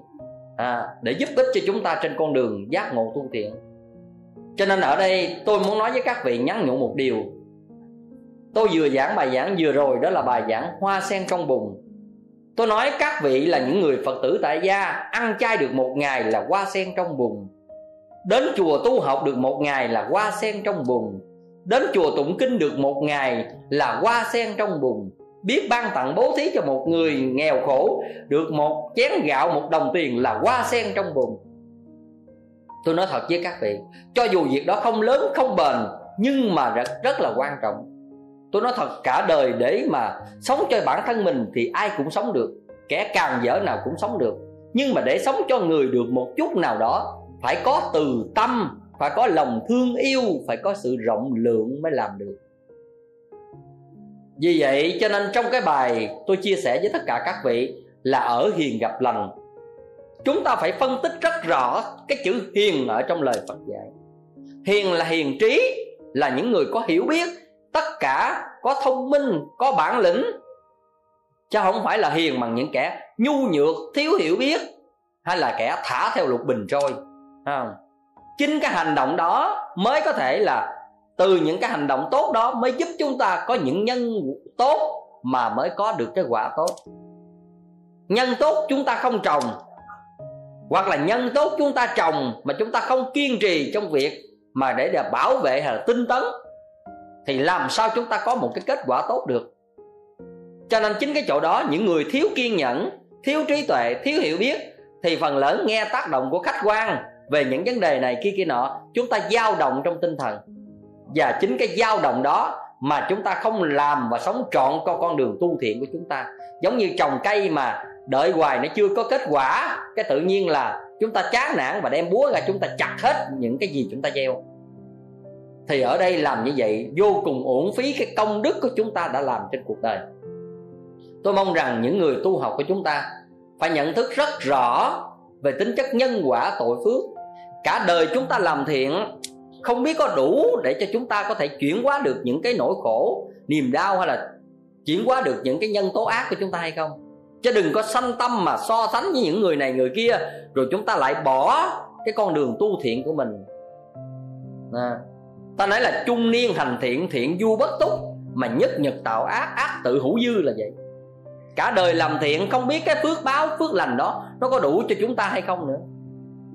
à, để giúp ích cho chúng ta trên con đường giác ngộ tu thiện. Cho nên ở đây tôi muốn nói với các vị nhắn nhủ một điều tôi vừa giảng bài giảng vừa rồi, đó là bài giảng hoa sen trong bùn. Tôi nói các vị là những người phật tử tại gia, ăn chay được một ngày là hoa sen trong bùn. Đến chùa tu học được một ngày là hoa sen trong bùn. Đến chùa tụng kinh được một ngày là hoa sen trong bùn. Biết ban tặng bố thí cho một người nghèo khổ, được một chén gạo, một đồng tiền là hoa sen trong bùn. Tôi nói thật với các vị, cho dù việc đó không lớn, không bền, nhưng mà rất rất là quan trọng tôi nói thật, cả đời để mà sống cho bản thân mình thì ai cũng sống được. Kẻ càng dở nào cũng sống được. Nhưng mà để sống cho người được một chút nào đó, phải có từ tâm, phải có lòng thương yêu, phải có sự rộng lượng mới làm được. Vì vậy cho nên trong cái bài tôi chia sẻ với tất cả các vị là ở hiền gặp lành, chúng ta phải phân tích rất rõ cái chữ hiền ở trong lời phật dạy. Hiền là hiền trí, là những người có hiểu biết tất cả có thông minh, có bản lĩnh. Chứ không phải là hiền bằng những kẻ nhu nhược, thiếu hiểu biết, hay là kẻ thả theo lục bình trôi. Không? Chính cái hành động đó mới có thể là từ những cái hành động tốt đó mới giúp chúng ta có những nhân tốt mà mới có được cái quả tốt. Nhân tốt chúng ta không trồng, hoặc là nhân tốt chúng ta trồng mà chúng ta không kiên trì trong việc mà để để bảo vệ hay là tinh tấn thì làm sao chúng ta có một cái kết quả tốt được? Cho nên chính cái chỗ đó, những người thiếu kiên nhẫn, thiếu trí tuệ, thiếu hiểu biết, thì phần lớn nghe tác động của khách quan về những vấn đề này kia kia nọ, chúng ta dao động trong tinh thần. Và chính cái dao động đó mà chúng ta không làm và sống trọn con con đường tu thiện của chúng ta. Giống như trồng cây mà đợi hoài nó chưa có kết quả, cái tự nhiên là chúng ta chán nản và đem búa ra chúng ta chặt hết những cái gì chúng ta gieo thì ở đây làm như vậy vô cùng uổng phí cái công đức của chúng ta đã làm trên cuộc đời. Tôi mong rằng những người tu học của chúng ta phải nhận thức rất rõ về tính chất nhân quả tội phước. Cả đời chúng ta làm thiện không biết có đủ để cho chúng ta có thể chuyển hóa được những cái nỗi khổ niềm đau hay là chuyển hóa được những cái nhân tố ác của chúng ta hay không. Chứ đừng có sanh tâm mà so sánh với những người này người kia rồi chúng ta lại bỏ cái con đường tu thiện của mình. À, ta nói là trung niên hành thiện thiện du bất túc, mà nhất nhật tạo ác ác tự hữu dư là vậy. Cả đời làm thiện, không biết cái phước báo, phước lành đó, nó có đủ cho chúng ta hay không nữa.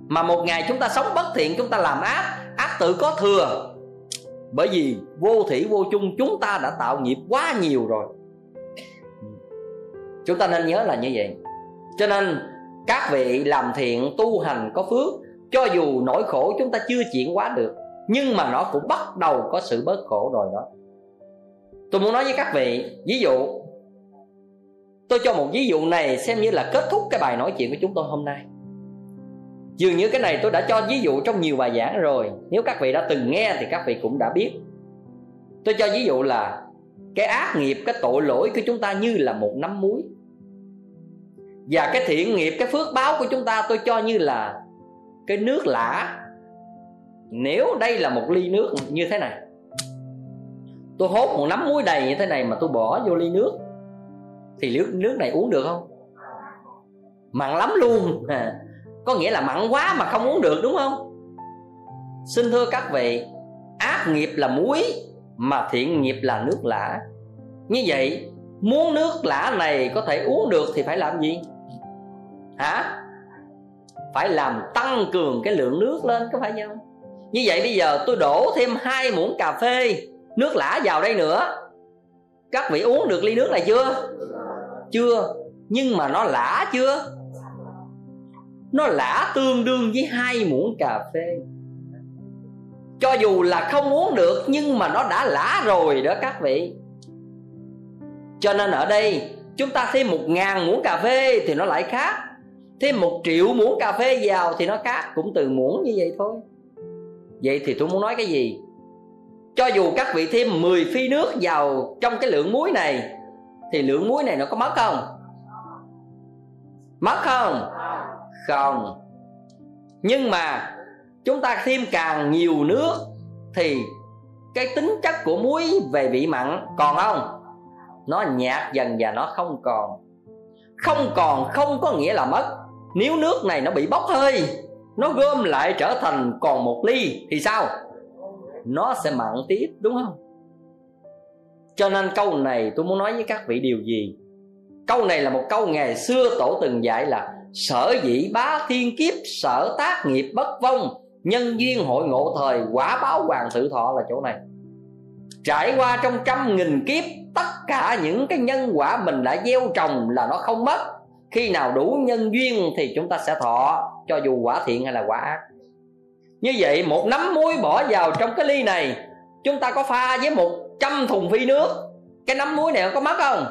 Mà một ngày chúng ta sống bất thiện, chúng ta làm ác ác tự có thừa. Bởi vì vô thủy, vô chung, chúng ta đã tạo nghiệp quá nhiều rồi. Chúng ta nên nhớ là như vậy. Cho nên, các vị làm thiện, tu hành có phước, cho dù nỗi khổ chúng ta chưa chuyển hóa được nhưng mà nó cũng bắt đầu có sự bớt khổ rồi đó. Tôi muốn nói với các vị, ví dụ, tôi cho một ví dụ này xem như là kết thúc cái bài nói chuyện của chúng tôi hôm nay. Dường như cái này tôi đã cho ví dụ trong nhiều bài giảng rồi. Nếu các vị đã từng nghe thì các vị cũng đã biết. Tôi cho ví dụ là cái ác nghiệp, cái tội lỗi của chúng ta như là một nắm muối. Và cái thiện nghiệp, cái phước báo của chúng ta tôi cho như là cái nước lã nếu đây là một ly nước như thế này tôi hốt một nắm muối đầy như thế này mà tôi bỏ vô ly nước thì nước nước này uống được không? Mặn lắm luôn. À, có nghĩa là mặn quá mà không uống được đúng không? Xin thưa các vị ác nghiệp là muối mà thiện nghiệp là nước lã. Như vậy muốn nước lã này có thể uống được thì phải làm gì? Hả? Phải làm tăng cường cái lượng nước lên có phải không? Như vậy bây giờ tôi đổ thêm hai muỗng cà phê, nước lã vào đây nữa. Các vị uống được ly nước này chưa? Chưa. Nhưng mà nó lã chưa? Nó lã tương đương với hai muỗng cà phê. Cho dù là không uống được, nhưng mà nó đã lã rồi đó các vị. Cho nên ở đây, chúng ta thêm một ngàn muỗng cà phê thì nó lại khác. Thêm một triệu muỗng cà phê vào thì nó khác, cũng từ muỗng như vậy thôi vậy thì tôi muốn nói cái gì? Cho dù các vị thêm 10 phi nước vào trong cái lượng muối này, thì lượng muối này nó có mất không? Mất không? Không. Nhưng mà chúng ta thêm càng nhiều nước thì cái tính chất của muối về vị mặn còn không? Nó nhạt dần và nó không còn. Không còn không có nghĩa là mất. Nếu nước này nó bị bốc hơi nó gom lại trở thành còn một ly, thì sao? Nó sẽ mặn tiếp, đúng không? Cho nên câu này tôi muốn nói với các vị điều gì? Câu này là một câu ngày xưa tổ từng dạy là sở dĩ bá thiên kiếp, sở tác nghiệp bất vong, nhân duyên hội ngộ thời, quả báo hoàng tự thọ là chỗ này. Trải qua trong trăm nghìn kiếp, tất cả những cái nhân quả mình đã gieo trồng là nó không mất. Khi nào đủ nhân duyên thì chúng ta sẽ thọ cho dù quả thiện hay là quả ác. Như vậy, một nắm muối bỏ vào trong cái ly này, chúng ta có pha với một trăm thùng phi nước. Cái nắm muối này có mất không?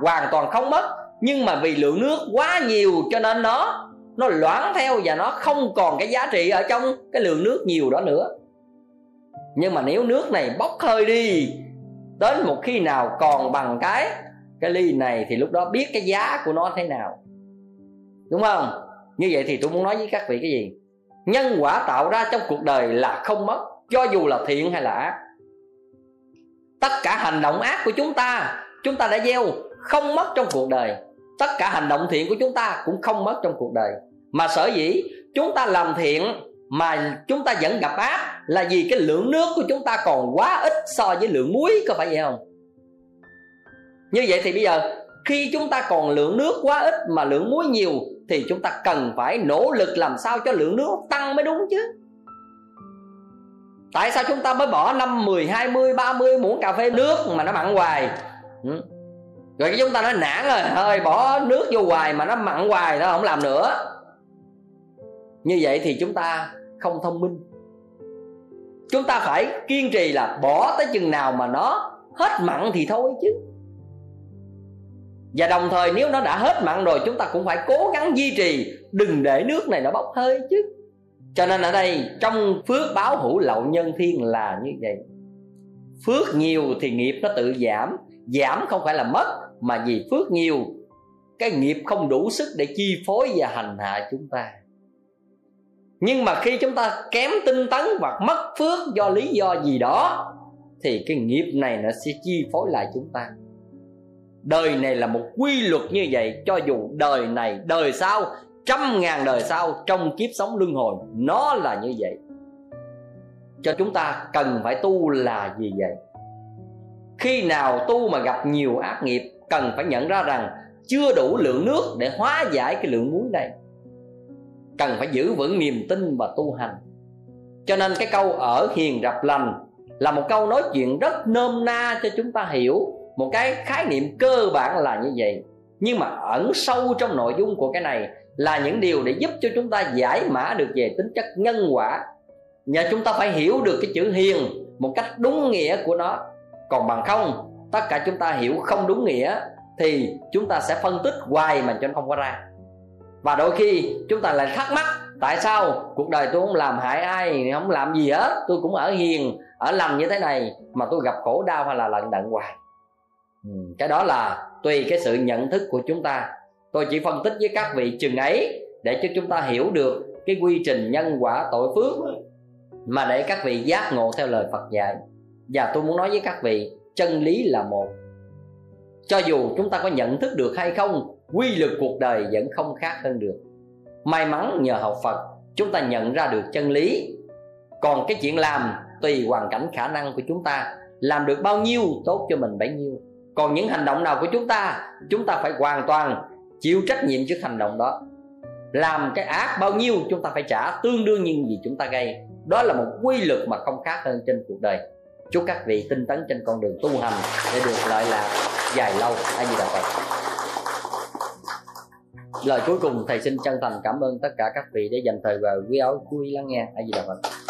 Hoàn toàn không mất, nhưng mà vì lượng nước quá nhiều cho nên nó nó loãng theo và nó không còn cái giá trị ở trong cái lượng nước nhiều đó nữa. Nhưng mà nếu nước này bốc hơi đi, đến một khi nào còn bằng cái cái ly này thì lúc đó biết cái giá của nó thế nào. Đúng không? Như vậy thì tôi muốn nói với các vị cái gì? Nhân quả tạo ra trong cuộc đời là không mất, cho dù là thiện hay là ác. Tất cả hành động ác của chúng ta chúng ta đã gieo, không mất trong cuộc đời. Tất cả hành động thiện của chúng ta cũng không mất trong cuộc đời. Mà sở dĩ chúng ta làm thiện mà chúng ta vẫn gặp ác là vì cái lượng nước của chúng ta còn quá ít so với lượng muối, có phải vậy không? Như vậy thì bây giờ, khi chúng ta còn lượng nước quá ít mà lượng muối nhiều thì chúng ta cần phải nỗ lực làm sao cho lượng nước tăng mới đúng chứ? Tại sao chúng ta mới bỏ 5, 10, 20, 30 muỗng cà phê nước mà nó mặn hoài? Ừ. Rồi cái chúng ta nói nản rồi Thôi bỏ nước vô hoài mà nó mặn hoài Nó không làm nữa. Như vậy thì chúng ta không thông minh. Chúng ta phải kiên trì là bỏ tới chừng nào mà nó hết mặn thì thôi chứ và đồng thời nếu nó đã hết mặn rồi, chúng ta cũng phải cố gắng duy trì. Đừng để nước này nó bốc hơi chứ. Cho nên ở đây, trong phước báo hữu lậu nhân thiên là như vậy. Phước nhiều thì nghiệp nó tự giảm. Giảm không phải là mất, mà vì phước nhiều, cái nghiệp không đủ sức để chi phối và hành hạ chúng ta. Nhưng mà khi chúng ta kém tinh tấn hoặc mất phước do lý do gì đó, thì cái nghiệp này nó sẽ chi phối lại chúng ta đời này là một quy luật như vậy, cho dù đời này, đời sau, trăm ngàn đời sau, trong kiếp sống luân hồi, nó là như vậy. Cho chúng ta cần phải tu là gì vậy? Khi nào tu mà gặp nhiều ác nghiệp, cần phải nhận ra rằng chưa đủ lượng nước để hóa giải cái lượng muối này. Cần phải giữ vững niềm tin và tu hành. Cho nên cái câu ở hiền rập lành là một câu nói chuyện rất nôm na cho chúng ta hiểu một cái khái niệm cơ bản là như vậy. Nhưng mà ẩn sâu trong nội dung của cái này là những điều để giúp cho chúng ta giải mã được về tính chất nhân quả. Và chúng ta phải hiểu được cái chữ hiền một cách đúng nghĩa của nó. Còn bằng không, tất cả chúng ta hiểu không đúng nghĩa thì chúng ta sẽ phân tích hoài mà cho nó không có ra. Và đôi khi chúng ta lại thắc mắc, tại sao cuộc đời tôi không làm hại ai, không làm gì hết, tôi cũng ở hiền, ở lành như thế này mà tôi gặp khổ đau hay là lận đận hoài? Ừ, cái đó là tùy cái sự nhận thức của chúng ta. Tôi chỉ phân tích với các vị chừng ấy để cho chúng ta hiểu được cái quy trình nhân quả tội phước mà để các vị giác ngộ theo lời Phật dạy. Và tôi muốn nói với các vị, chân lý là một. Cho dù chúng ta có nhận thức được hay không, quy luật cuộc đời vẫn không khác hơn được. May mắn nhờ học Phật, chúng ta nhận ra được chân lý. Còn cái chuyện làm tùy hoàn cảnh khả năng của chúng ta, làm được bao nhiêu tốt cho mình bấy nhiêu còn những hành động nào của chúng ta chúng ta phải hoàn toàn chịu trách nhiệm trước hành động đó. Làm cái ác bao nhiêu, chúng ta phải trả tương đương những gì chúng ta gây. Đó là một quy luật mà không khác hơn trên cuộc đời. Chúc các vị tinh tấn trên con đường tu hành để được lợi lạc dài lâu. A gì đạo phật. Lời cuối cùng, thầy xin chân thành cảm ơn tất cả các vị để dành thời và quý áo, quý lắng nghe. A gì đạo phật.